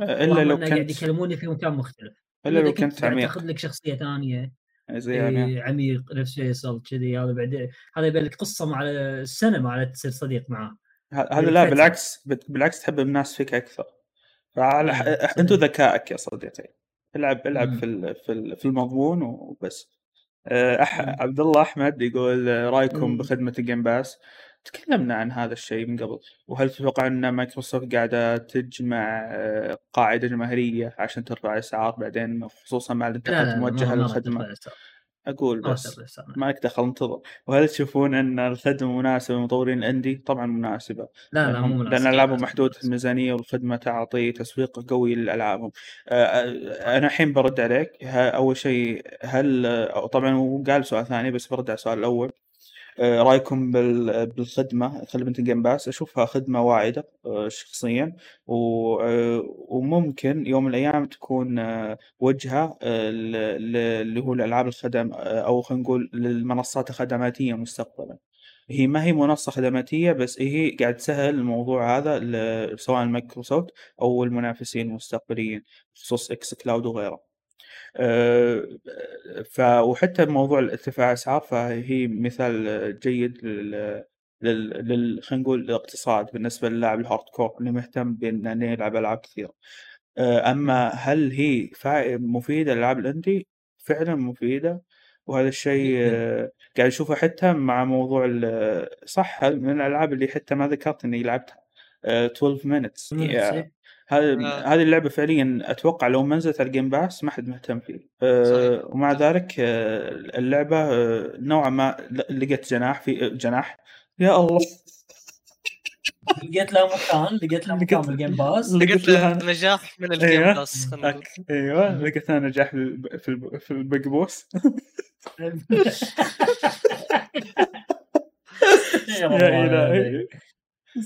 إلا لو إنه قاعد كنت يكلموني في مكان مختلف. إلا لو إذا كنت عميق. تأخذ لك شخصية ثانية. زي إيه عميق نفس فيصل كذي هذا بعدين هذا يبين لك قصة مع السنة مع تصير صديق معاه. هذا لا بالفترة. بالعكس بالعكس تحب الناس فيك أكثر. فعلى مم، انتو. ذكائك يا صديقي. العب العب. في في ال- في المضمون وبس. أح... مم. عبد الله أحمد يقول آه، رأيكم. بخدمة ال Game Pass تكلمنا عن هذا الشيء من قبل وهل تتوقع أن مايكروسوفت قاعدة تجمع آه، قاعدة جماهيرية عشان ترفع اسعار بعدين خصوصا مع لا الانتقادات لا لا الموجهة للخدمة. أقول بس ترفع الأسعار. ما لك دخل انتظر وهل تشوفون أن الخدمة مناسبة لمطورين ال indie؟ طبعا مناسبة لا لا مو لأنهم- مناسب لأن ألعابهم محدودة. الميزانية والخدمة تعطي تسويق قوي لالعابهم. أنا الحين برد عليك أول شيء هل طبعا هو قال سؤال ثاني بس برد على السؤال الأول رأيكم بال- بالخدمة خدمة ال Game Pass أشوفها خدمة واعدة آه، شخصيا آه، وممكن يوم من الأيام تكون آه، وجهة آه، اللي هو الالعاب الخدم آه، أو خلينا نقول للمنصات الخدماتية مستقبلا. هي ما هي منصة خدماتية بس هي قاعد تسهل الموضوع هذا سواء مايكروسوفت أو المنافسين المستقبليين بخصوص xCloud وغيره. آه، ف وحتى موضوع ارتفاع الأسعار فهي مثال جيد لل لل لل- خلينا نقول الاقتصاد بالنسبة للاعب ال hardcore اللي مهتم بانه يلعب ألعاب كثيرة. آه، أما هل هي فا- مفيدة للالعاب ال indie؟ فعلا مفيدة وهذا الشيء. آه، قاعد أشوفه حتى مع موضوع ال- صح من الألعاب اللي حتى ما ذكرت إني لعبتها آه، 12 minutes نفسه. هذه آه. هذه اللعبة فعليا أتوقع لو ما نزلت على ال Game Pass ما حد مهتم فيه آه، صحيح. ومع ذلك آه، اللعبة آه، نوعا ما ل- لقت جناح في جناح. يا الله. لقيت له مكان لقيت له مكان لقيت- بال Game Pass لقيت لها- له نجاح من ال Game أيوه. Pass أيوه. لقيت أنا نجاح في الب- في الب- في ال Big Boss. يا إلهي.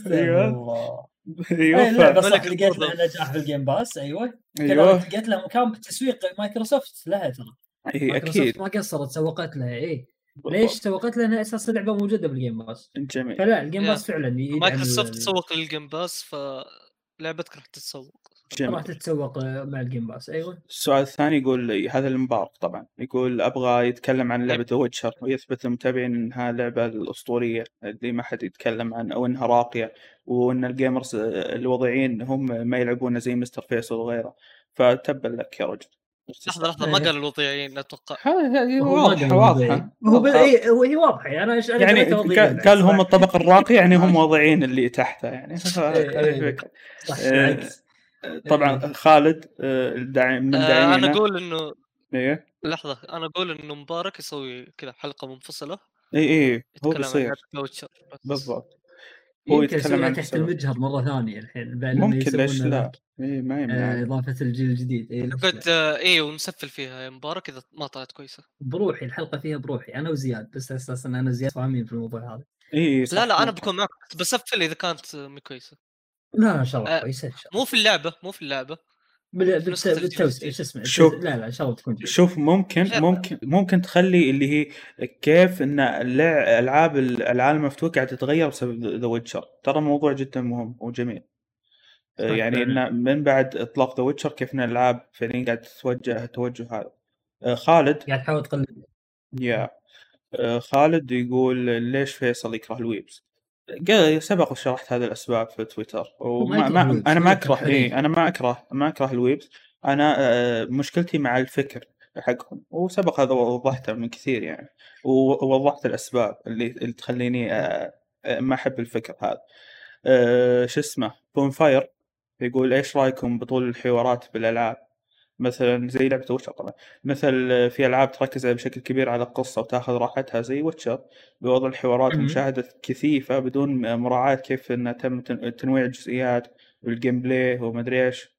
أيوه. أيوه اللعبه صح لقيت. لها نجاح بال Game Pass أيوه. أيوه. لقيت لها مكان بالتسويق مايكروسوفت لها ترى. اي أكيد. ما قصرت سوقت لها اي ليش سوقت؟ لها انها أساس اللعبة موجودة بال Game Pass جميل. فلا ال Game. Pass فعلا مايكروسوفت تسوق لل Game Pass فلعبتك راح تتسوق. جميل. راح تتسوق مع ال Game Pass أيوه. السؤال الثاني يقول هذا المبارك طبعا يقول أبغى يتكلم عن لعبة The Witcher ويثبت للمتابعين إنها اللعبه الأسطورية اللي ما حد يتكلم عنها أو إنها راقية وإن الجيمرز الوضعيين هم ما يلعبونها زي مستر فيصل وغيره. فتبا لك يا رجل. لحظة لحظة ما قال الوضعيين أتوقع. هذه هذه واضحة واضحة. هو واضحة. إيه، هو هي واضحة أنا يعني قريتها وضعية قال هم. الطبقة الراقية يعني هم واضعين اللي تحته يعني. هذه إيه. الفكرة. صح آه، بالعكس طبعا خالد آه، الداعم من آه داعمينا أنا أقول إنه إيه. لحظة أنا أقول إنه مبارك يسوي كذا حلقة منفصلة. اي اي هو يتكلم عن بيصير. بالضبط. هو يتكلم عن تحت. المجهر مرة ثانية الحين بعد ممكن ليش لا؟ اي ما يمنع. آه، إضافة الجيل الجديد. إيه، لا؟ قلت آه إيه ونسفل فيها يا مبارك إذا ما طلعت كويسة. بروحي الحلقة فيها بروحي أنا وزياد بس أساسا أنا وزياد فاهمين في الموضوع هذا. اي لا لا أنا. بكون معك بس بسفل إذا كانت مي كويسة. لا إن شاء الله آه، كويسة إن شاء الله مو في اللعبة مو في اللعبة بال- بالت- نسخة الجيل بالتوست الجديد. شو اسمه شوف. لا لا إن شاء الله تكون جيدة. شوف ممكن لا. ممكن ممكن تخلي اللي هي كيف إن ألعاب العالم المفتوح قاعد تتغير بسبب The Witcher ترى موضوع جدا مهم وجميل آه، صح يعني فعلاً. إن من بعد إطلاق The Witcher كيف إن الألعاب فعليا قاعد تتوجه التوجه هذا آه، خالد قاعد تحاول تقلد يا آه، خالد يقول ليش فيصل يكره ال weebs قال سبق وشرحت هذه الأسباب في تويتر. وما ما أنا ما أكره اي. أنا ما أكره ما أكره ال weebs. أنا آه، مشكلتي مع الفكر حقهم وسبق هذا وضحته من كثير يعني ووضحت الأسباب اللي, اللي تخليني آه، آه، ما أحب الفكر هذا. شو اسمه؟ Bonfire يقول إيش رأيكم بطول الحوارات بالألعاب؟ مثلا زي لعبة Witcher طبعا. مثل في ألعاب تركز بشكل كبير على القصة وتأخذ راحتها زي Witcher بوضع الحوارات. ومشاهده كثيفة بدون مراعاة كيف إنها تم تن- تنويع الجزئيات وال gameplay ومدري إيش.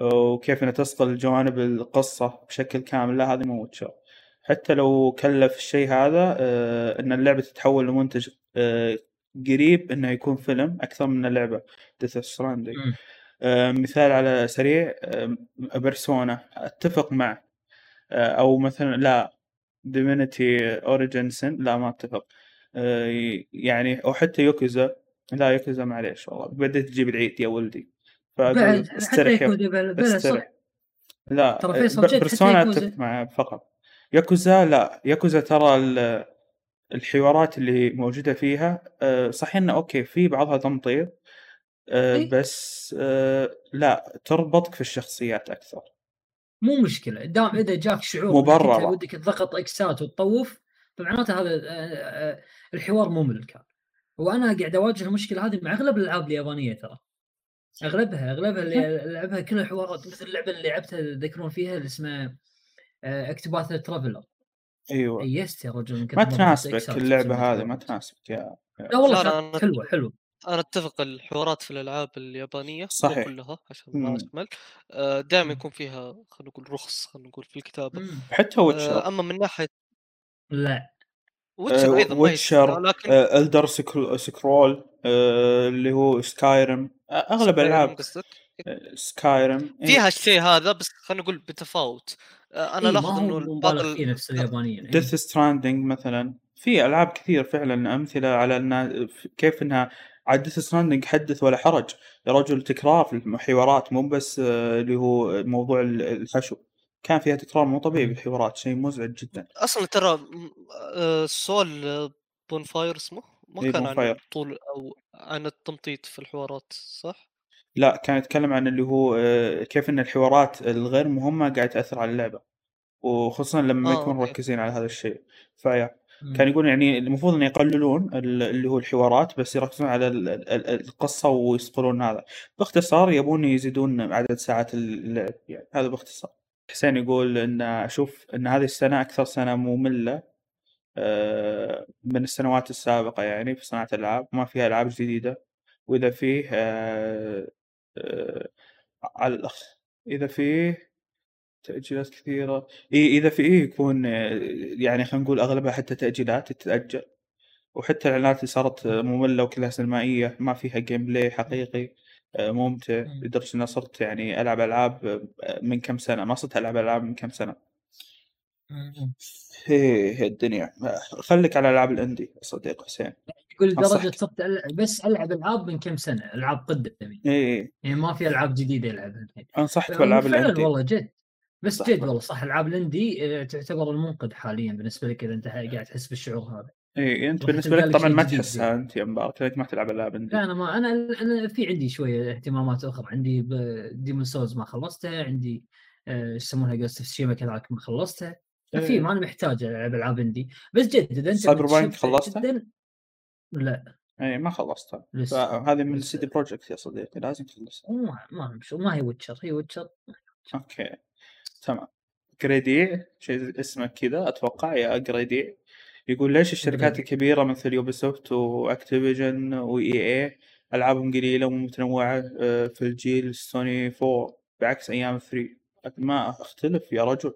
وكيف إنها تصقل جوانب القصة بشكل كامل. لا هذه مو Witcher حتى لو كلف الشيء هذا آه، إن اللعبة تتحول لمنتج آه، قريب إنه يكون فيلم أكثر من اللعبة Death Stranding مثال على سريع آه، Persona. أتفق مع آه، أو مثلا لا Divinity Original Sin لا ما أتفق. آه، يعني أو حتى يوكوزا لا يوكوزا معليش والله بديت تجيب العيد يا ولدي. بعد حتى استرح بلا بلا صح؟ استرح لا ترى فيصل ب- جد حتى Persona. أتفق معه فقط. ياكوزا لا. ياكوزا ترى ال- الحوارات اللي موجودة فيها آه، صحيح إنه okay في بعضها تمطيط آه، إيه. بس آه، لا تربطك في الشخصيات أكثر. مو مشكلة دام إذا جاك شعور مبررة. أنت ودك تضغط X ات وتطوف فمعناته هذا آه، الحوار ممل كان وأنا قاعد أواجه المشكلة هذه مع أغلب الألعاب اليابانية ترى. أغلبها أغلبها اللي ألعبها كلها حوارات مثل اللعبة اللي لعبتها تذكرون فيها اللي اسمها اكتباث ترافلر أيوه. أيست يا رجل ما تناسبك اللعبة هذه ما. تناسبك يا لا والله لا، حلوة حلوة. أنا أتفق الحوارات في الألعاب اليابانية صحيح. كلها عشان. ما اكمل دائما يكون فيها خلينا نقول رخص خلينا نقول في الكتابة. مم. حتى آه، Witcher أما من ناحية لا. Witcher أيضا ما Witcher لكن Elder Scrolls آه، اللي هو Skyrim أغلب الألعاب Skyrim فيها الشيء هذا بس خلينا نقول بتفاوت. آه، أنا إيه، لاحظ إنه مبالغ بعض فيه ال- نفس اليابانيين إيه. Death Stranding مثلا. في ألعاب كثير فعلا أمثلة على كيف إنها عاد Death Stranding حدث ولا حرج يا رجل تكرار في الحوارات مو بس آه، اللي هو موضوع ال- الحشو كان فيها تكرار مو طبيعي بالحوارات شيء مزعج جدا أصلا ترى آه، السؤال Bonfire اسمه ما إيه، كان عن. طول أو عن التمطيط في الحوارات صح؟ لا كان يتكلم عن اللي هو آه، كيف إن الحوارات الغير مهمة قاعد تأثر على اللعبة وخصوصا لما ما آه، يكونوا. مركزين على هذا الشيء فيا. كان يقول يعني المفروض ان يقللون ال- اللي هو الحوارات بس يركزون على ال- ال- ال- القصة ويصقلون هذا. باختصار يبون يزيدون عدد ساعات اللعب يعني هذا باختصار. حسين يقول إن أشوف إن هذه السنة أكثر سنة مملة آه، من السنوات السابقة يعني في صناعة الالعاب ما فيها ألعاب جديدة. وإذا فيه آه، آه، على الأخ إذا فيه تأجيلات كثيرة. إي إذا في إيه يكون آه، يعني خلينا نقول أغلبها حتى تأجيلات تتأجل. وحتى الإعلانات اللي صارت آه، مملة وكلها سينمائية ما فيها gameplay حقيقي آه، ممتع. مم. لدرجة إني صرت يعني ألعب ألعاب آه، من كم سنة؟ ما صرت ألعب ألعاب من كم سنة. مم. هي هي الدنيا. خليك على ألعاب ال indie يا صديق حسين. يقول لدرجة. صرت بس ألعب ألعاب من كم سنة؟ ألعاب قدامي إيه يعني ما في ألعاب جديدة أنصحك بألعاب فعلا ال indie. والله جد. بس. جد والله صح العاب ال indie آه، تعتبر المنقذ حاليا بالنسبة لك اذا انت قاعد تحس بالشعور هذا راح بالنسبة تلقى لك طبعا ما تحسها زين. أنت يا مبارك ما تلعب ألعاب indie لا أنا ما أنا أنا في عندي شوية اهتمامات أخرى عندي Demon's Souls ما خلصتها عندي آه، إيش يسمونها Ghost of Tsushima كذلك ما خلصتها إيه. ما أنا محتاج ألعب ألعاب indie بس جد إذا أنت Cyberpunk خلصتها؟ جدا لا إيه ما خلصتها لسه فهذه من لسه. CD Projekt يا صديقي لازم تخلصها ما ما ما هي Witcher هي Witcher okay تمام. جريدي شيء اسمه كذا أتوقع يا جريدي يقول ليش الشركات. الكبيرة مثل Ubisoft و Activision و EA ألعابهم قليلة ومتنوعة آه، في الجيل سوني 4 بعكس أيام 3 ما أختلف يا رجل.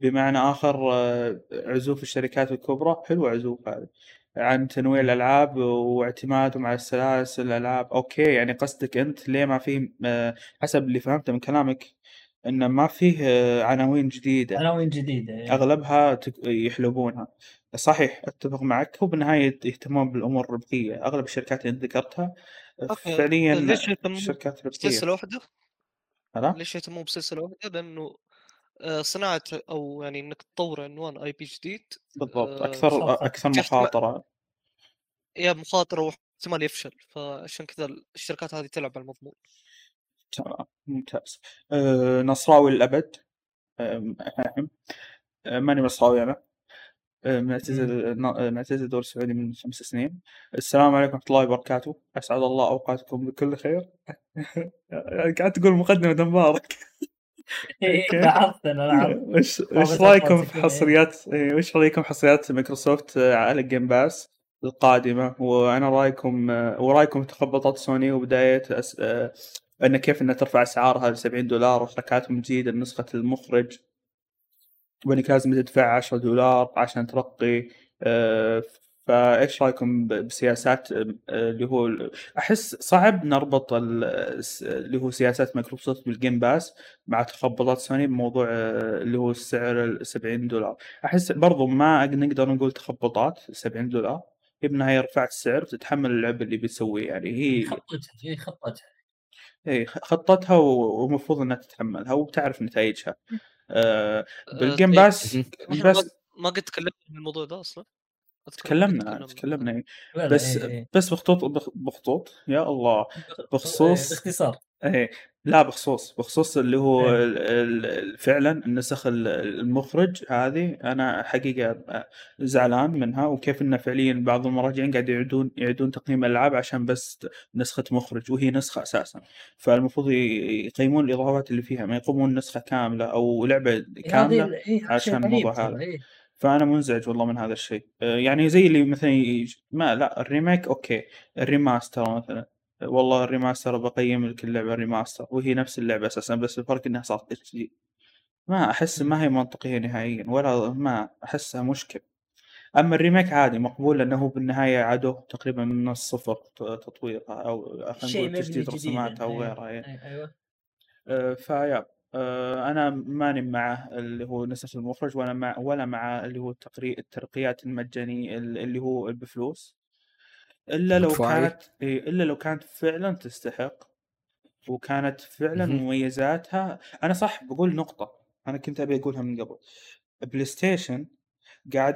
بمعنى آخر آه، عزوف الشركات الكبرى حلو عزوف هذا عن تنويع الألعاب واعتمادهم على السلاسل الألعاب. okay يعني قصدك أنت ليه ما في آه، حسب اللي فهمته من كلامك إنه ما فيه آه، عناوين جديدة عناوين جديدة إيه. أغلبها تك- يحلبونها صحيح أتفق معك هو بالنهاية يهتمون بالأمور الربحية أغلب الشركات اللي ذكرتها okay. فعليا ليش يهتمون شركات ربحيه بسلسلة واحدة؟ هلا ليش يهتمون بسلسلة واحدة؟ لأنه آه، صناعة أو يعني إنك تطور عنوان IP جديد بالضبط آه، أكثر صح. أكثر مخاطرة يا مخاطرة واحتمال يفشل فعشان كذا الشركات هذه تلعب على المضمون تمام ممتاز. أه نصراوي للابد أه أه ماني نصراوي أنا. أه معتزل ن- أه، معتزل الدوري السعودي من خمس سنين. السلام عليكم ورحمة الله وبركاته. أسعد الله أوقاتكم بكل خير. قاعد تقول مقدمة مبارك. لاحظت أنا وش طابع وش رأيكم في. حصريات إيه، وش رأيكم حصريات مايكروسوفت آه، على ال Game Pass القادمة؟ وأنا رأيكم آه، ورأيكم في تخبطات سوني وبداية. آه، أن كيف أنها ترفع أسعارها ل 70 دولار وحركاتهم الجديده لنسخه المخرج. وأنك لازم تدفع 10 دولار عشان ترقي آه، فايش رأيكم بسياسات آه، اللي هو أحس صعب نربط اللي هو سياسات مايكروسوفت بال Game Pass مع تخبطات سوني بموضوع آه، اللي هو السعر ال 70 دولار. أحس برضو ما نقدر نقول تخبطات 70 دولار. هي بالنهايه رفعت السعر وتتحمل اللعب اللي بتسويه يعني هي خطتها هي خطتها هي خطتها و- ومفروض إنها تتحملها وبتعرف نتائجها آه، بال Game إيه. Pass ما, بس ما قد تكلمنا عن الموضوع ده أصلا. تكلمنا تكلمنا تكلمنا إيه. بس إيه إيه. بس بخطوط بخ- بخطوط يا الله بخصوص- إيه، باختصار. إيه لا بخصوص بخصوص اللي هو إيه. ال- ال- ال- فعلا النسخ ال- المخرج هذه أنا حقيقة زعلان منها وكيف إنه فعليا بعض المراجعين قاعد يعيدون يعيدون تقييم الالعاب عشان بس نسخة مخرج وهي نسخة أساسا فالمفروض يقيمون الإضافات اللي فيها ما يقومون نسخة كاملة أو لعبة هذه كاملة إيه، عشان الموضوع هذا. إيه. فأنا منزعج والله من هذا الشيء يعني زي اللي مثلا. ما لا ال remake okay ال remaster مثلا والله ال remaster بقيم لك اللعبة remaster وهي نفس اللعبة أساسا بس الفرق إنها صارت HD ما أحس ما هي منطقية نهائيا ولا ما أحسها مشكل أما الريميك عادي مقبول لأنه بالنهاية عادوه تقريبا من الصفر تطويرها أو خلينا نقول تجديد. رسوماتها إيه، وغيرها إيه. إيه، أيوه آه، فيا آه، أنا ماني مع اللي هو نسخ المخرج ولا مع ولا مع اللي هو التقري الترقيات المجانية اللي هو بفلوس إلا لو مدفوعة كانت إيه، إلا لو كانت فعلا تستحق وكانت فعلا مهم. مميزاتها. أنا صح بقول نقطة أنا كنت أبي أقولها من قبل. PlayStation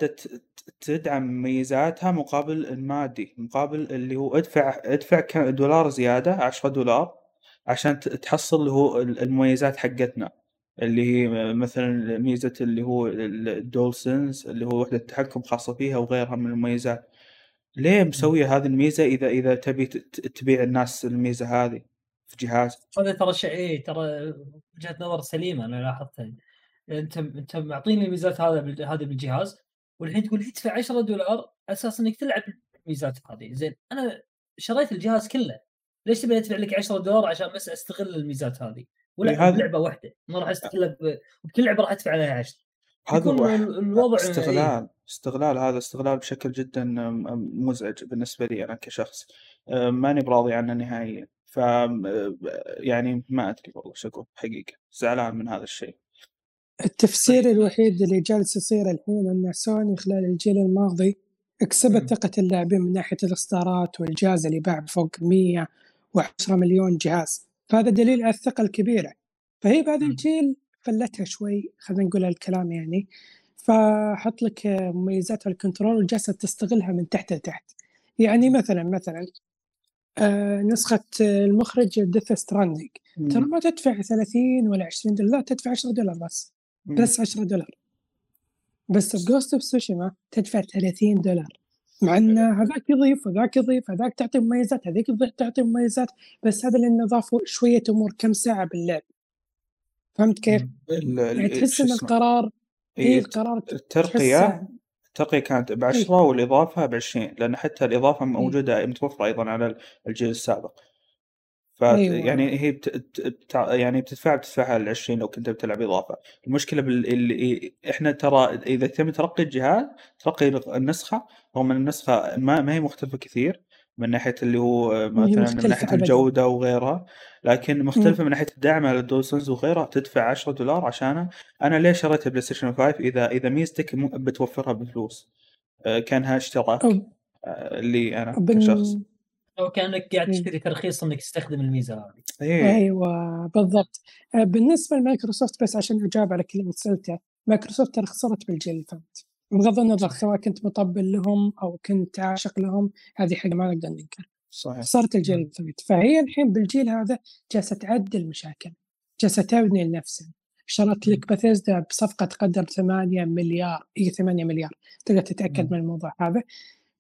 ت- تدعم مميزاتها مقابل المادي مقابل اللي هو ادفع ادفع دولار زيادة 10 دولار عشان تحصل اللي هو ال- المميزات حقتنا. اللي هي مثلا ميزة اللي هو ال DualSense اللي هو وحدة التحكم خاصة فيها وغيرها من المميزات. ليه مسوية هذه الميزة إذا إذا تبي تبيع الناس الميزة هذه في جهاز؟ هذا ترى شيء إيه ترى وجهة نظر سليمة أنا لاحظتها. أنت أنت معطيني الميزات هذا هذه بالجهاز والحين تقول لي ادفع 10 دولار أساس إنك تلعب بالميزات هذه. زين أنا شريت الجهاز كله. ليش تبي أدفع لك 10 دولار عشان بس أستغل الميزات هذه؟ ولا هذا- بلعبة واحدة ما راح أستغلها بكل لعبة راح أدفع عليها 10 هذا الوضع إيه. استغلال استغلال هذا استغلال بشكل جدا مزعج بالنسبة لي أنا كشخص ماني براضي عنه نهائيا ف يعني ما أدري والله شو أقول حقيقة زعلان من هذا الشيء التفسير طيب. الوحيد اللي جالس يصير الحين ان سوني خلال الجيل الماضي. اكسبت ثقة اللاعبين من ناحية الإصدارات والجهاز اللي باع فوق 110 مليون جهاز فهذا دليل على الثقة الكبيرة فهي بعد مم. الجيل فلتها شوي خلينا نقول الكلام يعني. فحط لك مميزات ال control وجالسة تستغلها من تحت لتحت. يعني مثلا مثلا آه نسخة المخرج Death Stranding ترى. ما تدفع 30 ولا 20 دولار لا تدفع 10 دولار بس. مم. بس 10 دولار. بس Ghost of Tsushima تدفع 30 دولار. مع إن هذاك يضيف وذاك يضيف هذاك تعطي مميزات هذيك تعطي مميزات. بس هذا لأنه ضافوا شوية أمور كم ساعة باللعب فهمت كيف؟ ال- يعني تحس إن القرار اي إيه، القرار الترقية الترقية كانت إيه. بعشرة والإضافة بعشرين لأن حتى الإضافة موجودة متوفرة أيضا على الجيل السابق ف أيوة. يعني هي بت... بت- بتع... يعني بتدفع بتدفعها ال 20 لو كنت بتلعب إضافة، المشكلة بال اللي إحنا ترى إذا تبي ترقي الجهاز ترقي النسخة رغم إن النسخة ما, ما هي مختلفة كثير من ناحية اللي هو مثلا من ناحية أبداً. الجودة وغيرها لكن مختلفة من ناحية الدعم على ال DualSense وغيرها تدفع 10 دولار عشانه. أنا ليش شريت PlayStation 5 إذا اذا ميزتك مو- بتوفرها بفلوس. آه، كأنها اشتراك أو آه، اللي أنا بن... كشخص. أو كأنك قاعد مم. تشتري ترخيص إنك تستخدم الميزة هذه. إيه. أيوه بالضبط. آه، بالنسبة لمايكروسوفت بس عشان أجاوب على كل اللي سألته مايكروسوفت ترى خسرت بالجيل اللي فات. بغض النظر سواء كنت مطبل لهم أو كنت عاشق لهم هذه حاجة ما نقدر ننكر. صحيح. خسرت الجيل اللي فات فهي الحين بالجيل هذا جالسة تعدل مشاكل جالسة تبني لنفسها. شرت لك بثيزدا بصفقة تقدر 8 مليار اي 8 مليار تقدر تتأكد مم. من الموضوع هذا؟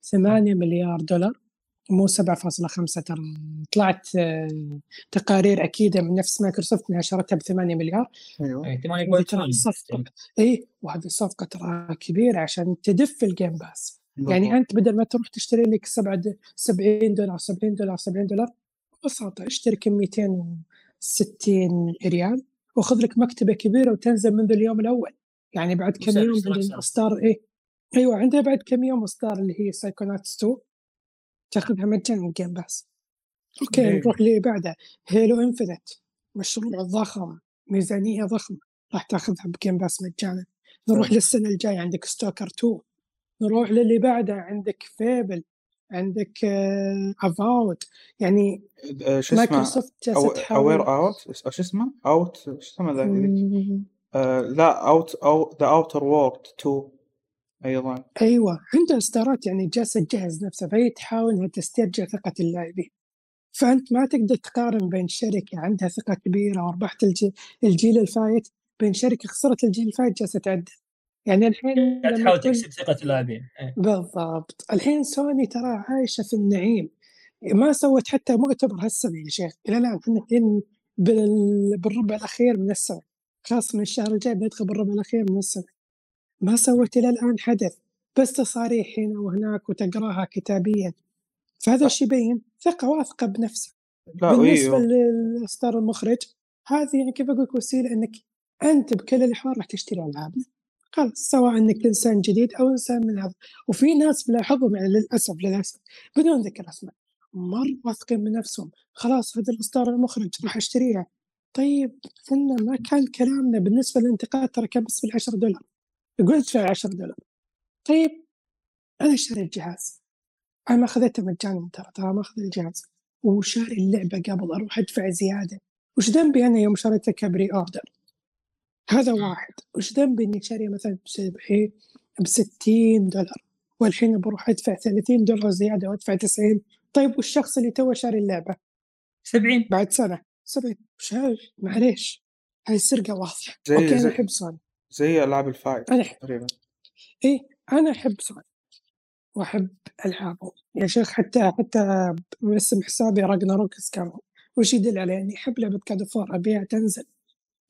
8 مليار دولار. مو 7.5 ترى. طلعت آه، تقارير اكيده من نفس مايكروسوفت إنها شرتها ب 8 مليار. أيوه. 8.1 صفقة. اي وهذه صفقة ترى كبيرة عشان تدف ال Game Pass يعني. أنت بدل ما تروح تشتري لك 7 70 دولار 70 دولار 70 دولار ببساطة اشترك 260 ريال وخذ لك مكتبة كبيرة وتنزل منذ اليوم الأول. يعني بعد كم يوم. اصدار إيه. أيوه عندها بعد كم يوم اصدار اللي هي Psychonauts 2 تاخذها مجانا ال Game Pass Okay إيه. نروح اللي بعده. Halo Infinite مشروع ضخم ميزانية ضخمة راح تاخذها ب Game Pass مجانا. نروح فعلا. للسنة الجاية عندك STALKER 2 نروح للي بعده عندك Fable عندك Avowed يعني آه، شو اسمه؟ مايكروسوفت جالسة تحاول. اوير Out شو اسمه؟ Out شو اسمه The آه، لا Out أو The Outer Worlds 2 أيضا. أيوه. عندها إصدارات يعني جالسة تجهز نفسها فهي تحاول إنها تسترجع ثقة اللاعبين. فأنت ما تقدر تقارن بين شركة عندها ثقة كبيرة وربحت الجيل, الجيل الفايت بين شركة خسرت الجيل الفايت جالسة تعدل يعني الحين تحاول تكسب ثقة اللاعبين. إيه. بالضبط. الحين سوني ترى عايشة في النعيم. ما سوت حتى مؤتمر هالسنة يا شيخ. إلى الآن إحنا الحين بال- بالربع الأخير من السنة. خاص من الشهر الجاي بندخل بالربع الأخير من السنة. ما سوت إلى الآن حدث بس تصاريح هنا وهناك وتقراها كتابيا. فهذا الشيء يبين ثقة واثقة بنفسها لا بالنسبة للإصدار المخرج هذه يعني كيف أقول لك وسيلة إنك أنت بكل الاحوال راح تشتري العابنا خلاص سواء إنك إنسان جديد أو إنسان من هذا. وفي ناس بلاحظهم يعني للأسف للأسف بدون ذكر أسماء مره واثقين من نفسهم خلاص هذا الإصدار المخرج راح أشتريها. طيب إحنا ما كان كلامنا بالنسبة للانتقاد ترى كان بس بال 10 دولار. يقول ادفع 10 دولار. طيب أنا شاري الجهاز. أنا ما أخذته مجانا ترى ترى ما أخذ الجهاز. وشاري اللعبة قبل أروح أدفع زيادة. وش ذنبي أنا يوم شريتها ك pre-order؟ هذا واحد. وش ذنبي إني شاريه مثلا ب 60 دولار؟ والحين بروح أدفع 30 دولار زيادة وأدفع 90 طيب والشخص اللي تو شاري اللعبة؟ 70 بعد سنة. سبعة وش هاي معليش. هاي السرقة واضحة. زي- okay زي- أنا أحب سوني. زي ألعاب الفايت أنا أحب تقريبا. إيه أنا أحب سوني وأحب ألعابهم. يا شيخ حتى حتى باسم حسابي Ragnarok Scam وش يدل على إني أحب لعبة God of War أبيها تنزل.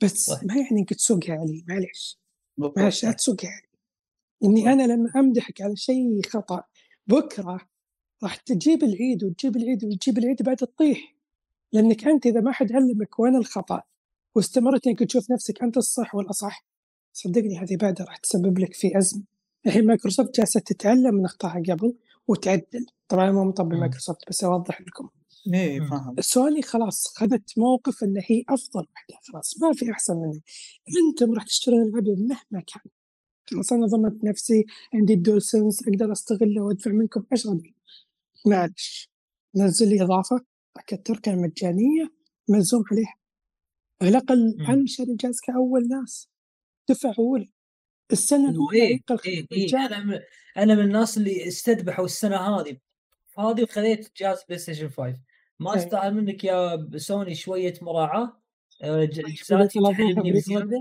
بس. ما يعني انك تسوقها علي معليش. معليش لا تسوقها علي. إني أنا لما أمدحك على شيء خطأ بكرة راح تجيب العيد وتجيب العيد وتجيب العيد بعد تطيح لأنك أنت إذا ما حد علمك وين الخطأ واستمرت إنك تشوف نفسك أنت الصح والأصح صدقني هذه بعدها راح تسبب لك في أزمة. الحين مايكروسوفت جالسة تتعلم من أخطائها قبل وتعدل. طبعا مو مطبل. مايكروسوفت بس أوضح لكم. إيه. فاهم. سوني خلاص خذت موقف إن هي أفضل واحدة خلاص ما في أحسن مني أنتم راح تشترون العاب مهما كان. خلاص أنا ضمنت نفسي عندي ال DualSense أقدر أستغله وأدفع منكم 10 دولار معلش نزل لي إضافة اكتركها مجانيه ملزوم عليها. على الأقل شاري الجهاز كأول ناس. لي السنة الاولى خمس إيه رجال. أنا من أنا من الناس اللي استذبحوا السنة هذه. هذه وخذيت جهاز PlayStation 5 ما إيه. أستاهل منك يا سوني شوية مراعاة. جزاتي تحرمني بزياده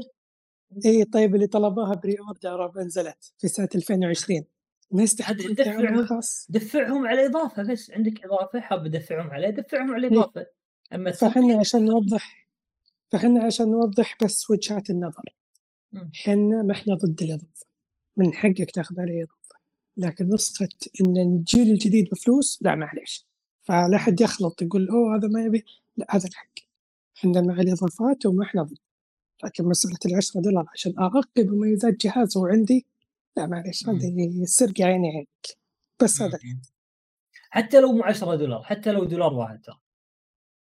اي طيب اللي طلبوها pre-order نزلت في سنة 2020 ما تعامل دفعهم. دفعهم على اضافه بس. عندك إضافة؟ حاب أدفعهم عليه دفعهم على إيه. اضافه أما فاحنا عشان نوضح فاحنا عشان نوضح بس وجهات النظر. مم. إحنا ما إحنا ضد الاضافه من حقك تاخذ عليه اضافه لكن نسخة إن الجيل الجديد بفلوس لا معليش. فلا حد يخلط يقول أوه هذا ما يبي. لا هذا الحق. إحنا مع الإضافات وما إحنا ضد. لكن مسألة ال 10 دولار عشان ارقي بمميزات جهاز وعندي لا معليش. هذه سرقه عيني عينك. بس هذا. حتى لو مو 10 دولار حتى لو دولار واحد ترى.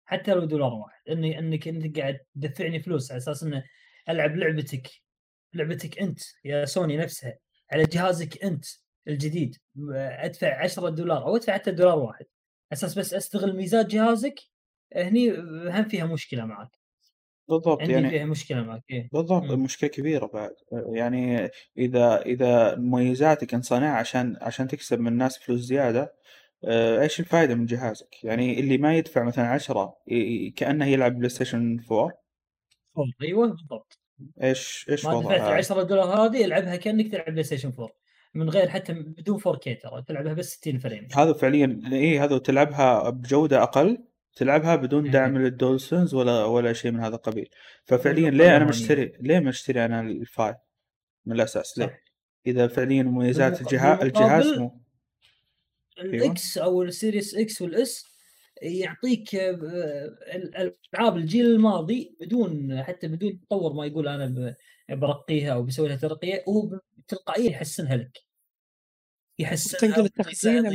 حتى لو دولار واحد. اني إنك أنت قاعد تدفعني فلوس على أساس انه ألعب لعبتك. لعبتك انت يا سوني نفسها على جهازك انت الجديد ادفع 10 دولار أو ادفع حتى دولار واحد أساس بس أستغل ميزات جهازك هني هم فيها مشكلة معك بالضبط عندي يعني فيها مشكلة معك إيه. بالضبط مم. مشكلة كبيرة بعد يعني إذا إذا مميزاتك انصنع عشان عشان تكسب من الناس فلوس زيادة آه، إيش الفائدة من جهازك؟ يعني اللي ما يدفع مثلا عشرة ي- ي- كأنه يلعب PlayStation 4 أيوه بالضبط إيش إيش ما دفعت وضعها؟ 10 دولار هذه العبها كأنك تلعب PlayStation 4 من غير حتى بدون 4K ترى تلعبها بس 60 frame هذا فعليا إيه هذا تلعبها بجودة أقل تلعبها بدون. دعم لل DualSense ولا ولا شيء من هذا القبيل ففعليا ليه الأولانية. مشتري ليه مشتري أنا ال Five من الأساس ليه؟ إذا فعليا مميزات الجهاز الجهاز مو ال X أو ال Series X وال S يعطيك آه، ال- الألعاب الجيل الماضي بدون حتى بدون تطور ما يقول أنا برقيها أو بسوي لها ترقية هو تلقائيا يحسنها لك. يحسنها تنقل التخزين.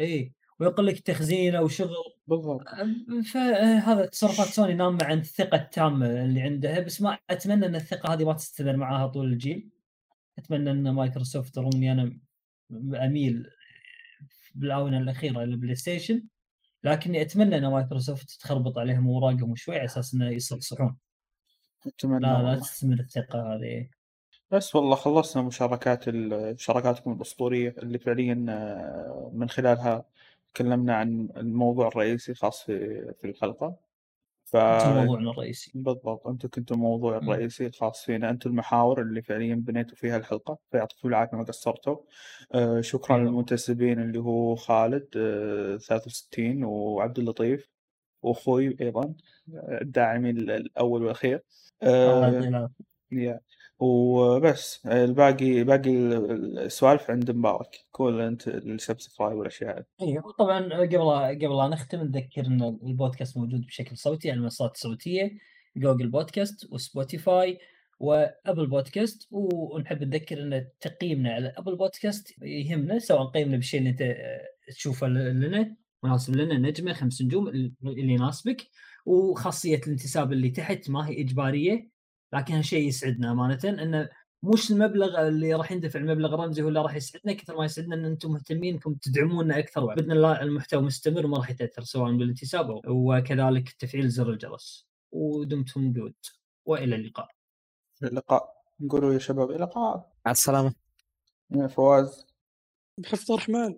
اي ويقول لك تخزينه وشغل بالضبط. فهذا تصرفات سوني نابعة عن الثقة التامة اللي عندها بس ما أتمنى أن الثقة هذه ما تستمر معاها طول الجيل. أتمنى أن مايكروسوفت رغم إني أنا أميل بالآونة الأخيرة لل PlayStation لكني أتمنى إن مايكروسوفت تخربط عليهم اوراقهم شوي على أساس إنه يصحصحون أتمنى لا لا. تستمر الثقة هذه. بس والله خلصنا مشاركات مشاركاتكم الأسطورية اللي فعليا آه، من خلالها تكلمنا عن الموضوع الرئيسي خاص في في الحلقة. ف أنتم موضوعنا الرئيسي بالضبط أنتم كنتم الموضوع مم. الرئيسي الخاص فينا. أنتم المحاور اللي فعليا بنيتوا فيها الحلقة. فيعطيكم العافية ما قصرتوا. آه، شكرا أيوة. للمنتسبين اللي هو خالد آه، 63 وعبد اللطيف وأخوي أيضا آه، الداعمي الأول والأخير. الله آه، العافية. يا وبس. الباقي باقي ال- السوالف عند مبارك. كل أنت السبسكرايب والأشياء هذه. أيوه طبعا قبل قبل لا نختم نذكر إن البودكاست موجود بشكل صوتي على المنصات الصوتية Google Podcast و Spotify و Apple Podcast. ونحب نذكر إن تقييمنا على Apple Podcast يهمنا سواء قيمنا بالشيء اللي أنت آه، تشوفه لنا مناسب لنا نجمة خمس نجوم اللي يناسبك. وخاصية الانتساب اللي تحت ما هي إجبارية. لكنها شيء يسعدنا امانه. انه مش المبلغ اللي راح يندفع المبلغ الرمزي هو اللي راح يسعدنا كثر ما يسعدنا إن أنتم مهتمين إنكم تدعمونا أكثر باذن الله المحتوى مستمر وما راح يتأثر سواء بالانتساب أو- وكذلك تفعيل زر الجرس. ودمتم بود. وإلى اللقاء. اللقاء. نقولوا يا شباب اللقاء. مع السلامة. يا فواز. بحفظ الرحمن.